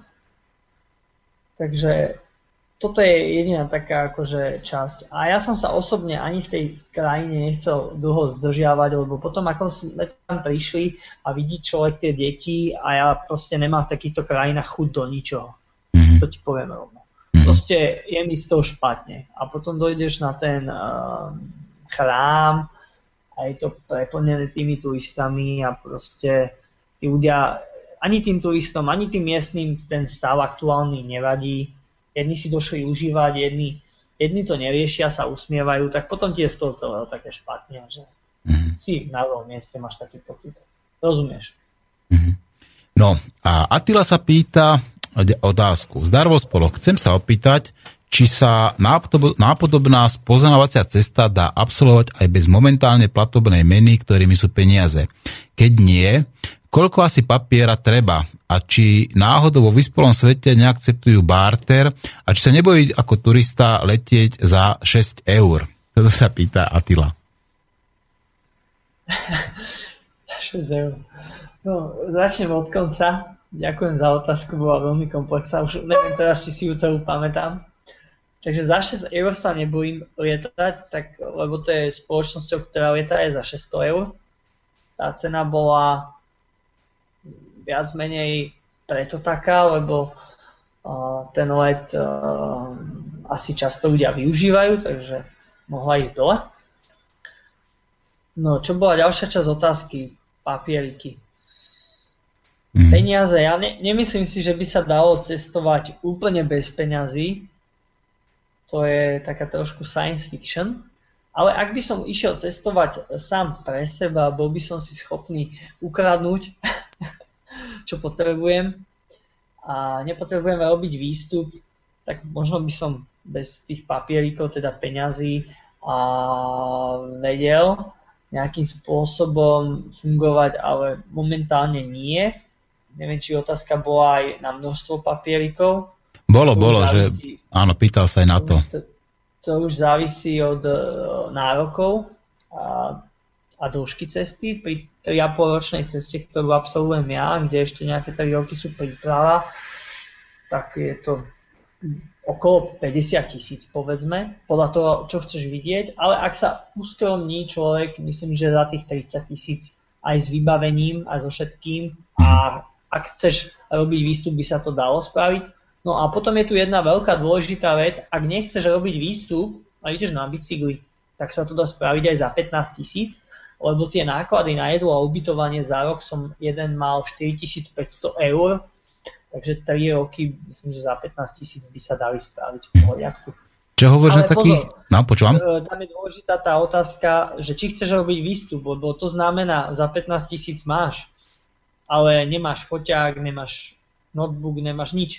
Takže toto je jediná taká akože časť. A ja som sa osobne ani v tej krajine nechcel dlho zdržiavať, lebo potom ako sme tam prišli a vidí človek tie deti a ja proste nemám v takýchto krajinách chuť do ničoho. Mhm. To ti poviem rovno. Proste je mi z toho špatne. A potom dojdeš na ten uh, chrám a je to preplnené tými turistami a proste tí ľudia ani tým turistom, ani tým miestnym ten stav aktuálny nevadí. Jedni si došli užívať, jedni, jedni to neriešia, sa usmievajú, tak potom tie z toho celého také špatne, že si na zlom mieste máš taký pocit. Rozumieš? No a Attila sa pýta otázku. Zdarvo spolo, chcem sa opýtať, či sa nápodob- nápodobná spoznávacia cesta dá absolvovať aj bez momentálne platobnej meny, ktorými sú peniaze. Keď nie, koľko asi papiera treba a či náhodou vo vyspelom svete neakceptujú barter a či sa nebojí ako turista letieť za 6 eur. Toto sa pýta Attila. 6 <laughs> eur. No, začnem od konca. Ďakujem za otázku, bola veľmi komplexná. Už neviem teraz, či si ju celú pamätám. Takže za 6 eur sa nebojím lietať, tak, lebo to je spoločnosťou, ktorá lieta je za 600 eur. Tá cena bola viac menej preto taká, lebo uh, ten let uh, asi často ľudia využívajú, takže mohla ísť dole. No, čo bola ďalšia časť otázky? Papieriky. Mhm. Peniaze. Ja ne, nemyslím si, že by sa dalo cestovať úplne bez peňazí. To je taká trošku science fiction. Ale ak by som išiel cestovať sám pre seba, bol by som si schopný ukradnúť, čo potrebujem a nepotrebujem robiť výstup, tak možno by som bez tých papierikov, teda peňazí, a vedel nejakým spôsobom fungovať, ale momentálne nie. Neviem, či otázka bola aj na množstvo papierikov. Bolo, To bolo, že závisí- áno, pýtal sa aj na to. To, to už závisí od e, nárokov a, a dĺžky cesty. Pri 3,5 ročnej ceste, ktorú absolvujem ja, kde ešte nejaké 3 roky sú príprava, tak je to okolo 50 tisíc, povedzme, podľa toho, čo chceš vidieť, ale ak sa uskromní človek, myslím, že za tých 30 tisíc aj s vybavením, aj so všetkým a ak chceš robiť výstup, by sa to dalo spraviť. No a potom je tu jedna veľká dôležitá vec, ak nechceš robiť výstup a ideš na bicykli, tak sa to dá spraviť aj za 15 tisíc, lebo tie náklady na jedlo a ubytovanie za rok som jeden mal 4500 eur, takže 3 roky, myslím, že za 15 tisíc by sa dali spraviť v poriadku. Čo hovoríš na takých... No, počúvam. E, Tam je dôležitá tá otázka, že či chceš robiť výstup, lebo to znamená, za 15 tisíc máš, ale nemáš foťák, nemáš notebook, nemáš nič.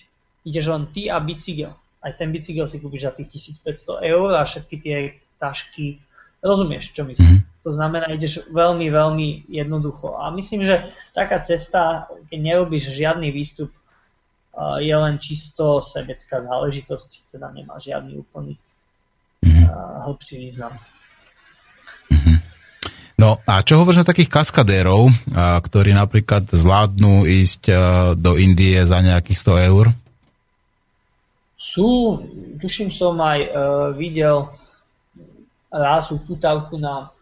Ideš len ty a bicykel. Aj ten bicykel si kúpiš za tých 1500 eur a všetky tie tašky. Rozumieš, čo myslím? To znamená, ideš veľmi, veľmi jednoducho. A myslím, že taká cesta, keď nerobíš žiadny výstup, je len čisto sebecká záležitosť, teda nemá žiadny úplný hlbší význam. No a čo hovoríš na takých kaskadérov, ktorí napríklad zvládnu ísť do Indie za nejakých 100 eur? Sú, tuším som aj uh, videl raz uputavku na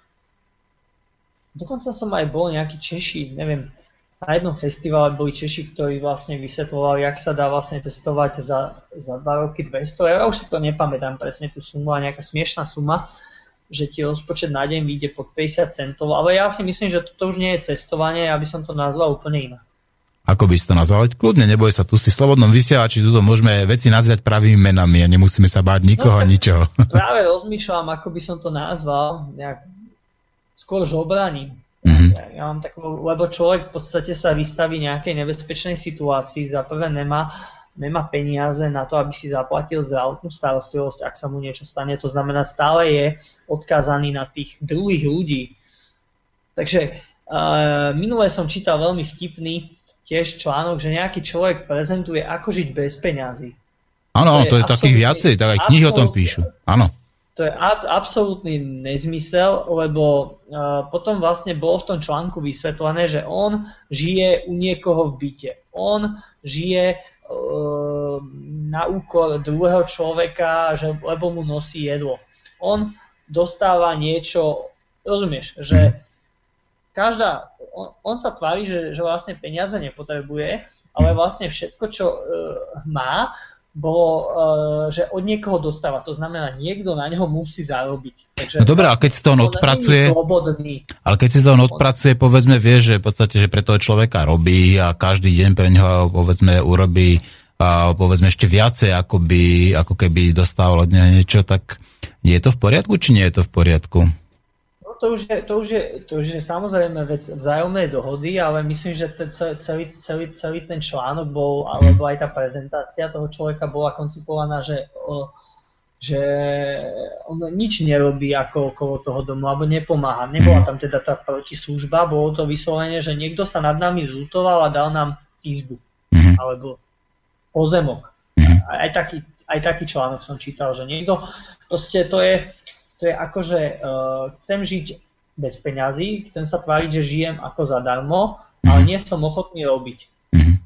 dokonca som aj bol nejaký Češi, neviem, na jednom festivale boli Češi, ktorí vlastne vysvetľovali, jak sa dá vlastne testovať za, za 2 roky 200 eur. Ja už si to nepamätám presne tú sumu, a nejaká smiešná suma že ti rozpočet na deň vyjde pod 50 centov, ale ja si myslím, že toto už nie je cestovanie, ja by som to nazval úplne inak. Ako by si to nazval? Kľudne, neboj sa, tu si v slobodnom vysielači, tu môžeme veci nazvať pravými menami a nemusíme sa báť nikoho no, ničoho. Práve rozmýšľam, ako by som to nazval, nejak skôr žobraním. Mm-hmm. Ja, ja mám takovú, lebo človek v podstate sa vystaví nejakej nebezpečnej situácii, za prvé nemá nemá peniaze na to, aby si zaplatil zdravotnú starostlivosť, ak sa mu niečo stane. To znamená, stále je odkázaný na tých druhých ľudí. Takže uh, minule som čítal veľmi vtipný tiež článok, že nejaký človek prezentuje, ako žiť bez peňazí. Áno, to, to je takých viacej, tak aj knihy o tom píšu. Áno. To je ab, absolútny nezmysel, lebo uh, potom vlastne bolo v tom článku vysvetlené, že on žije u niekoho v byte. On žije Ehm, na úkor druhého človeka, že, lebo mu nosí jedlo. On dostáva niečo, rozumieš, že každá, on, on sa tvári, že, že vlastne peniaze nepotrebuje, ale vlastne všetko, čo uh, má, bolo, uh, že od niekoho dostáva. To znamená, niekto na neho musí zarobiť. Takže no dobré, ale keď si to on odpracuje... Ale keď si to on odpracuje, povedzme, vie, že v podstate, že pre toho človeka robí a každý deň pre neho, povedzme, urobí a povedzme ešte viacej, ako, by, ako keby dostával od neho niečo, tak je to v poriadku, či nie je to v poriadku? To už, je, to, už je, to už je samozrejme vec vzájomnej dohody, ale myslím, že ten, celý, celý, celý ten článok bol, alebo aj tá prezentácia toho človeka bola koncipovaná, že, o, že on nič nerobí ako okolo toho domu, alebo nepomáha. Nebola tam teda tá protislužba, bolo to vyslovene, že niekto sa nad nami zútoval a dal nám izbu, mm-hmm. alebo pozemok. Mm-hmm. Aj, taký, aj taký článok som čítal, že niekto, proste to je, to je ako, že uh, chcem žiť bez peňazí, chcem sa tváriť, že žijem ako zadarmo, mm-hmm. ale nie som ochotný robiť. Mm-hmm.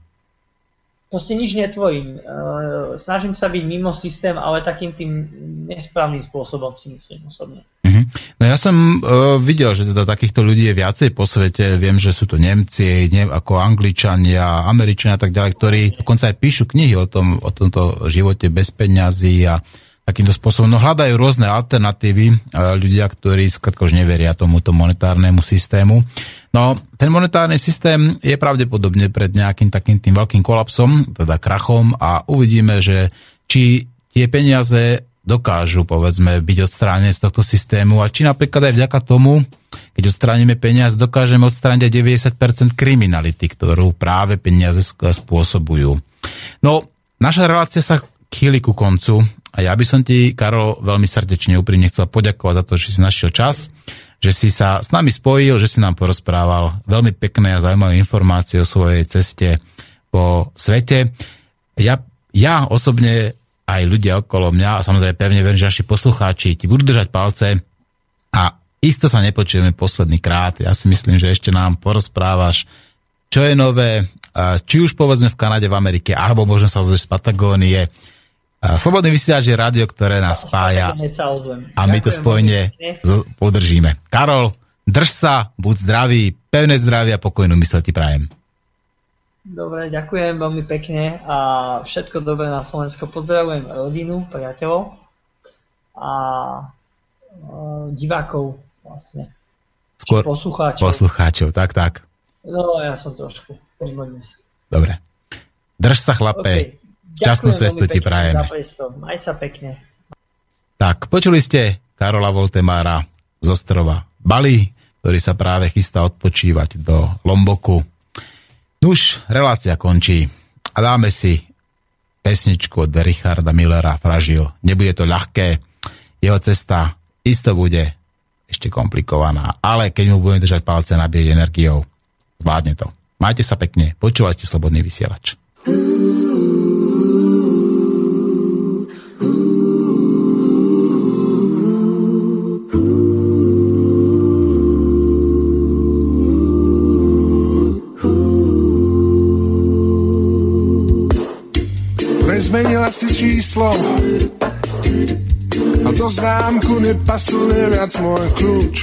Proste nič netvorím. Uh, snažím sa byť mimo systém, ale takým tým nesprávnym spôsobom si myslím osobne. Mm-hmm. No ja som uh, videl, že teda takýchto ľudí je viacej po svete. Viem, že sú to Nemci, ne, ako Angličania, Američania a tak ďalej, ktorí dokonca aj píšu knihy o, tom, o tomto živote bez peňazí a takýmto spôsobom. No hľadajú rôzne alternatívy e, ľudia, ktorí skrátka už neveria tomuto monetárnemu systému. No, ten monetárny systém je pravdepodobne pred nejakým takým tým veľkým kolapsom, teda krachom a uvidíme, že či tie peniaze dokážu, povedzme, byť odstránené z tohto systému a či napríklad aj vďaka tomu, keď odstránime peniaze, dokážeme odstrániť aj 90% kriminality, ktorú práve peniaze spôsobujú. No, naša relácia sa chýli ku koncu a ja by som ti, Karol, veľmi srdečne úprimne chcel poďakovať za to, že si našiel čas, že si sa s nami spojil, že si nám porozprával veľmi pekné a zaujímavé informácie o svojej ceste po svete. Ja, ja osobne aj ľudia okolo mňa, a samozrejme pevne verím, že naši poslucháči ti budú držať palce a isto sa nepočujeme posledný krát. Ja si myslím, že ešte nám porozprávaš, čo je nové, či už povedzme v Kanade, v Amerike, alebo možno sa z Patagónie, Slobodný vysielač je rádio, ktoré nás spája a my to spojenie podržíme. Karol, drž sa, buď zdravý, pevné zdravie a pokojnú mysle ti prajem. Dobre, ďakujem veľmi pekne a všetko dobré na Slovensko. Pozdravujem rodinu, priateľov a divákov vlastne. Skôr poslucháčov. Poslucháčov, tak, tak. No, ja som trošku. Dobre. Drž sa, chlape. Okay. Časnú cestu ti prajeme. Maj sa pekne. Tak, počuli ste Karola Voltemára z ostrova Bali, ktorý sa práve chystá odpočívať do Lomboku. Nuž, relácia končí a dáme si pesničku od Richarda Millera Fražil. Nebude to ľahké, jeho cesta isto bude ešte komplikovaná, ale keď mu budeme držať palce, nabieť energiou, zvládne to. Majte sa pekne, počúvajte Slobodný vysielač. Ooh. zmenila si číslo a do známku nepasuje viac môj kľúč.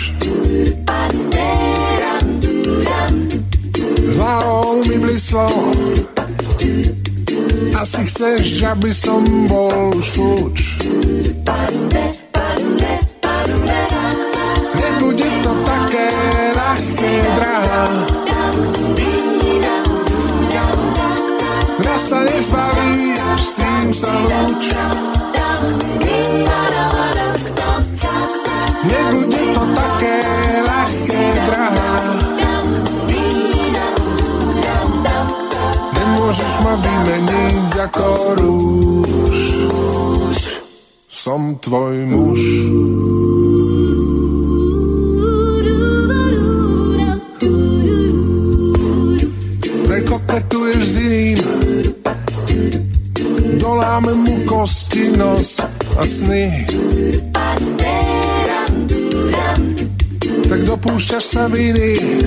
Hlavou mi blislo asi chceš, aby som bol už fuč. Nebude to také ľahké, drahá. Nemôžeš ma vymeniť ako rúž. Som tvoj muž. every day